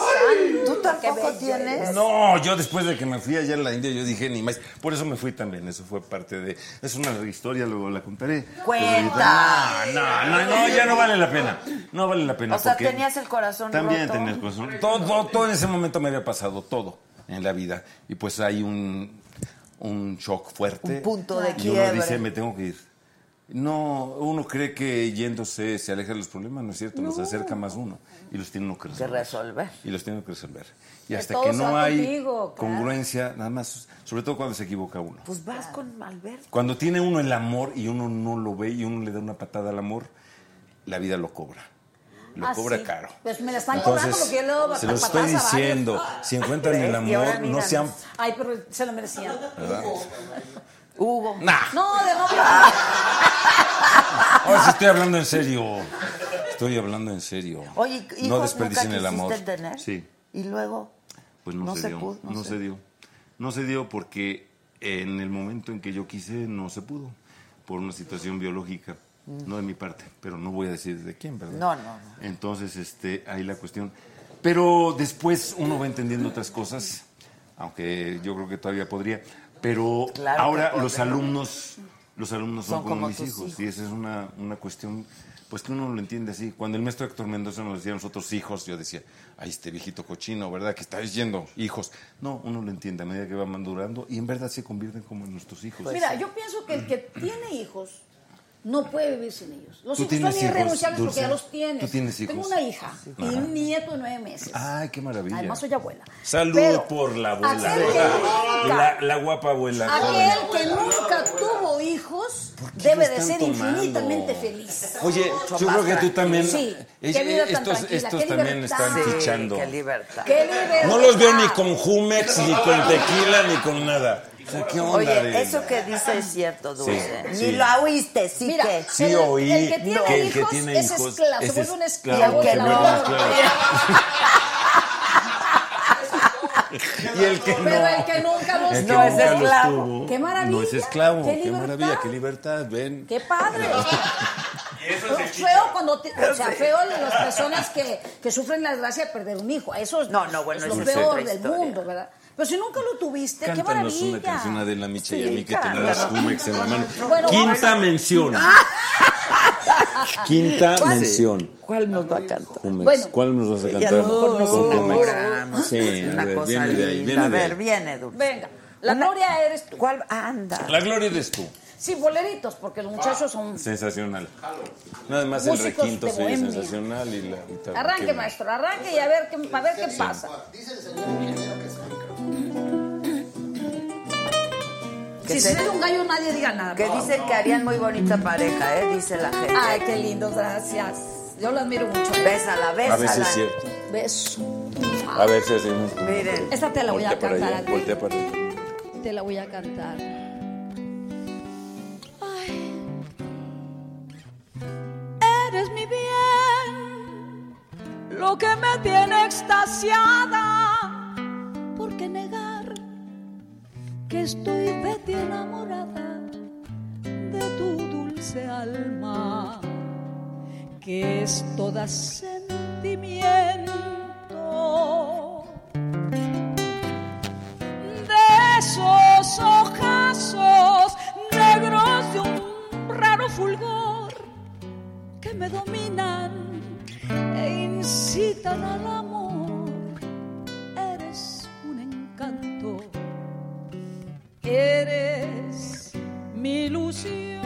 ¿Tú tampoco tienes? No, yo después de que me fui allá en la India, yo dije ni más. Por eso me fui también, eso fue parte de... Es una historia, luego la contaré. Cuenta. Ahorita- No, no, no, ya no vale la pena. No vale la pena. O sea, tenías el corazón También roto. tenía el corazón todo, todo, todo en ese momento me había pasado, todo en la vida. Y pues hay un, un shock fuerte. Un punto de Y uno quiebre. dice, me tengo que ir. No, uno cree que yéndose se aleja de los problemas, no es cierto, los acerca más uno. Y los tiene uno que Que resolver. resolver. Y los tiene que resolver. Y Que hasta que no hay contigo, congruencia, nada más, sobre todo cuando se equivoca uno. Pues vas con Alberto. Cuando tiene uno el amor y uno no lo ve y uno le da una patada al amor, la vida lo cobra. Lo Ah, cobra sí. caro. Pues me la están cobrando porque yo le doy se lo estoy diciendo. Si encuentran el amor, no sean... Ay, pero se lo merecían. ¿verdad? Hugo. Nah, No, de novio. ahora sí estoy hablando en serio. Estoy hablando en serio. Oye, hijos no desperdicien nunca el amor. tener? Sí. Y luego, Pues no, No se, se dio. pudo, no no se- se dio. No se dio porque en el momento en que yo quise no se pudo. Por una situación biológica. No de mi parte, pero no voy a decir de quién, ¿verdad? Mm. No, no, no. Entonces, este, ahí la cuestión. Pero después uno va entendiendo otras cosas, aunque yo creo que todavía podría. Pero Claro ahora los alumnos, los alumnos son, Son como, como mis hijos. hijos. Y esa es una, una cuestión, pues que uno lo entiende así. Cuando el maestro Héctor Mendoza nos decía a nosotros hijos, yo decía, ay, este viejito cochino, ¿verdad? Que está diciendo hijos. No, uno lo entiende a medida que va madurando y en verdad se convierten como en nuestros hijos. Mira, yo pienso que el que tiene hijos no puede vivir sin ellos. Los ¿Tú hijos son hijos, irrenunciables porque ya los tienes. ¿Tú tienes Tengo hijos? una hija y un nieto de nueve meses. Ay, qué maravilla. Además soy abuela. Salud Pero por la abuela. aquel que nunca- La, la guapa abuela. Aquel que nunca tuvo hijos debe de ser tomando? infinitamente feliz. Oye, yo creo que tú también. Sí, qué vida tan estos tranquila, estos qué también están Sí, fichando. qué libertad. ¡Qué libertad! No los veo ni con Jumex, ni con tequila, ni con nada. O sea, ¿qué onda? Oye, de- eso que dice es cierto, Dulce. Sí, Ni lo oíste, sí Mira, que. Sí, el, oí el que tiene que el que hijos es esclavo, es se vuelve un esclavo, que no. Y el que no. Pero el que nunca los el que No es los esclavo. tuvo, ¡Qué maravilla! No es esclavo. ¡Qué Qué, libertad! maravilla, qué libertad. Ven. ¡Qué padre! feo cuando te- o sea, feo de las personas que, que sufren la desgracia de perder un hijo. Eso es, No, no, bueno, es lo eso es peor del mundo, ¿verdad? Pero si nunca lo tuviste, qué Cántanos maravilla. una canción Adela Micha y a Sí, mí que tengas cántalo. Jumex en la mano. Bueno, Quinta mención. Quinta ¿Cuál? mención. ¿Cuál nos va a cantar? Jumex. Bueno. ¿Cuál nos vas a cantar? no Con Jumex. enamoramos. Sí, una a ver, cosa viene de ahí, viene A ver, ahí. viene, Dulce. Venga, la Una- gloria eres tú. ¿Cuál? Anda. La gloria eres tú. Sí, boleritos, porque los muchachos son... Sensacional. Nada más el requinto se oye sensacional y la guitarra. Arranque, maestro, arranque y a ver qué, a ver qué pasa. Dice el señor ingeniero que Si se- se un gallo, nadie diga nada. Que dicen que harían muy bonita pareja, ¿eh? Dice la gente. Ay, qué lindo, gracias. Yo lo admiro mucho. Bésala, bésala. A ver si es cierto. Beso. A ver si hacemos. Miren. Esta te la voy a cantar a ti. voltea para allá. Te la voy a cantar. Ay. Eres mi bien, lo que me tiene extasiada. ¿Por qué negar que estoy de ti enamorada de tu dulce alma? Que es toda sentimiento de esos ojazos negros de un raro fulgor que me dominan e incitan al amor. Eres un encanto, eres mi ilusión.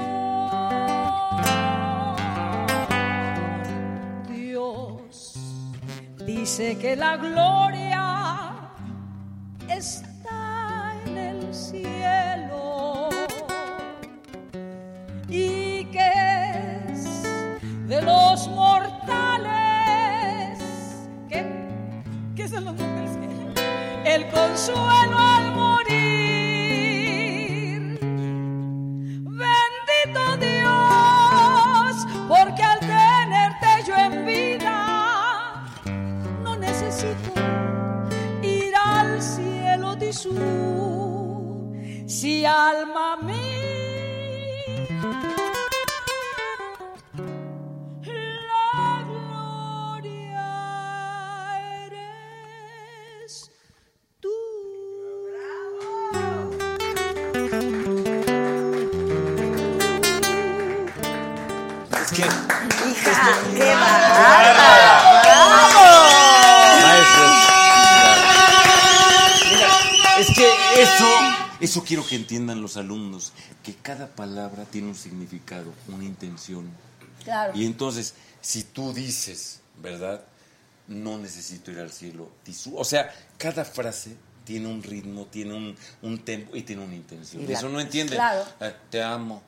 Dios dice que la gloria está en el cielo y que es de los mortales que, que de los mortales el consuelo al morir si alma mía la gloria eres tú Es que, Hija, qué. Eso quiero que entiendan los alumnos, que cada palabra tiene un significado, una intención. Claro. Y entonces, si tú dices, ¿verdad? No necesito ir al cielo. O sea, cada frase tiene un ritmo, tiene un, un tempo y tiene una intención. Y la- Eso no entienden. Claro. Eh, te amo.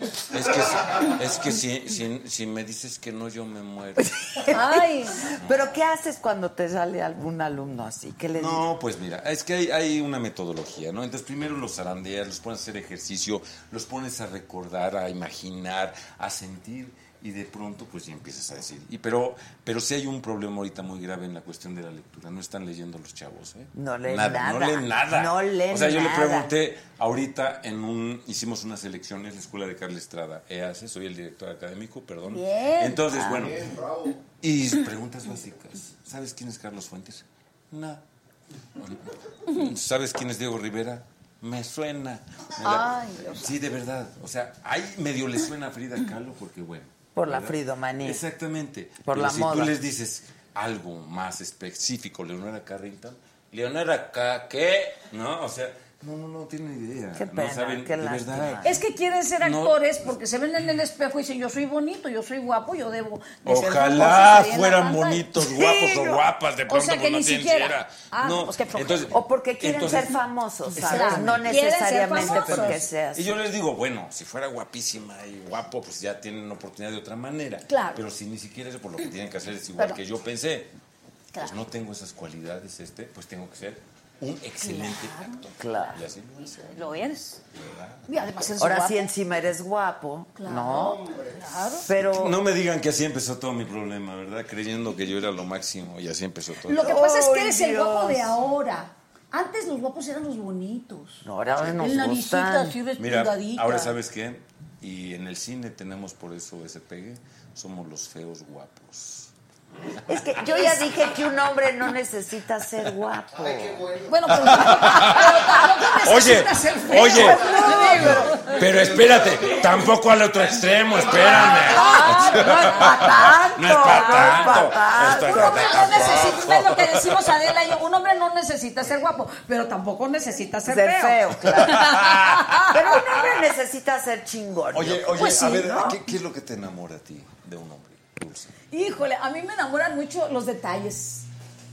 Es que, si- es que si, si, si me dices que no, yo me muero. Ay, Pero ¿qué haces cuando te sale algún alumno así? ¿Qué le dices? No, pues mira, es que hay, hay una metodología, ¿no? Entonces primero los zarandeas, los pones a hacer ejercicio, los pones a recordar, a imaginar, a sentir y de pronto pues ya empiezas a decir. Y pero pero sí hay un problema ahorita muy grave en la cuestión de la lectura, no están leyendo los chavos, ¿eh? No leen No nada. leen nada. No leen O sea, yo le pregunté ahorita en un hicimos unas elecciones en la escuela de Carla Estrada, EACE, soy el director académico, perdón. Bien. Entonces, Ah, bueno, y preguntas básicas. ¿Sabes quién es Carlos Fuentes? No. ¿Sabes quién es Diego Rivera? Me suena. Ay. Sí, de verdad. O sea, ahí medio le suena a Frida Kahlo porque, bueno. Por la fridomanía. Exactamente. Por Pero la si moda. tú les dices algo más específico, Leonora Carrington, Leonora K, ¿qué? ¿No? O sea, no, no, no tienen idea. Qué pena, no saben, qué de verdad. Es que quieren ser No. actores porque se ven en el espejo y dicen yo soy bonito, yo soy guapo, yo debo de Ojalá fueran pantalla". bonitos, guapos Sí, o guapas, de O pronto sea, que pues, no ni tienen siquiera. Ah, no, pues qué flojera. entonces, O porque quieren entonces- ser famosos, ¿sabes? No necesariamente famosos. porque seas. Y yo les digo, bueno, si fuera guapísima y guapo, pues ya tienen oportunidad de otra manera. Claro. Pero si ni siquiera eso, por lo que tienen que hacer es igual Pero- que yo pensé. Claro. Pues no tengo esas cualidades, este, pues tengo que ser un excelente actor. Claro. Y así lo hice. Lo eres. Y además eres Ahora guapo. sí encima eres guapo, Claro, ¿no? Claro. Pero No me digan que así empezó todo mi problema, ¿verdad? Creyendo que yo era lo máximo y así empezó todo. Lo que pasa es que ¡Ay, eres el guapo de ahora. Antes los guapos eran los bonitos. No, ahora nos el naricita gustan. así Mira, ahora sabes qué, y en el cine tenemos por eso ese pegue, somos los feos guapos. Es que yo ya dije que un hombre no necesita ser guapo. Bueno, pero, pero tampoco Oye, ser feo. oye. Pues no, pero- Pero espérate, tampoco al otro extremo, espérame. Ah, no es para tanto. No es para no es tanto. Un hombre no necesita, es lo que decimos Adela y yo, un hombre no necesita ser guapo, pero tampoco necesita ser, Ser feo, claro. Pero Pero un hombre necesita ser chingón. Oye, oye, Pues a sí, ver, ¿no? ¿qué, qué es lo que te enamora a ti de un hombre, Dulce? Híjole, a mí me enamoran mucho los detalles.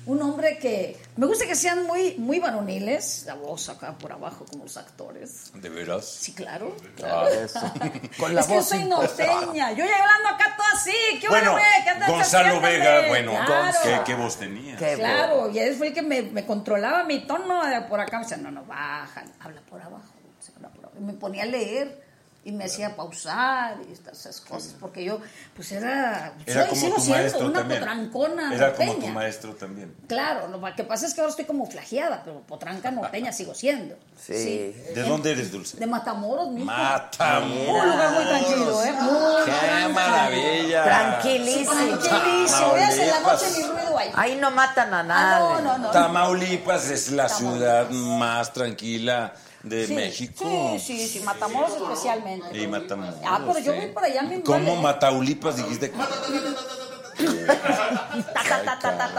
Un hombre que me gusta que sean muy muy varoniles, la voz acá por abajo como los actores. ¿De veras? Sí, claro. Ah, Con la es que voz soy impostada. norteña. Yo ya hablando acá todo así. ¿Qué Bueno, güey? ¿Qué andas Gonzalo? Vega, bueno, Claro. ¿qué, qué voz tenía? Qué Claro, y él fue el que me, me controlaba mi tono de por acá. Me decía, no, no, baja, habla por abajo. Dulce, habla por abajo. Y me ponía a leer y me hacía pausar y estas esas cosas, porque yo, pues era, Era soy, como sigo tu siendo maestro una también. potrancona Era como tu maestro también. Claro, lo que pasa es que ahora estoy como flageada, pero potranca norteña sigo siendo. Sí. ¿De dónde eres, Dulce? De Matamoros, mijo. Matamoros. Un lugar muy tranquilo, ¿eh? Muy ¡Qué tranquilo. maravilla! Tranquilísimo. Tranquilísimo. Hacer la noche ni ruido ahí. Ahí no matan a Ah, nadie. no, no, no. Tamaulipas es la ciudad más tranquila de Sí, México. Sí, sí, sí, Matamoros especialmente. Y Matamoros. Ah, pero yo voy por allá mi ¿Cómo Mataulipas dijiste?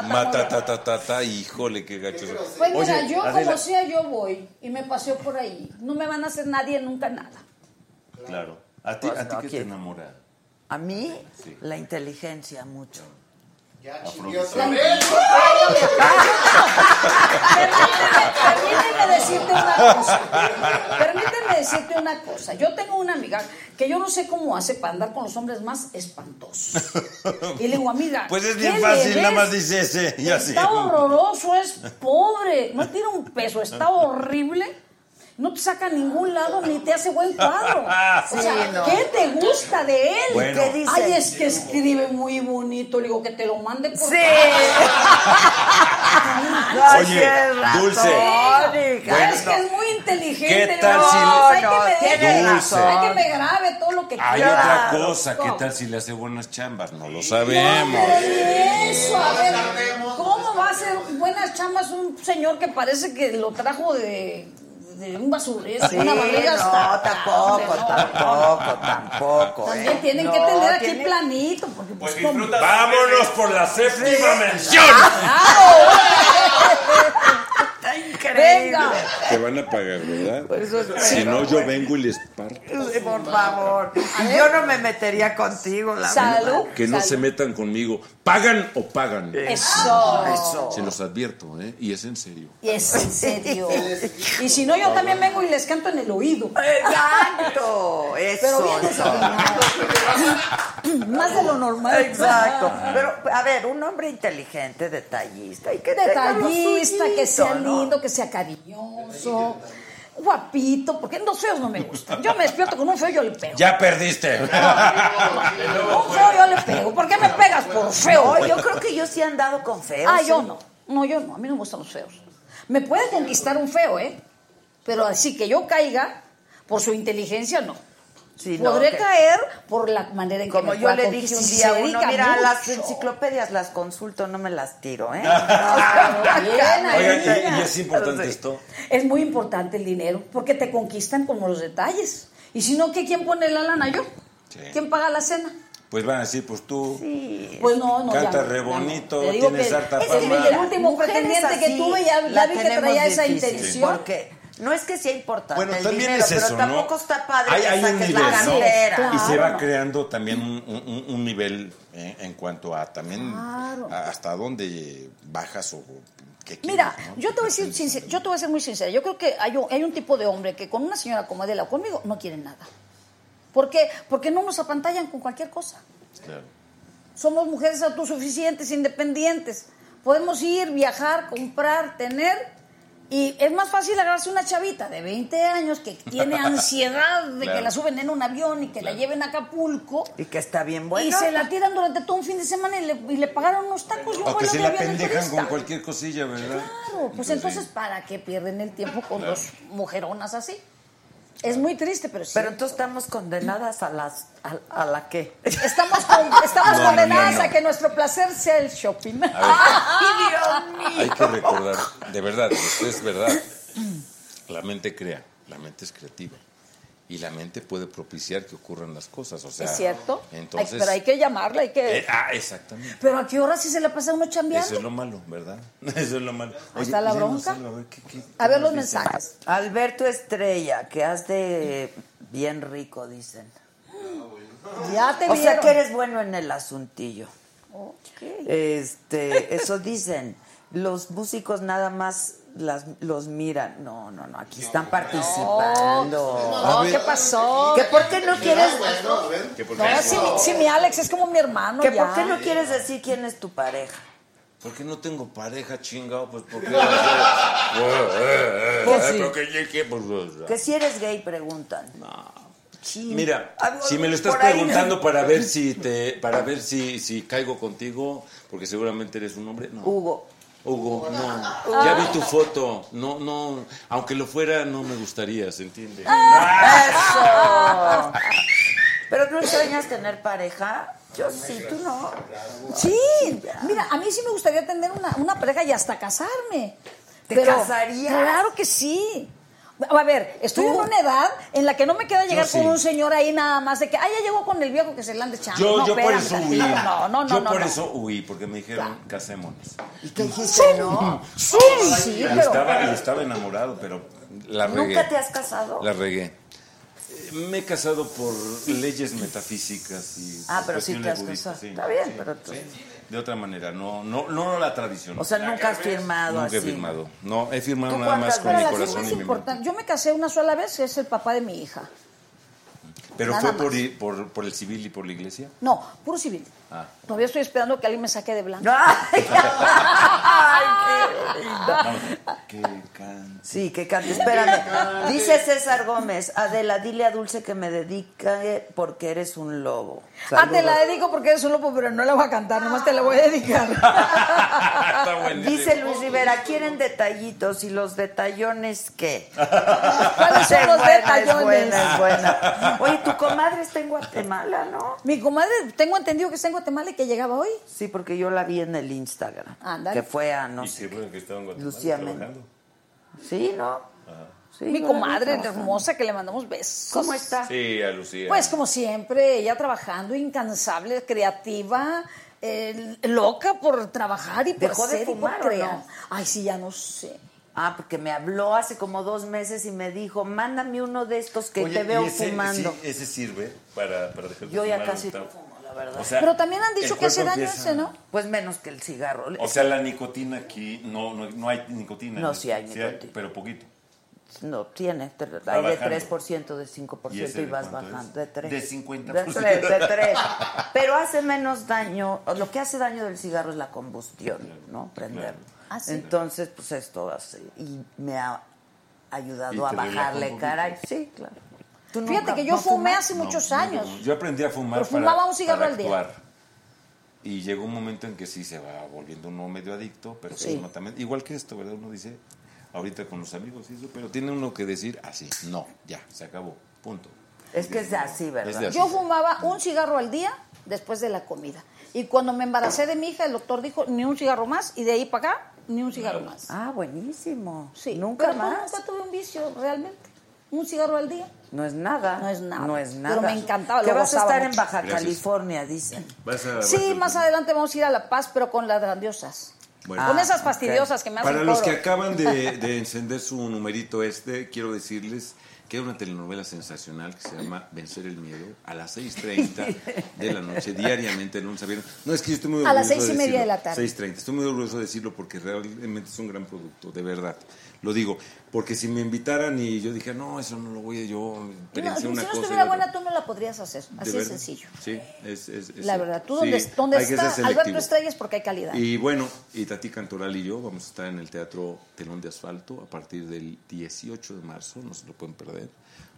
Mata, ta, ta, ta, ta, híjole, qué gacho. Pues mira, Oye, yo Adela, como sea, yo voy y me paseo por ahí. No me van a hacer nadie nunca nada. Claro. ¿A ti, Pues a ti no, qué te enamora? A mí, Sí. la inteligencia mucho. Ya otra vez. Permíteme decirte una cosa. Permíteme decirte una cosa. Yo tengo una amiga que yo no sé cómo hace para andar con los hombres más espantosos. Y le digo, amiga. Pues es ¿qué bien fácil, nada más dice ese y así. Está horroroso, es pobre, no tiene un peso, está horrible. No te saca a ningún lado ni te hace buen cuadro. O sea, Sí, no. ¿qué te gusta de él? Bueno. ¿Qué dice? Ay, es que escribe muy bonito. Le digo que te lo mande por Sí. Oye, Dulce. hija, es que es muy inteligente. ¿Qué tal si- "No, hay No, que me deje. Hay que me grabe todo lo que Hay quiera. otra cosa, ¿qué tal si le hace buenas chambas? No lo sabemos. pero eso, a ver, ¿cómo va a hacer buenas chambas un señor que parece que lo trajo de, de un basurero? Sí, una barriga no, hasta- tampoco, no. tampoco, tampoco. También ¿eh? tienen que tener aquí tiene- planito, porque pues, Pues. Vámonos por la séptima mención. Está increíble. Venga. Te van a pagar, ¿verdad? Por eso espero, Si no, yo vengo y les parto. Sí, Por favor. Y yo no me metería contigo, la Salud. verdad. Que no Salud. se metan conmigo. ¿Pagan o pagan? Eso. Se los advierto, ¿eh? Y es en serio. Y es en serio. Y si no, yo también vengo y les canto en el oído. Exacto. Eso. Pero bien eso. Más de lo normal. Exacto. Pero, a ver, un hombre inteligente, detallista y que Detallista, que sea lindo, que sea cariñoso, guapito, porque los feos no me gustan. Yo me despierto con un feo, yo le pego. Ya perdiste. Un feo yo le pego. ¿Por qué me pegas por feo? Yo creo que yo sí he andado con feos. Ah, yo ¿sí? no. No, yo no. A mí no me gustan los feos. Me puede conquistar un feo, ¿eh? Pero así que yo caiga por su inteligencia, no. Sí, no, Podré que- caer por la manera en que Como me yo le dije un día uno, mira, las enciclopedias las consulto, no me las tiro, ¿eh? Oiga, y, y es importante Sí. esto. Es muy importante el dinero, porque te conquistan como los detalles. Y si no, ¿qué, ¿quién pone la lana? Yo. Sí. ¿Quién paga la cena? Pues van a decir, pues tú Pues no, no. Canta ya no, re no. bonito, tienes harta fama. es el último pretendiente que tuve, ya, la vi que traía esa intención. Porque no es que sea importante Bueno, el también dinero, es eso, pero ¿no? tampoco está padre hay, que hay un saques nivel, la. Y se va creando también un, un- un nivel eh, en cuanto a también a- hasta dónde bajas o qué Mira, quieres, ¿no? yo te voy a decir sincer- yo te voy a ser muy sincera. Yo creo que hay un, hay un tipo de hombre que con una señora como Adela o conmigo no quieren nada. ¿Por qué? Porque no nos apantallan con cualquier cosa. Claro. Somos mujeres autosuficientes, independientes. Podemos ir, viajar, comprar, tener. Y es más fácil agarrarse una chavita de 20 años que tiene ansiedad de Claro. que la suben en un avión y que la lleven a Acapulco. Y que está bien bueno. Y se la tiran durante todo un fin de semana y le, y le pagaron unos tacos y un O que se la pendejan con cualquier cosilla, ¿verdad? Claro, pues entonces, ¿para qué pierden el tiempo con dos mujeronas así? Es muy triste, pero sí. Pero entonces estamos condenadas a las a, a la qué? Estamos, con- estamos No, condenadas no, no. a que nuestro placer sea el shopping. ¡Ay, Dios mío! Hay que recordar, de verdad, esto es verdad. La mente crea, la mente es creativa. Y la mente puede propiciar que ocurran las cosas. O sea, ¿Es cierto? Entonces, Ay, pero hay que llamarla, hay que... Eh, ah, exactamente. Pero ¿a qué hora sí se le pasa a uno chambeando? Eso es lo malo, ¿verdad? Eso es lo malo. Ahí está la bronca. a ver, ¿qué- qué- A ver qué los dicen? mensajes. Alberto Estrella, que has de bien rico, dicen. Ya te O sea que eres bueno en el asuntillo. Ok. Este, eso dicen. Los músicos nada más las, los miran. No, no, no, aquí están participando. No, ¿qué pasó? ¿Que por qué no quieres, Que por No, si, mi- si mi Alex es como mi hermano que ya. por qué no quieres decir quién es tu pareja? ¿Por qué no tengo pareja, chingado? Pues porque... Pues sí. Que- si eres gay preguntan. Chin. Mira, Algo si me lo estás preguntando para ver si te, para ver si, si caigo contigo, porque seguramente eres un hombre, no. Hugo. Hugo, no. Ya vi tu foto. No, no. Aunque lo fuera, no me gustaría, ¿se entiende? Eso. Pero no extrañas tener pareja. Yo sí, tú no. Sí, mira, a mí sí me gustaría tener una, una pareja y hasta casarme. ¿Te Pero- casarías? Claro que sí. A ver, estoy ¿Tú? en una edad en la que no me queda llegar sí. con un señor ahí nada más de que, ah, ya llegó con el viejo que se le ande echando. Yo, no, yo por eso huí. No, no, no, yo no, por no. eso huí, porque me dijeron, casémonos. ¿Y qué dijiste? No. Sí, sí, Y pero... estaba, y estaba enamorado, pero la regué. ¿Nunca te has casado? La regué. Eh, Me he casado por leyes metafísicas y Ah, pero sí te has budistas, casado. sí, Está bien, sí, pero tú- sí. De otra manera, no, no, no la tradición. O sea, nunca has firmado Nunca así. he firmado. No, he firmado ¿Tú nada más con mi corazón y mi mente. Yo me casé una sola vez, es el papá de mi hija. Pero Nada fue por, i- por, por el civil y por la iglesia. No, puro civil. Ah. Todavía estoy esperando que alguien me saque de blanco. Ay, ay, qué linda. Vamos, que can- Sí, que cante. Espérame. Dice César Gómez, Adela, dile a Dulce que me dedique porque eres un lobo. Ah, te la Saludos. dedico porque eres un lobo, pero no la voy a cantar, nomás te la voy a dedicar. Está buenísimo. Dice Luis Rivera, ¿quieren detallitos? ¿Y los detallones qué? ¿Cuáles son los buena, detallones? Es buena, es buena. Oye, tu comadre está en Guatemala, ¿no? Mi comadre, tengo entendido que está en Guatemala y que llegaba hoy. Sí, porque yo la vi en el Instagram. Ándale. Que fue a no Y sé. qué bueno que estaba en Guatemala Lucía trabajando. Méndez. Sí, ¿no? Sí, Mi comadre hermosa que le mandamos besos. ¿Cómo está? Sí, a Lucía. Pues como siempre, ella trabajando, incansable, creativa, eh, loca por trabajar y por ¿Dejó de y fumar por crear. no? Ay, sí, ya no sé. Ah, porque me habló hace como dos meses y me dijo, mándame uno de estos que Oye, te veo ¿y ese, fumando. sí, ese sirve para, para dejar de Yo ya casi no verdad. O sea, Pero también han dicho que hace daño empieza- ese, ¿no? Pues menos que el cigarro. O sea, la nicotina aquí, no, no, no hay nicotina. No, sí hay nicotina. pero poquito. No, tiene. Va Hay de bajando. 3%, de 5% ¿Y y, ese de vas bajando. es? De 3. De 50%. De 3, de 3. Pero hace menos daño. Lo que hace daño del cigarro es la combustión, ¿no? Prenderlo. Ah, sí. Entonces, pues esto hace. Y me ha ayudado Y a bajarle poquito. cara. Sí, claro. ¿Tú Fíjate que yo no fumé fumas? hace muchos No, años. Yo aprendí a fumar Pero fumaba para, un cigarro para al día. Y llegó un momento en que sí se va volviendo uno medio adicto, pero Sí. uno también, igual que esto, ¿verdad? Uno dice, ahorita con los amigos y eso, pero tiene uno que decir así, no, ya, se acabó, punto. Es que es así, ¿verdad? Es de así. Yo fumaba un cigarro al día después de la comida. Y cuando me embaracé de mi hija, el doctor dijo, ni un cigarro más. Y de ahí para acá, ni un cigarro más. Ah, buenísimo. Sí. Nunca Pero más. nunca tuve un vicio, realmente. Un cigarro al día. No es nada. No es nada. No es Pero nada. me encantaba, Que lo vas a estar en. Baja Gracias. California, dicen. Vas a- Sí, vas a- más adelante vamos a ir a La Paz, pero con las grandiosas. Bueno. con Ah, esas ok. fastidiosas que me hacen Para los que acaban de, de encender su numerito este, quiero decirles que hay una telenovela sensacional que se llama Vencer el Miedo a las 6.30 de la noche, diariamente, de lunes a viernes. No, es que yo estoy muy A las orgulloso seis y media decirlo. de la tarde. 6.30. Estoy muy orgulloso de decirlo porque realmente es un gran producto, de verdad. Lo digo, porque si me invitaran y yo dije, no, eso no lo voy a yo, No, si una no cosa. estuviera otra". buena, tú no la podrías hacer. ¿De Así de sencillo. Sí, es, es- es- La verdad, tú sí, donde, donde está Alberto selectivo. Estrella es porque hay calidad. Y bueno, y Tati Cantoral y yo vamos a estar en el Teatro Telón de Asfalto a partir del 18 de marzo, no se lo pueden perder.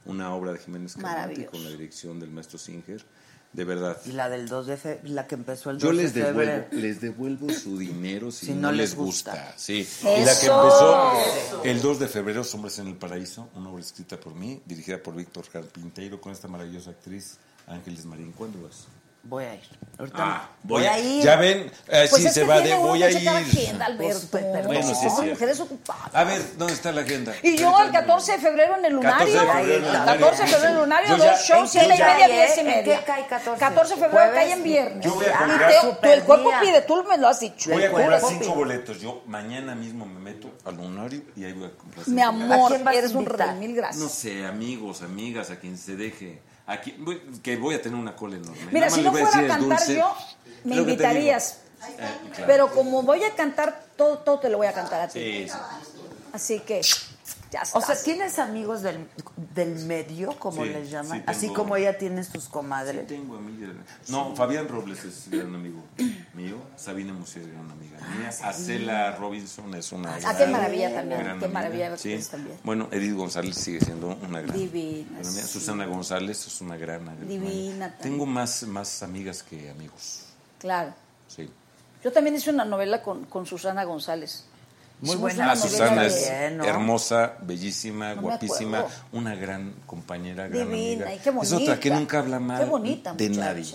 Una obra de Jiménez Maravilloso. con la dirección del maestro Singer. De verdad. Y la del 2 de fe, la que empezó el 2 Yo les de febrero. devuelvo, les devuelvo su dinero si, Si no, no les gusta. gusta. Sí. Y la que empezó el 2 de febrero, Hombres en el Paraíso, una obra escrita por mí, dirigida por Víctor Carpinteiro, con esta maravillosa actriz Ángeles Marín. ¿Cuándo vas? Voy a ir. Ahorita Ah, voy, a ir. Ya ven, eh, Pues se que va de voy a ir. agenda, Alberto. Pues, pero- Bueno, sí es Somos cierto. mujeres ocupadas. A ver, ¿dónde está la agenda? Y yo el 14 de febrero en el 14 lunario. de febrero en el Lunario. 14 de febrero en el lunario, dos shows, yo 7 y media, 10 y ¿En media. qué cae 14? 14 de febrero cae en viernes. Yo voy a comprar- tú- el cuerpo pide, tú me lo has dicho. Voy a comprar cuerpo cinco pide. boletos. Yo mañana mismo me meto al lunario y ahí voy a comprar Mi amor, ¿A quién vas a eres un rey, mil gracias. No sé, amigos, amigas, a quien se deje. Aquí, voy- que voy a tener una cola enorme. Mira, si no a fuera a cantar dulce. yo, me invitarías. Eh, claro. Pero como voy a cantar, todo, todo te lo voy a cantar a ti. Sí, sí. Así que, ya. O sea, ¿tienes amigos del, del medio, como Sí, les llaman? sí, Así como ella tiene sus comadres. Tengo amigas. No, Fabián Robles es gran amigo mío. Sabina Musier es gran amiga mía. Acela Robinson es una. Ah, gran- qué maravilla también, gran qué amiga. maravilla Sí. también. Bueno, Edith González sigue siendo una gran. Divina, gran amiga. sí. Susana González es una gran. Divina amiga. también. Tengo más, más amigas que amigos. Claro. Sí. Yo también hice una novela con, con Susana González. Muy buena Susana es hermosa, bellísima, No guapísima, una gran compañera, gran Divina, amiga. y qué es otra que nunca habla mal Qué bonita de muchacha. nadie.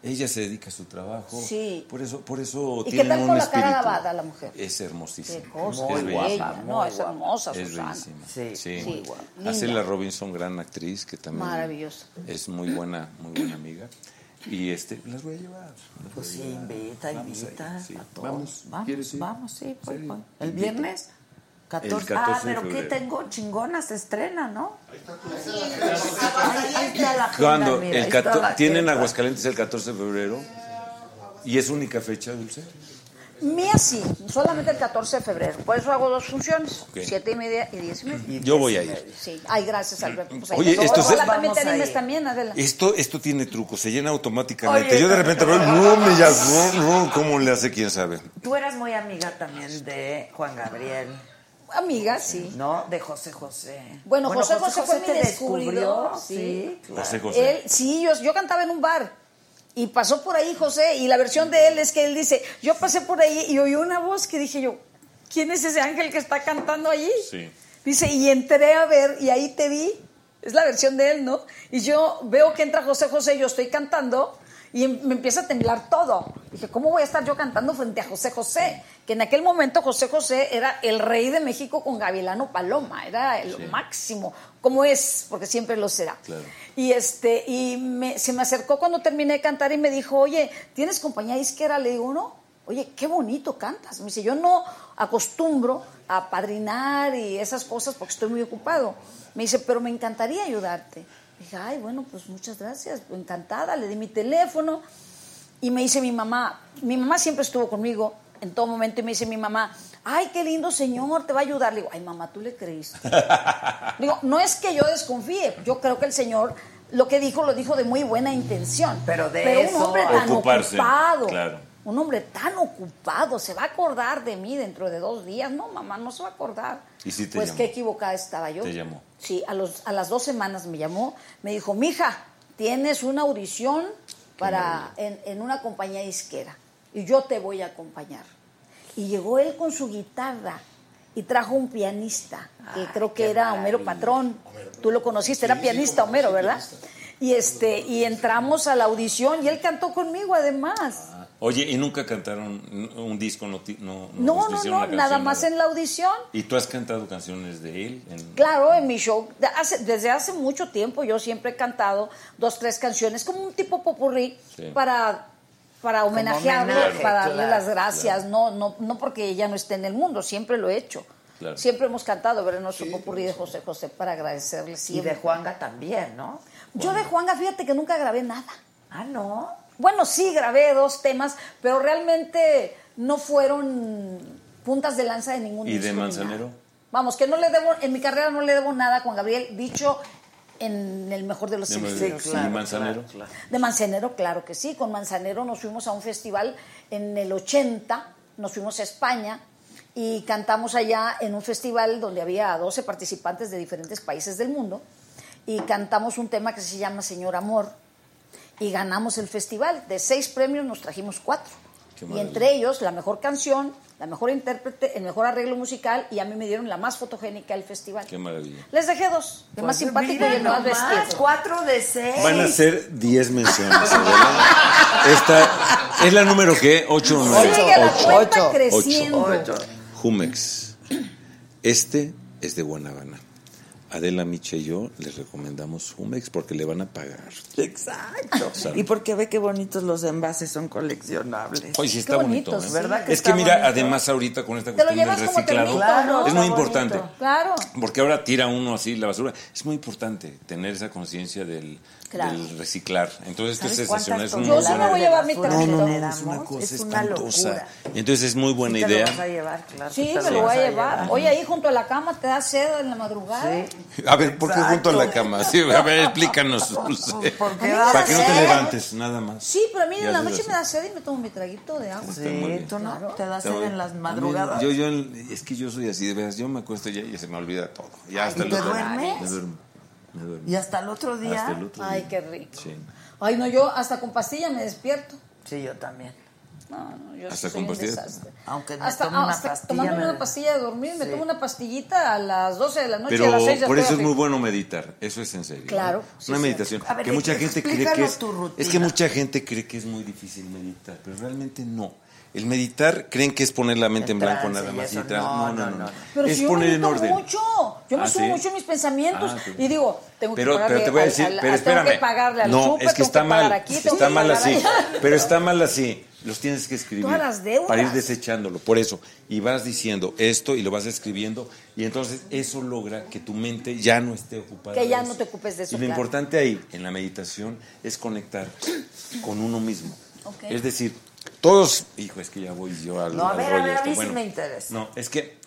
Ella se dedica a su trabajo. Sí. Por eso, por eso ¿Y qué tiene tal un con la cara lavada la mujer? Es hermosísima. Qué cosa, es muy bellísima. bella. No, es hermosa, Es Susana. bellísima. Sí. sí. Sí, linda. Acela Robinson, gran actriz, que también Maravillosa. es muy buena, muy buena amiga. Y este, las voy a llevar. Pues sí, invita, invita. ahí, sí. a todos. Vamos, vamos, vamos, sí. voy, Sí, voy. ¿El invito. viernes? 14. El 14 ah, pero ¿qué tengo? Chingona, se estrena, ¿no? Ahí, ahí está la agenda, Cuando mira, el ahí está cato- la tienen agenda. Aguascalientes el 14 de febrero y es única fecha, Dulce. Mía sí, solamente el 14 de febrero. Por eso hago dos funciones, Ok. siete y media y diez y media. Yo voy a ir. Sí. Ay, gracias, Alberto. Pues ahí Oye, te- esto Ojalá se- también te Vamos a animes ir. también, Adela. Esto, esto tiene truco, se llena automáticamente. Oye, Yo de repente veo, no, me ya, no, no, ¿cómo le hace? ¿Quién sabe? Tú eras muy amiga también de Juan Gabriel, Amiga, sí. ¿no? De José José. Bueno, José José, fue mi te descubridor. Sí, Sí. claro. José José. Él, sí, yo, yo cantaba en un bar. Y pasó por ahí José, y la versión de él es que él dice, yo pasé por ahí y oí una voz que dije yo, ¿quién es ese ángel que está cantando allí? Sí. Dice, y entré a ver y ahí te vi. Es la versión de él, ¿no? Y yo veo que entra José José, yo estoy cantando y em- me empieza a temblar todo. Dije, ¿cómo voy a estar yo cantando frente a José José? Que en aquel momento José José era el rey de México con Gavilano Paloma, era el máximo, como es, porque siempre lo será. Claro. Y este y me- se me acercó cuando terminé de cantar y me dijo, oye, ¿tienes compañía disquera? Le digo, no. Oye, qué bonito cantas. Me dice, yo no acostumbro a padrinar y esas cosas porque estoy muy ocupado. Me dice, pero me encantaría ayudarte. Dije, ay, bueno, pues muchas gracias, encantada. Le di mi teléfono y me dice mi mamá, mi mamá siempre estuvo conmigo en todo momento y me dice mi mamá, ay, qué lindo señor, te va a ayudar. Le digo, ay, mamá, tú le creíste. Digo, no es que yo desconfíe, yo creo que el Señor lo que dijo lo dijo de muy buena intención. Pero de eso un hombre a tan ocuparse, ocupado, claro. un hombre tan ocupado, se va a acordar de mí dentro de dos días. No, mamá, no se va a acordar. ¿Y sí te pues llamó? qué equivocada estaba yo. Te llamó. Sí, a, los, a las dos semanas me llamó, me dijo, mija, tienes una audición para en, en una compañía disquera y yo te voy a acompañar. Y llegó él con su guitarra y trajo un pianista, que creo que era Homero Patrón. Tú lo conociste, era pianista Homero, ¿verdad? Y este y entramos a la audición y él cantó conmigo además. Oye, ¿y nunca cantaron un- disco? No, no, No, no, no, nada más en la audición. ¿Y tú has cantado canciones de él? En- Claro, en mi show, hace- desde hace mucho tiempo yo siempre he cantado dos, tres canciones, como un tipo popurrí Sí. para, para homenajearlo, homenaje, para darle claro, las gracias, no, no, no porque ella no esté en el mundo, siempre lo he hecho. Claro. Siempre hemos cantado, ver nuestro popurrí de José José para agradecerle Y siempre. de Juanga también, ¿no? Yo de Juanga, fíjate que nunca grabé nada. Ah, no. Bueno, sí, grabé dos temas, pero realmente no fueron puntas de lanza de ningún ¿Y de disco Manzanero? Vamos, que no le debo, en mi carrera no le debo nada a Juan Gabriel, dicho en el mejor de los de- sentidos. ¿Y claro, Manzanero? claro, claro. De Manzanero, claro que sí. Con Manzanero nos fuimos a un festival en el 80, nos fuimos a España y cantamos allá en un festival donde había 12 participantes de diferentes países del mundo y cantamos un tema que se llama Señor Amor. y ganamos el festival. De seis premios nos trajimos cuatro. Y entre ellos la mejor canción, la mejor intérprete, el mejor arreglo musical y a mí me dieron la más fotogénica del festival. Qué maravilla. Les dejé dos, el más Pues simpático y el más vestido. Cuatro de seis. Van a ser 10 menciones. Esta es la número qué? 8 o 9. Sigue la cuenta creciendo. Jumex. Este es de Guanabana. Adela Miche y yo les recomendamos Jumex porque le van a pagar. Exacto. Salud. Y porque ve qué bonitos los envases son coleccionables. Oye, sí está bonito. ¿eh? ¿verdad? es que mira, bonito? además ahorita con esta cuestión del reciclado, ¿no? es muy importante. Claro. Porque ahora tira uno así la basura. Es muy importante tener esa conciencia del, Claro. del reciclar. Entonces, ¿Sabes sensacional. Es un Yo sí me voy a llevar mi no, termito. no, no, generamos? es una cosa Es una espantosa. locura. Entonces es muy buena Sí te idea. lo vas a llevar, claro. Sí, te me lo voy a llevar. Oye, ahí junto a la cama te da sed en la madrugada. A ver, ¿por qué junto a la cama? Sí, a ver, explícanos. Porque Para que no te levantes, nada más. Sí, pero a mí en la noche me da sed y me tomo mi traguito de agua. Sí, tú no te das sed en las madrugadas. Yo, yo, es que yo soy así, de veras, yo me acuesto ya y se me olvida todo. Ya hasta ¿Y te duermes? Me duermo. Me duermo. Y hasta el otro día. Hasta el otro Ay, día. qué rico. Sí. Ay, no, yo hasta con pastilla me despierto. Sí, yo también. No, no, yo ¿Hasta soy con un desastre. Aunque me hasta, tome una hasta pastilla, tomándome me- una pastilla de dormir, me tomo una pastillita a las 12 de la noche y a Pero las 6 ya por eso es muy bueno meditar, eso es en serio. Claro, ¿no? sí, Una sí. meditación. A ver, que mucha gente cree que. Es que mucha gente cree que es muy difícil meditar, pero realmente no. El meditar creen que es poner la mente en, blanco nada más no, No, no, no. Pero es poner en orden. mucho, yo me ¿Ah, subo mucho en mis pensamientos Ah, y digo, tengo que Pero, te voy a decir, pero espérame. que pagarle al no, es que está mal. está mal así. Pero está mal así. Los tienes que escribir. Todas las deudas. Para ir desechándolo. Por eso. Y vas diciendo esto y lo vas escribiendo. Y entonces eso logra que tu mente ya no esté ocupada. Que ya no te ocupes de eso, Y lo importante ahí, en la meditación, es conectar con uno mismo. Es decir, todos. Hijo, es que ya voy yo al. No, a ver, a rollo ver, a esto. mí sí me interesa. No, es que.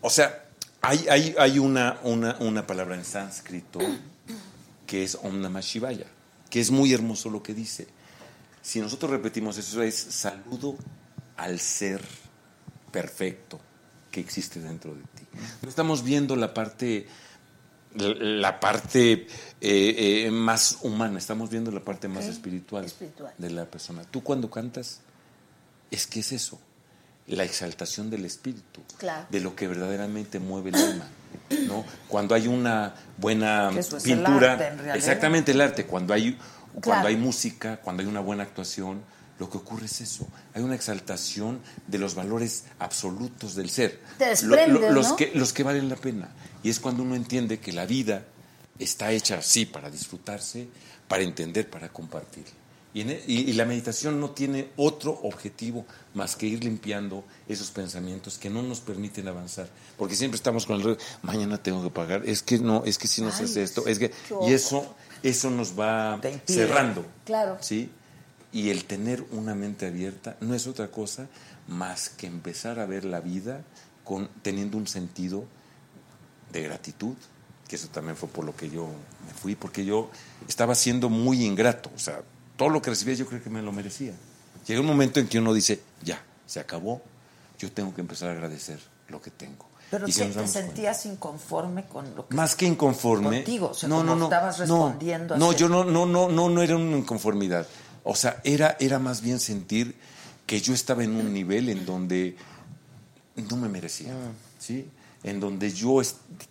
O sea, hay, hay, hay una, una, una palabra en sánscrito que es Om Namah Shivaya, que es muy hermoso lo que dice. Si nosotros repetimos eso, es saludo al ser perfecto que existe dentro de ti. No estamos viendo la parte, la parte eh, eh, más humana, estamos viendo la parte más espiritual. de la persona. Tú cuando cantas, es que es eso, la exaltación del espíritu, Claro. de lo que verdaderamente mueve el alma. ¿no? Cuando hay una buena es el pintura, arte, exactamente el arte, cuando hay, cuando hay música, cuando hay una buena actuación, lo que ocurre es eso, hay una exaltación de los valores absolutos del ser, Te los, ¿no? que, los que valen la pena. Y es cuando uno entiende que la vida está hecha así para disfrutarse, para entender, para compartir. Y, en e- y- y la meditación no tiene otro objetivo más que ir limpiando esos pensamientos que no nos permiten avanzar. Porque siempre estamos con el rollo, mañana tengo que pagar, es que no, es que si no se hace esto, es que... Y eso, eso nos va cerrando. Claro. ¿sí? Y el tener una mente abierta no es otra cosa más que empezar a ver la vida con, teniendo un sentido de gratitud, que eso también fue por lo que yo me fui, porque yo estaba siendo muy ingrato, o sea, todo lo que recibía yo creo que me lo merecía. Llega un momento en que uno dice, ya, se acabó, yo tengo que empezar a agradecer lo que tengo. Pero Y te cuenta- sentías inconforme con lo que más que inconforme. Contigo, o sea, no, no, no. estabas no, respondiendo No, así. yo no, no, no, no, no era una inconformidad. O sea, era, era más bien sentir que yo estaba en un nivel en donde no me merecía, Mm. ¿sí? En donde yo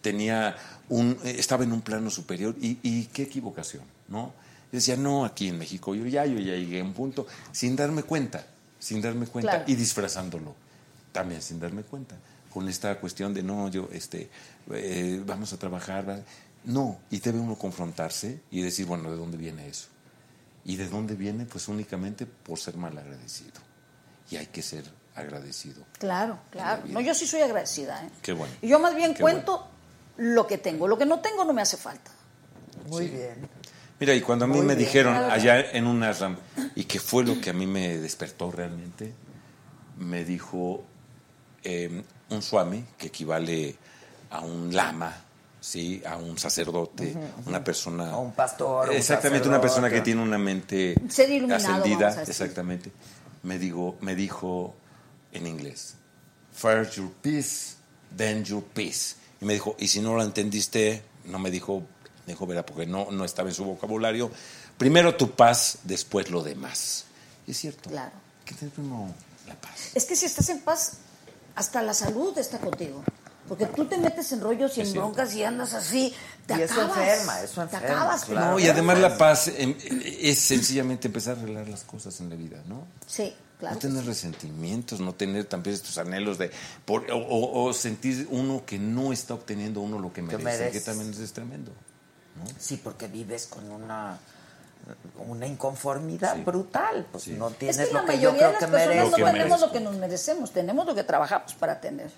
tenía un, estaba en un plano superior y, y qué equivocación, ¿no? Yo decía, no, aquí en México, yo ya, yo ya llegué a un punto sin darme cuenta, sin darme cuenta Claro. y disfrazándolo, también sin darme cuenta, con esta cuestión de, no, yo, este, eh, vamos a trabajar, no, y debe uno confrontarse y decir, bueno, ¿de dónde viene eso? ¿Y de dónde viene? Pues únicamente por ser mal agradecido. Y hay que ser agradecido. Claro, claro. No, yo sí soy agradecida. ¿eh? Qué bueno. Y yo más bien Qué cuento lo que tengo. Lo que no tengo no me hace falta. Muy bien. Mira, y cuando a mí Muy me bien. dijeron allá en un ashram, y que fue lo que a mí me despertó realmente, me dijo eh, un swami, que equivale a un lama, ¿sí? a un sacerdote, una persona... A un pastor, un Exactamente, una persona que tiene una mente ascendida, exactamente. Me, digo, me dijo en inglés, first your peace, then your peace. Y me dijo, y si no lo entendiste, no me dijo, dijo, verá, porque no, no estaba en su vocabulario, primero tu paz, después lo demás. Y es cierto. Claro. Que tener primero la paz. Es que si estás en paz, hasta la salud está contigo. Porque tú te metes en rollos y en broncas y andas así, te Y eso acabas. enferma, eso Te enferma, acabas. claro. No, y además la paz em, es sencillamente empezar a arreglar las cosas en la vida, ¿no? Sí, claro. No tener resentimientos, no tener también estos anhelos de... por- o, o- o sentir uno que no está obteniendo uno lo que merece, merece. que también es tremendo. Sí, porque vives con una una inconformidad brutal, pues no Es tienes que la lo que yo mayoría creo de las que personas mereces. no que tenemos merezco. lo que nos merecemos, tenemos lo que trabajamos para tener.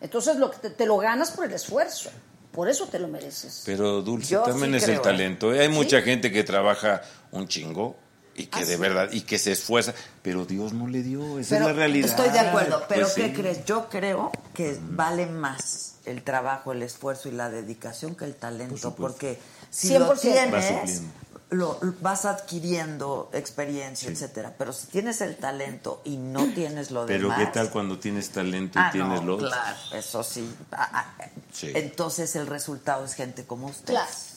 Entonces lo que te, te lo ganas por el esfuerzo, por eso te lo mereces. Pero Dulce Yo también sí es creo, el ¿eh? talento. Hay ¿Sí? mucha gente que trabaja un chingo y que Ah, de sí. verdad, y que se esfuerza, pero Dios no le dio, esa Pero es la realidad. Estoy de acuerdo, pero Pues ¿qué sí. crees? Yo creo que vale más el trabajo, el esfuerzo y la dedicación que el talento, porque si lo 100%. tienes, Vas supliendo. lo, vas adquiriendo experiencia, etcétera. Pero si tienes el talento y no tienes lo Pero demás, ¿qué tal cuando tienes talento y Ah, tienes no, lo claro, eso sí. Ah, ah, Sí. Entonces el resultado es gente como usted. Claro, claro.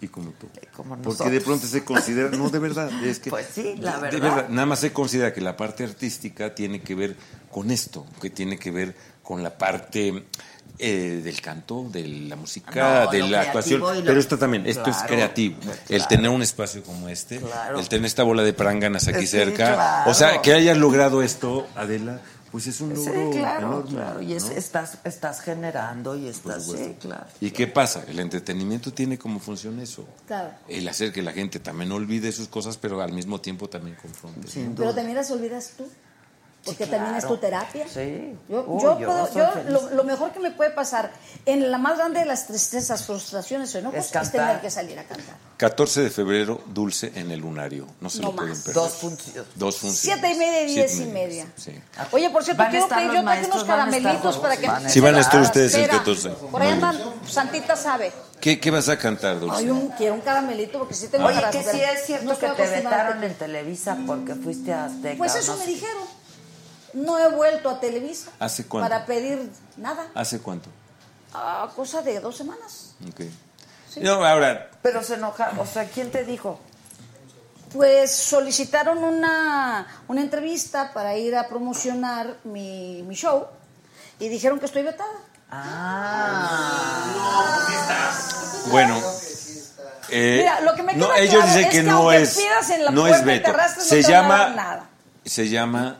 Y como tú. como Porque de pronto se considera, no, de verdad, es que... Pues sí, la de verdad. Nada más se considera que la parte artística tiene que ver con esto, que tiene que ver con la parte eh, del canto, de la música, No, de la actuación. lo- Pero esto también, esto es Claro, creativo. El claro. tener un espacio como este, Claro. el tener esta bola de pránganas aquí Sí, cerca. O sea, que hayas logrado esto, Adela, pues es un Sí, logro claro, enorme. claro. Y es- ¿no? estás, estás generando y estás, sí, claro. ¿Y qué pasa? El entretenimiento tiene como función eso. Claro. El hacer que la gente también olvide sus cosas, pero al mismo tiempo también confronte. Sin Pero duda. también las olvidas tú. Porque Sí, también es claro. tu terapia. Sí. Yo, Uy, yo yo puedo- yo lo, lo mejor que me puede pasar en la más grande de las tristezas, frustraciones o enojos Es es, tener que salir a cantar. 14 de febrero, Dulce en el Lunario. No se No lo pueden más. perder. Dos funciones. Dos funciones. Siete y media y diez y media. Sí. Oye, por cierto, quiero pedir, yo traje unos caramelitos para que... Sí, van a estar ustedes el espera. 14. Por ahí andan, Santita sabe. ¿Qué, qué vas a cantar, Dulce? Ay, un, quiero un caramelito porque sí tengo Oye, que sí es cierto No que te vetaron en Televisa porque fuiste a Azteca. Pues eso no me sé. dijeron. No he vuelto a Televisa. ¿Hace cuánto? Para pedir nada. ¿Hace cuánto? A cosa de dos semanas. Ok. No, ahora, Pero se enojaron. O sea, ¿quién te dijo? Pues solicitaron una, una entrevista para ir a promocionar mi, mi show y dijeron que estoy vetada. bueno. eh, Mira, lo que me no, queda ellos claro dicen es que, que no es, pidas en la no puerta es y te veto. no se te van a dar llama, nada. se llama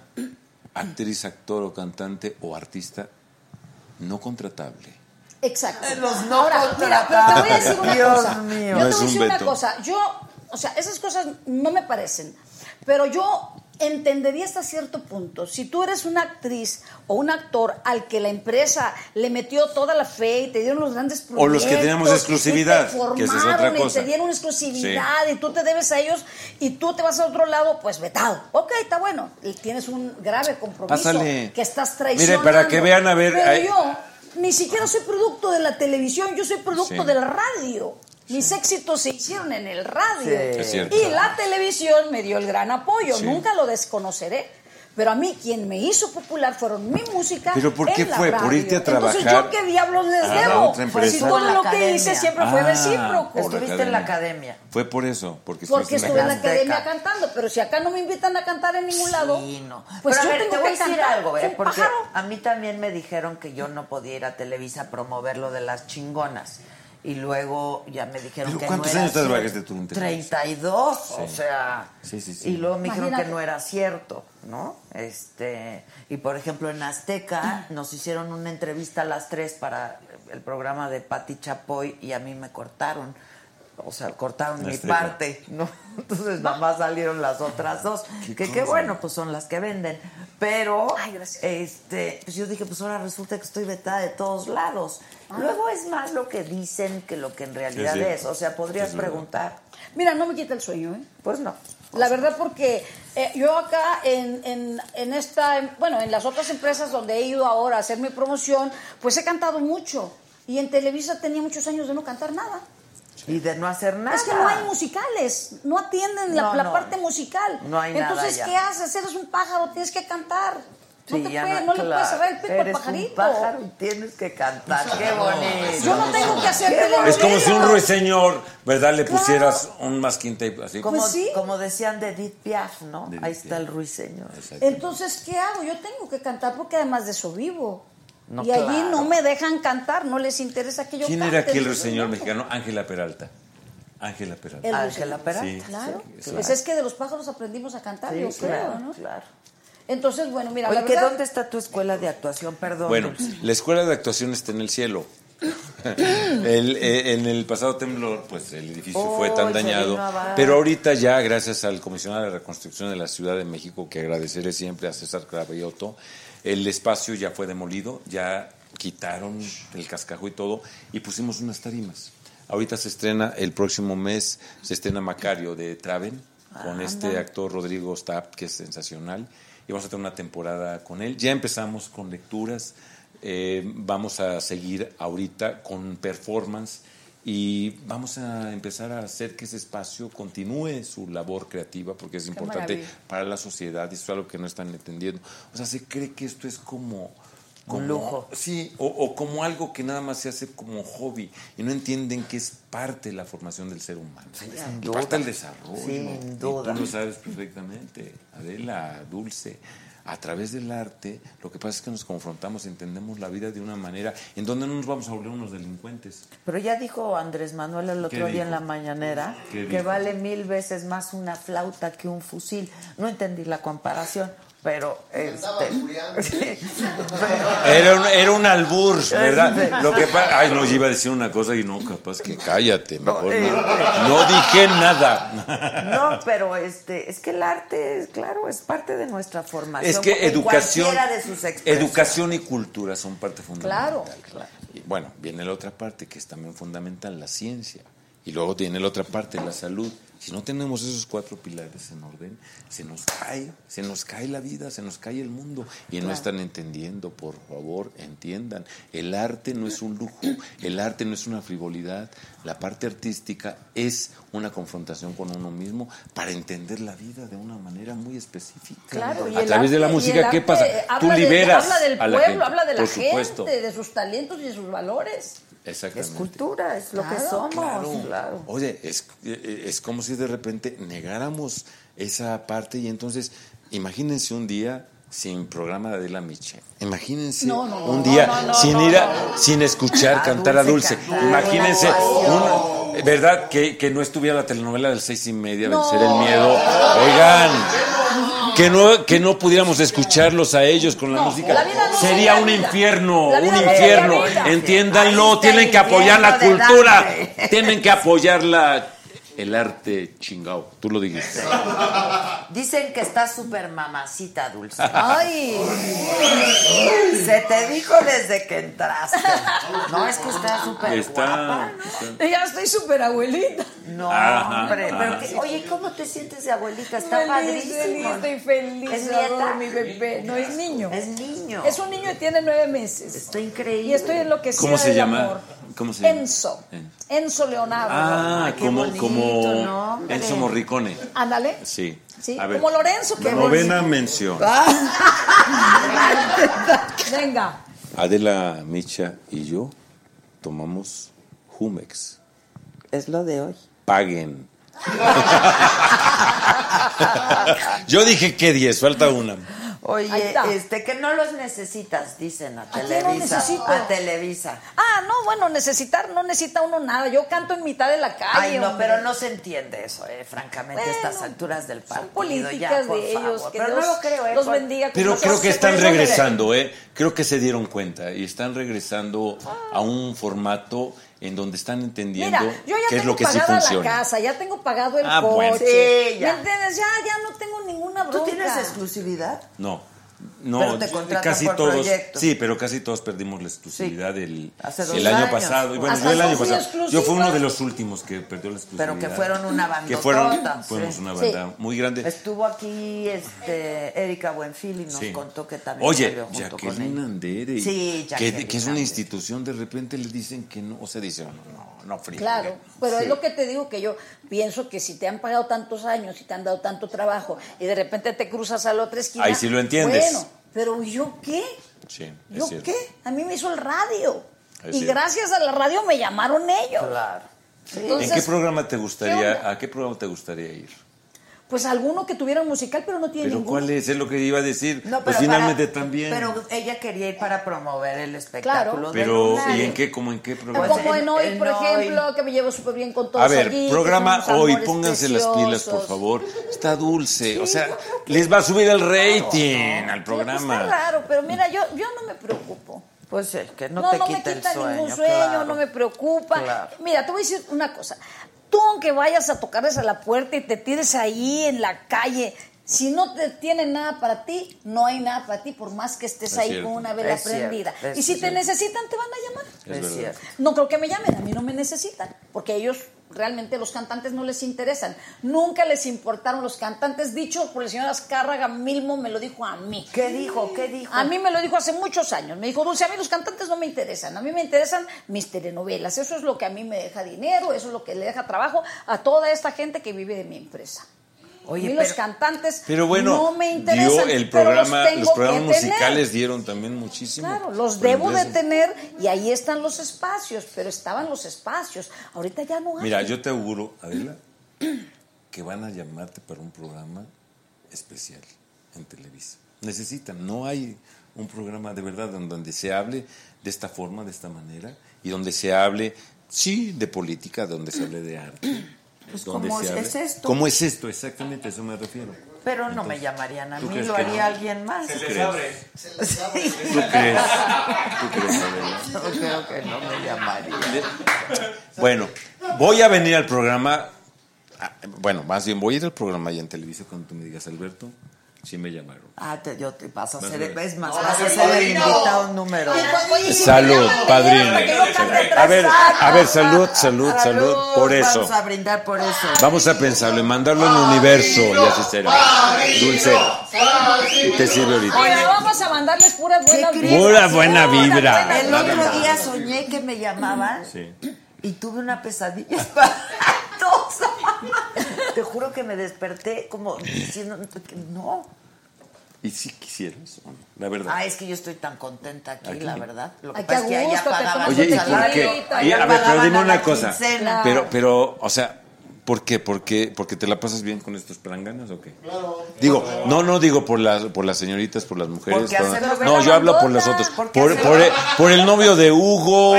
actriz, actor o cantante o artista no contratable. Exacto. los no Ahora, mira, pero te voy a decir una Dios cosa. mío. Yo No te voy a un decir una cosa. Yo, o sea, esas cosas no me parecen. Pero yo entendería hasta cierto punto. Si tú eres una actriz o un actor al que la empresa le metió toda la fe y te dieron los grandes proyectos. O los que teníamos exclusividad, y te que esa es formaron otra y cosa. te dieron exclusividad y tú te debes a ellos y tú te vas a otro lado, pues vetado. Ok, está bueno. Y tienes un grave compromiso Pásale. que estás Mire, traicionando. para que vean, a ver, Pero hay- yo ni siquiera soy producto de la televisión, yo soy producto Sí. del radio. Mis éxitos se hicieron en el radio. Sí. Y la televisión me dio el gran apoyo, Sí. nunca lo desconoceré. Pero a mí quien me hizo popular fueron mi música. ¿Pero por qué en la fue? ¿Por irte a Entonces, trabajar ¿yo qué diablos les a debo? Pues si todo lo que hice siempre fue Ah, recíproco. por Estuviste en la academia. Fue por eso, porque, estuve en la Azteca. academia cantando, pero si acá no me invitan a cantar en ningún lado, Sí, no. pues Pero yo a ver, tengo te voy a que decir cantar. algo, Soy ¿eh? un Porque pájaro. a mí también me dijeron que yo no podía ir a Televisa a promover lo de las chingonas. Y luego ya me dijeron ¿Pero que cuántos no era años cierto. trabajaste tú en Televisa? 32, o sea. Sí, sí, sí. Y luego me dijeron que no era cierto, ¿no? Este, y por ejemplo en Azteca nos hicieron una entrevista a las tres para el programa de Patti Chapoy y a mí me cortaron. O sea, cortaron mi parte, ¿no? Entonces nada más salieron las otras dos. ¿Qué que qué bueno, pues son las que venden. Pero, Ay, este, pues yo dije, pues ahora resulta que estoy vetada de todos lados. Ah. Luego es más lo que dicen que lo que en realidad Sí, sí. es. O sea, podrías preguntar. Mira, no me quita el sueño, ¿eh? Pues no. La verdad porque eh, yo acá en, en, en esta, bueno, en las otras empresas donde he ido ahora a hacer mi promoción, pues he cantado mucho. Y en Televisa tenía muchos años de no cantar nada. Y de no hacer nada. Es que no hay musicales, no atienden la, No, la no. parte musical. No hay nada Entonces. ¿qué haces? Eres un pájaro, tienes que cantar. No, Sí, te puede- no le claro. puedes cerrar el pico al Eres pajarito. un pájaro y tienes que cantar. Qué bonito. Yo no tengo que hacer. Es como si un ruiseñor, ¿verdad? Le Claro. pusieras un masking tape así. Como, Pues sí. como decían de Edith Piaf, ¿no? Edith Ahí está el ruiseñor. Entonces, ¿qué hago? Yo tengo que cantar porque además de eso vivo. No, y allí claro. no me dejan cantar, no les interesa que yo ¿Quién cante. era aquel no. mexicano? Ángela Peralta. Ángela Peralta. El Ángela. Peralta. Sí. Claro. Sí, Pues es que de los pájaros aprendimos a cantar, Sí, yo creo, claro, ¿no? claro. Entonces, bueno, mira, Oye, la ¿que verdad... ¿dónde está tu escuela de actuación? Perdón. Bueno, la escuela de actuación está en el cielo. El, eh, en el pasado temblor, pues el edificio fue Oh, tan dañado. Pero ahorita ya, gracias al comisionado de reconstrucción de la Ciudad de México, que agradeceré siempre a César Cravioto, el espacio ya fue demolido, ya quitaron el cascajo y todo, y pusimos unas tarimas. Ahorita se estrena, el próximo mes, se estrena Macario de Traven, con este actor Rodrigo Stapp, que es sensacional, y vamos a tener una temporada con él. Ya empezamos con lecturas, eh, vamos a seguir ahorita con performance y vamos a empezar a hacer que ese espacio continúe su labor creativa porque es importante maravilla. para la sociedad y eso es algo que no están entendiendo. O sea, se cree que esto es como... como lujo. Sí, o, o como algo que nada más se hace como hobby y no entienden que es parte de la formación del ser humano. duda. parte del desarrollo. Sin Y duda. tú lo sabes perfectamente, Adela, Dulce. A través del arte, lo que pasa es que nos confrontamos, entendemos la vida de una manera en donde no nos vamos a volver unos delincuentes. Pero ya dijo Andrés Manuel el otro ¿Qué día en la mañanera ¿Qué que dijo? vale mil veces más una flauta que un fusil. No entendí la comparación, pero este, pero- Era un, era un albur. ¿verdad? Lo que Ay, no, yo iba a decir una cosa y no, capaz que cállate, mejor eh, no. No dije nada. no, pero este, es que el arte, claro, es parte de nuestra formación. Es que educación, cualquiera de sus educación y cultura son parte fundamental. Claro. Y bueno, viene la otra parte que es también fundamental, la ciencia. Y luego viene la otra parte, la salud. Si no tenemos esos cuatro pilares en orden, se nos cae, se nos cae la vida, se nos cae el mundo. Y no están entendiendo, por favor, entiendan. El arte no es un lujo, el arte no es una frivolidad. La parte artística es una confrontación con uno mismo para entender la vida de una manera muy específica. Claro, a través de la música, ¿qué pasa? Tú habla de- liberas habla del a la pueblo, gente, habla de la supuesto. gente, de sus talentos y de sus valores. Exactamente. Es cultura, es lo que somos, Claro. claro. Oye, es, eh, es como si de repente negáramos esa parte y entonces, imagínense un día sin programa de Adela Miche. Imagínense No, no, un día no, no, sin no, ir a, no. sin escuchar A cantar a Dulce cantar, Imagínense una una, ¿verdad? Que, que no estuviera la telenovela del seis y media, No. vencer el miedo. Oigan. Que no, que no pudiéramos escucharlos a ellos con la No, música. la vida no sería un infierno, un infierno. Entiéndanlo, tienen que apoyar la cultura. Tienen que apoyar la, el arte chingao. Tú lo dijiste. Dicen que está súper mamacita, Dulce. Ay, Se te dijo desde que entraste. No, es que está súper guapa. Está, ya estoy súper abuelita. No, Ajá, hombre. ajá. Pero que- oye, ¿cómo te sientes de abuelita? Está feliz, padrísimo. feliz, estoy feliz. ¿Es adoro mi bebé. No, es niño. Es niño. Es un niño y tiene nueve meses. Está increíble. Y estoy enloquecida ¿Cómo se del llama? amor. ¿Cómo se llama? Enzo. En- Enzo Leonardo. Ah, Ay, como, bonito como. Enzo Morricone. Ándale. Sí. Sí, A ver. como Lorenzo. que- Novena mención. Venga. Adela Micha y yo tomamos Jumex. Es lo de hoy. Paguen. yo dije que 10, falta una. Oye, este, que no los necesitas, dicen a quién lo Televisa. necesito? A Televisa. Ah, no, bueno, necesitar, no necesita uno nada. Yo canto en mitad de la calle. Ay, no, hombre. pero no se entiende eso, eh, francamente, a Bueno, estas alturas del partido. Son políticas ya, por de favor. ellos. Que pero Dios no lo creo, eh, los por- bendiga. Pero creo se que están regresando, ¿eh? Creo que se dieron cuenta y están regresando a un formato en donde están entendiendo Mira, yo ya qué es tengo lo que sí pagada la funciona. casa, ya tengo pagado el Ah, coche. bueno. Sí, ya. ¿Me entiendes? Ya, ya no tengo ninguna bronca. ¿Tú tienes exclusividad? No. No, Pero te contratan casi por todos, proyectos. sí, pero casi todos perdimos la exclusividad el, Hace dos el año años. pasado. Y bueno, Hasta yo el año pasado. Yo fui uno de los últimos que perdió la exclusividad. Pero que fueron una Que fueron, bandotota, fuimos sí. una Sí. banda muy grande. Estuvo aquí este, Erika Buenfil y nos Sí. contó que también Oye, salió junto Jacqueline. Andere, Sí, que, Jacqueline que es una institución, de repente le dicen que no, o sea, dicen, no, no, no, friegue. Claro, pero Sí. es lo que te digo que yo pienso que si te han pagado tantos años y te han dado tanto trabajo y de repente te cruzas a la otra esquina. Ahí sí lo entiendes. Bueno, Pero ¿yo qué? Sí, es ¿Yo cierto. qué? A mí me hizo el radio. Es y cierto. gracias a la radio me llamaron ellos. Claro. Entonces, ¿En qué programa te ¿qué gustaría, a qué programa te gustaría ir? Pues alguno que tuviera un musical, pero no tiene Pero ninguno. ¿cuál es? Es lo que iba a decir. No, pues pero finalmente para- también. Pero ella quería ir para promover el espectáculo de Pero. ¿y en qué, como en qué programa? Como en hoy, en por hoy. ejemplo, que me llevo súper bien con todos A ver, allí, programa hoy, pónganse las pilas, por favor. Está dulce, o sea, les va a subir el rating al Pues programa. está raro, pero mira, yo, yo no me preocupo. Pues sí, que no, No, te no me quita el quita sueño. ningún sueño, claro. no me preocupa. Claro. Mira, te voy a decir una cosa. Tú, aunque vayas a tocarles a la puerta y te tires ahí en la calle, si no te tienen nada para ti, no hay nada para ti, por más que estés Es ahí cierto. con una vela Es cierto, prendida. es y si te cierto. necesitan, te van a llamar. No creo que me llamen, a mí no me necesitan, porque ellos realmente los cantantes no les interesan. Nunca les importaron los cantantes, dicho por el señor Azcárraga mismo me lo dijo a mí. ¿Qué dijo? ¿Qué dijo? A mí me lo dijo hace muchos años. Me dijo, Dulce, a mí los cantantes no me interesan. A mí me interesan mis telenovelas. Eso es lo que a mí me deja dinero, eso es lo que le deja trabajo a toda esta gente que vive de mi empresa. Oye, a mí pero- los cantantes Pero bueno, no me interesan. dio el programa, tengo los programas musicales dieron también muchísimo. Claro, los debo de tener y ahí están los espacios, pero estaban los espacios. Ahorita ya no hay. Mira, yo te auguro, Adela, que van a llamarte para un programa especial en Televisa. Necesitan, no hay un programa de verdad en donde se hable de esta forma, de esta manera, y donde se hable, sí, de política, donde se hable de arte. Pues donde se es hable- esto. ¿Cómo es esto? Exactamente, a eso me refiero. Pero no me llamarían a ¿tú mí, crees lo que haría no? alguien más. ¿Tú crees? Sí. ¿Tú crees? ¿Tú crees? No, creo que no me llamarían. Bueno, voy a venir al programa. ah, Bueno, más bien voy a ir al programa ya en televisión cuando tú me digas, Alberto, sí me llamaron. Ah, te, yo te vas a a hacer, es más, vas a ser el invitado número. Salud, padrino. A ver, a ver, salud, salud, salud, por eso. Vamos a brindar por eso. Vamos a pensarlo y mandarlo en universo y así será. Dulce, te sirve ahorita. Oye, vamos a mandarles puras buenas ¿Qué vibras. Pura buena vibra. El otro día soñé que me llamaban Sí. y tuve una pesadilla espantosa. Te juro que me desperté como diciendo que no. ¿Y si quisieras? o no? La verdad. Ah, es que yo estoy tan contenta aquí, Aquí. la verdad. Lo que Aquí pasa es que allá pagaban Oye, ¿y por qué? a ver, pero dime una cosa. quincena. Pero, pero, o sea, ¿por qué? ¿Por qué? ¿Porque te la pasas bien con estos planganas o qué? Digo, no, no digo por las, por las señoritas, por las mujeres. Porque por- no, yo hablo por las otras. porque Por, el, por el novio de Hugo.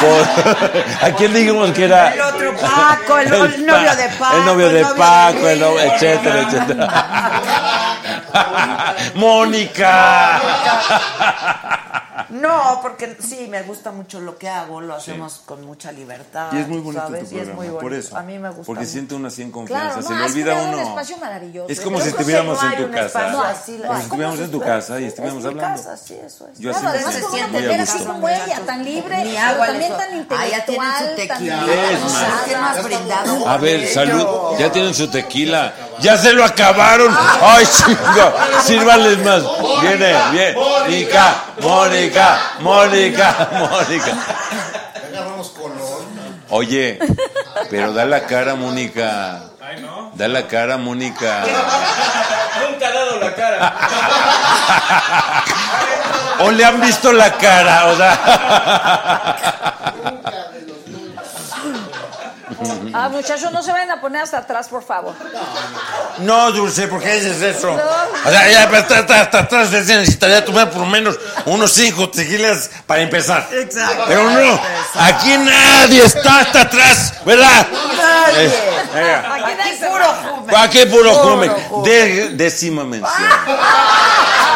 por- ¿A quién dijimos que era? El otro Paco, el- el novio Pa- de Paco, El novio de novio de Paco, el novio- Luis. etcétera, etcétera. ¡Mónica! No, porque sí, me gusta mucho lo que hago, lo hacemos con mucha libertad. Y es muy bonito ¿sabes? tu Y es programa, muy bonito. por eso. A mí me gusta. Porque mucho. siente uno así en confianza, Claro, se no, le olvida uno. un espacio maravilloso. Es como Yo si estuviéramos no en tu casa. No, así, hay. Si estuviéramos en tu casa y Es estuviéramos mi hablando. casa, sí, eso es. Yo Claro, así además una manera así como ella, tan libre, Ni agua también tan Ah, ya tienen su intelectual, tan tequila. Es. A ver, salud. Ya tienen su tequila. Ya se lo acabaron. Ay, chinga. Sírvanles más. Viene, bien. Mónica, Mónica, Mónica, Mónica. Agarramos color. Oye, pero da la cara, Mónica. Ay, no. Da la cara, Mónica. Nunca ha dado la cara. O le han visto la cara, o sea. Ah, muchachos, no se vayan a poner hasta atrás, por favor. No, Dulce, ¿por qué dices eso? O sea, ya hasta, hasta, hasta atrás se necesitaría tomar por lo menos unos cinco tequilas para empezar. Exacto. Pero no, aquí nadie está hasta atrás, ¿verdad? Nadie. Eh, venga. Aquí puro jume. Aquí puro jume. Décima mención.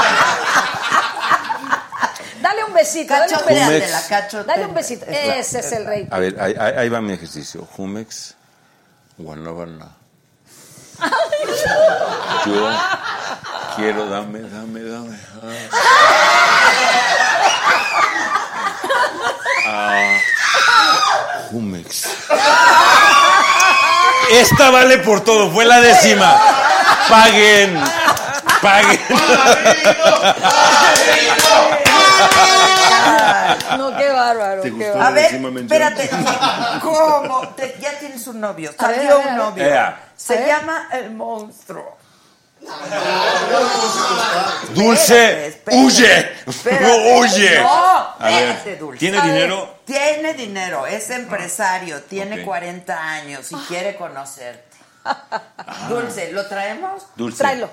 Dale un besito, dale un besito. la cacho. Dale un besito. Ese es el rey. A ver, ahí, va mi ejercicio. Jumex, Guanábana. Yo quiero, dame, dame, dame. Ah. Ah, Jumex. Esta vale por todo, fue la décima. Paguen, paguen. No, qué bárbaro. ¿Te qué gustó? bárbaro. A ver, espérate. ¿Cómo? Te- ya tienes un novio. A ver, Salió a ver, a un novio. Ea. Se llama El Monstruo. Dulce, Espérate, huye, espérate. huye. No, A ver, espérate, Dulce. ¿tiene A ver, dinero? Tiene dinero, es empresario, tiene Ok. 40 años y quiere conocerte. Dulce, ¿lo traemos? Dulce. Tráelo.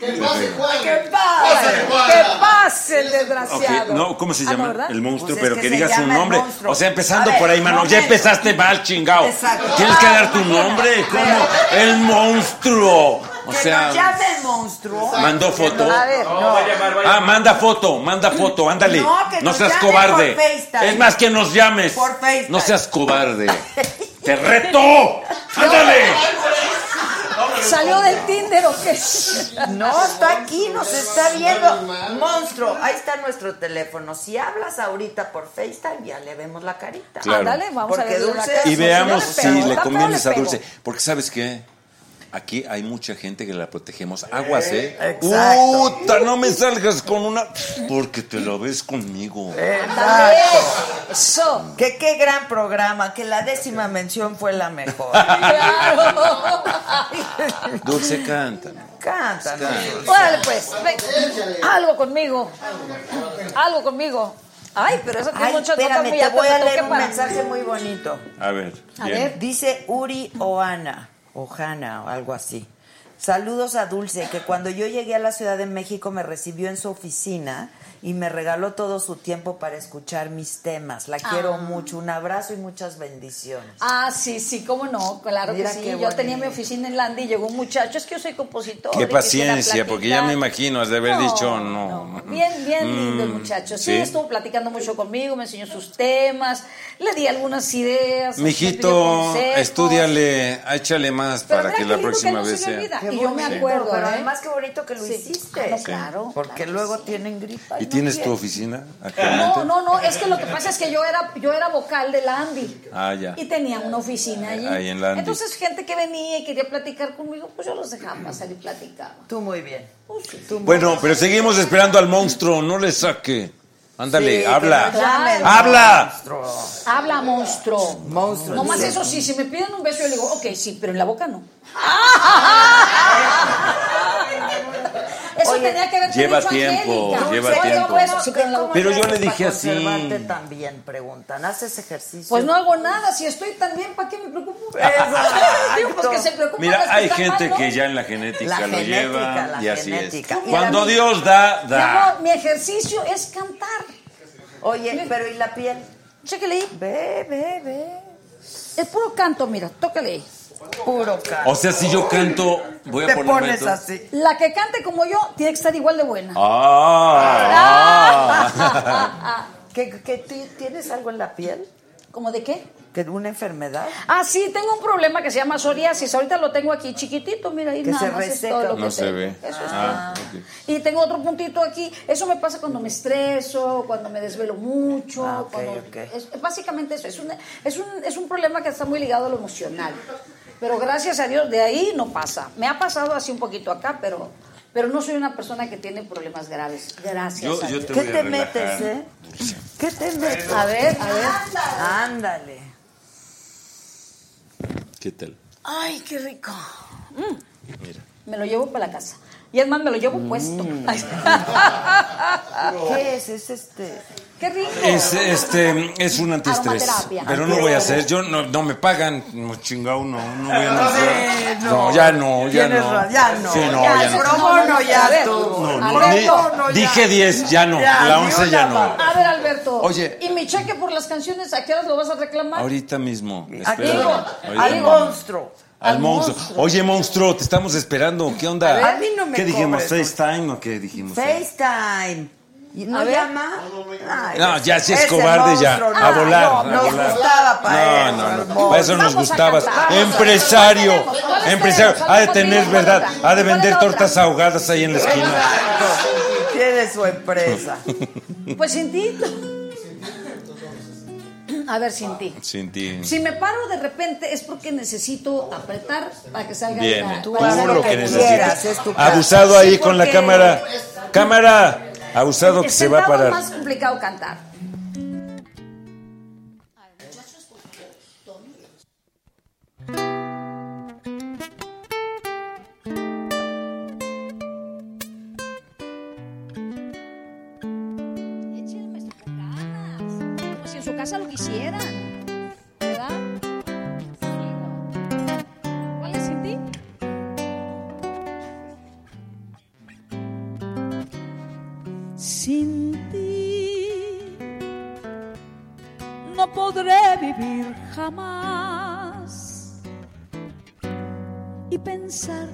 Que pase Juan. ¡Que pase! Que pase el desgraciado. no, ¿cómo se Ah, ¿no, llama? el monstruo, Pues es pero que que, digas un nombre. O sea, empezando ver, por ahí, mano. Ya empezaste mal, chingado. Exacto. Tienes que dar tu nombre. ¿Cómo? El monstruo. O que sea, nos llame el monstruo. mandó foto. A ver, No, va a llamar, va a Ah, manda foto, manda foto, ándale. No, que nos seas cobarde. Es más que nos llames. Por. No seas cobarde. ¡Te reto! ¡Ándale! ¿Salió del Tinder o qué? No, está aquí, nos está viendo. Monstruo, ahí está nuestro teléfono. Si hablas ahorita por FaceTime, ya le vemos la carita. Claro. Ándale, vamos a Porque ver la Dulce- cara. Y veamos le si le convienes a pego. Dulce. Porque ¿sabes qué? Aquí hay mucha gente que la protegemos. Aguas, ¿eh? Exacto. Puta, no me salgas con una... Porque te lo ves conmigo. Exacto. Eso. Que qué gran programa, que la décima mención fue la mejor. Claro. Dulce, canta. Cántanos. Órale, pues. ven. Algo conmigo. Algo conmigo. Ay, pero esa tiene Ay, notas espérame, muy te voy a leer que un mensaje muy bonito. A ver. A bien. ver. Dice Uri Oana, Ojana o algo así. Saludos a Dulce, que cuando yo llegué a la Ciudad de México me recibió en su oficina y me regaló todo su tiempo para escuchar mis temas. La quiero mucho. Un abrazo y muchas bendiciones. Ah, sí, sí, cómo no, claro Mira que sí. Yo bonito. tenía mi oficina en Landy y llegó un muchacho, es que yo soy compositor. Qué paciencia, porque ya me imagino, has de haber dicho no. Bien, bien lindo el Mm, muchacho. Sí, ¿sí? estuvo platicando mucho conmigo, me enseñó sus temas, le di algunas ideas. Mijito, estudiale, échale más Pero para que la próxima vez sea. Y yo me acuerdo, Pero ¿eh? además qué bonito que lo Sí. hiciste. Ah, no, claro, Porque claro luego sí. tienen gripa. ¿Y tienes tu oficina actualmente? No, no, no, es que lo que pasa es que yo era, yo era vocal de la Andy. Ah, ya. Y tenía una oficina allí. Ahí en la Andy. Entonces, gente que venía y quería platicar conmigo, pues yo los dejaba pasar y platicar. Tú muy bien. Tú muy Bueno, pero seguimos esperando al monstruo, no le saque. Ándale, Sí, que habla. ¡Habla! monstruo. Habla, monstruo. Monstruo. Nomás Sí. eso sí, si me piden un beso, yo le digo, ok, sí, pero en la boca no. Eso Oye, tenía que haber lleva dicho tiempo, Angélica. lleva Oye, tiempo. beso, sí, pero. Pero yo ¿Cómo le dije así. bien? Preguntan. ¿Haces ejercicio? Pues no hago nada, si estoy tan bien, ¿para qué me preocupo? Digo, pues que se preocupan Mira, que hay gente mal, ¿no? que ya en la genética La lo genética, lleva la y así genética. es. Y Cuando Dios da, da. amor, mi ejercicio es cantar. Oye, pero ¿y la piel? Chéquele ahí. Ve, ve, ve. Es puro canto, mira, tócale ahí. Puro cara. O sea, si yo canto, voy a Te ponerme pones esto. así. La que cante como yo tiene que estar igual de buena. Ah, ah. ¿Qué, qué, ti- ¿Tienes algo en la piel? ¿Cómo de qué? ¿Que ¿Una enfermedad? Ah, sí, tengo un problema que se llama psoriasis. Ahorita lo tengo aquí chiquitito, mira ahí Que nada se más es reseca. todo lo que No se tengo. ve. Eso es Ah. Y tengo otro puntito aquí. Eso me pasa cuando me estreso, cuando me desvelo mucho. Ah, ok, cuando- ok. es- básicamente eso. Es un, es, un, es un problema que está muy ligado a lo emocional. Pero gracias a Dios, de ahí no pasa. Me ha pasado así un poquito acá, pero, pero no soy una persona que tiene problemas graves. Gracias Yo, a yo Dios. te ¿Qué te relajar. metes, eh? ¿Qué te metes? A ver, a ver. Ándale. ¿Qué tal? Ay, qué rico. Mm. Mira. Me lo llevo para la casa. Y es más, me lo llevo puesto. Ay. ¿Qué es? Es este. ¡Qué rico! Es, este, es un antiestrés. Pero no voy a hacer, yo no, no me pagan, no chingado, no, no voy a hacer. No, ya no, ya no. ya no. Sí, no, Ya, ya no. pro bono ya estuvo. No, no, Alberto. ni- no, ya. dije 10, ya no, Ya, la ni 11 una ya no. A ver, Alberto. Oye. ¿Y mi cheque por las canciones, a qué horas lo vas a reclamar? Ahorita mismo, Aquí, al monstruo. Al Al monstruo. monstruo. Oye, monstruo, te estamos esperando. ¿Qué onda? A ver, a mí no me ¿Qué dijimos? cobres. ¿FaceTime o qué dijimos? FaceTime. ¿Y ¿No A ver. llama? Ay, No, ya si es cobarde, ya. A volar, no, a nos volar. gustaba para No, eso, no, no. Para eso nos gustabas. Empresario. cantar. ¿Cuál tenemos? ¿Cuál Empresario. Ha de ¿Cuál tener? ¿verdad? ¿Cuál es Ha de vender tortas ahogadas ahí en la esquina. Tiene su empresa. Pues sin ti. A ver, sin ti. Sin ti. Si me paro de repente es porque necesito apretar para que salga Bien, la- tú que haz lo que quieras, es tu casa. Abusado ahí Sí, con la porque- cámara. Cámara. Abusado que se va a Sentado parar. es más complicado cantar. Jamás y pensar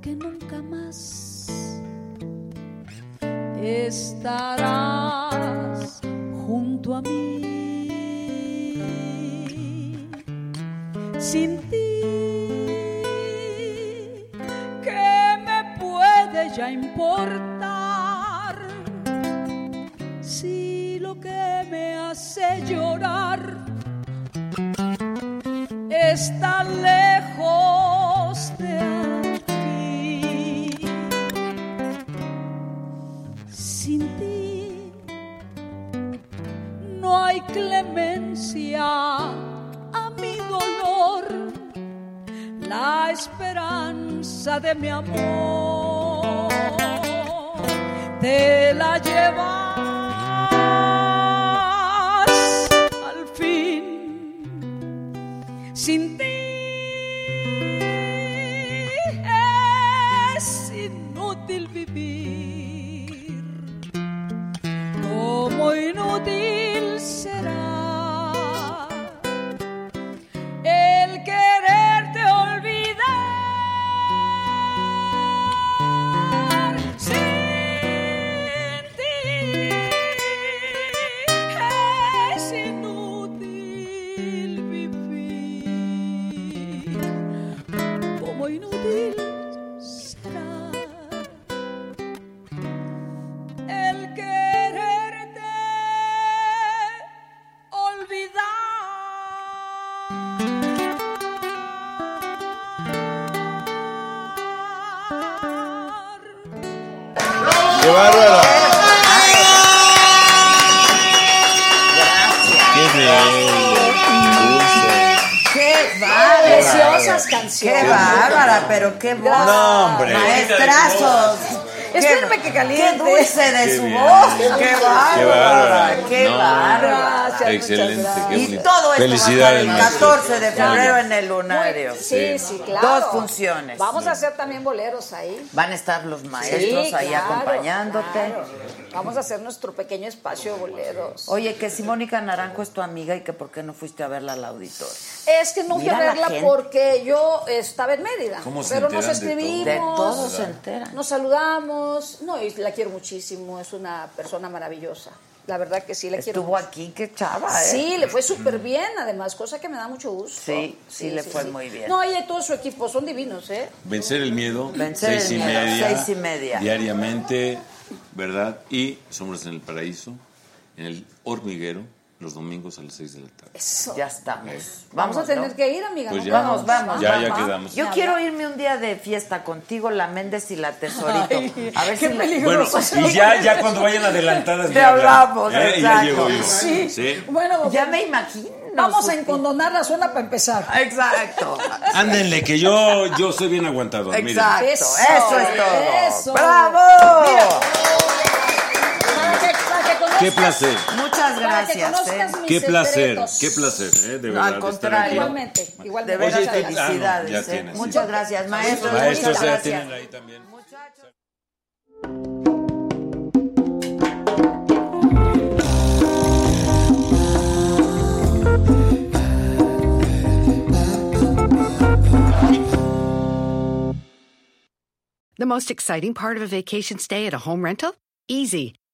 que nunca más estarás junto a mí. Sin ti, ¿qué me puede ya importar? Si lo que me hace llorar Espérame que Excelente, qué. Y bonito. todo esto Felicidades, va a estar el maestro. 14 de febrero en el Lunario. Sí, sí, claro. Dos funciones. Vamos a hacer también boleros ahí. Van a estar los maestros Sí, ahí claro, acompañándote. claro. Vamos a hacer nuestro pequeño espacio de boleros. Oye, que si Mónica Naranjo es tu amiga y que por qué no fuiste a verla al auditorio. Es que no fui Mira a la verla gente. porque yo estaba en Mérida. ¿Cómo se pero nos enteran de todo? escribimos. De todo se enteran. Nos saludamos. No, y la quiero muchísimo. Es una persona maravillosa. La verdad que sí, la quiero. Estuvo mucho. aquí, qué chava, ¿eh? Sí, le fue súper bien, además, cosa que me da mucho gusto. Sí, sí le fue muy bien. No, ella y todo su equipo son divinos, ¿eh? Vencer el miedo. Vencer seis el y miedo, media. seis y media. Diariamente, ¿verdad? Y Sombras en el Paraíso, en el hormiguero, los domingos a las 6 de la tarde. Eso. Ya estamos. Vamos, a tener ¿no? que ir, amiga. Pues. Vamos, vamos. Ya, vamos. ya quedamos. Yo quiero irme un día de fiesta contigo, la Méndez y la Tesorito. Ay, a ver qué si Bueno, peligroso. y ya, ya cuando vayan adelantadas. Te hablamos, ¿Eh? Ya exacto. llego yo. Sí. Sí. Bueno, Ya me imagino. vamos a encondonar la zona para empezar. Exacto. Ándenle, que yo, yo soy bien aguantador. miren. Exacto. Eso, Eso, es todo. eso. ¡Bravo! Para que, para que conozcas- Qué placer. Muchas para que gracias. conozcas ¿eh? mis Qué placer, secretos. qué placer, ¿eh? de No, verdad. al de contrario. Igualmente, De igualmente. Oye, ah, no, felicidades. ya ¿eh? tienes. Muchas gracias, maestro. Maestros, muchas gracias. tienen ahí también. The most exciting part of a vacation stay at a home rental? Easy.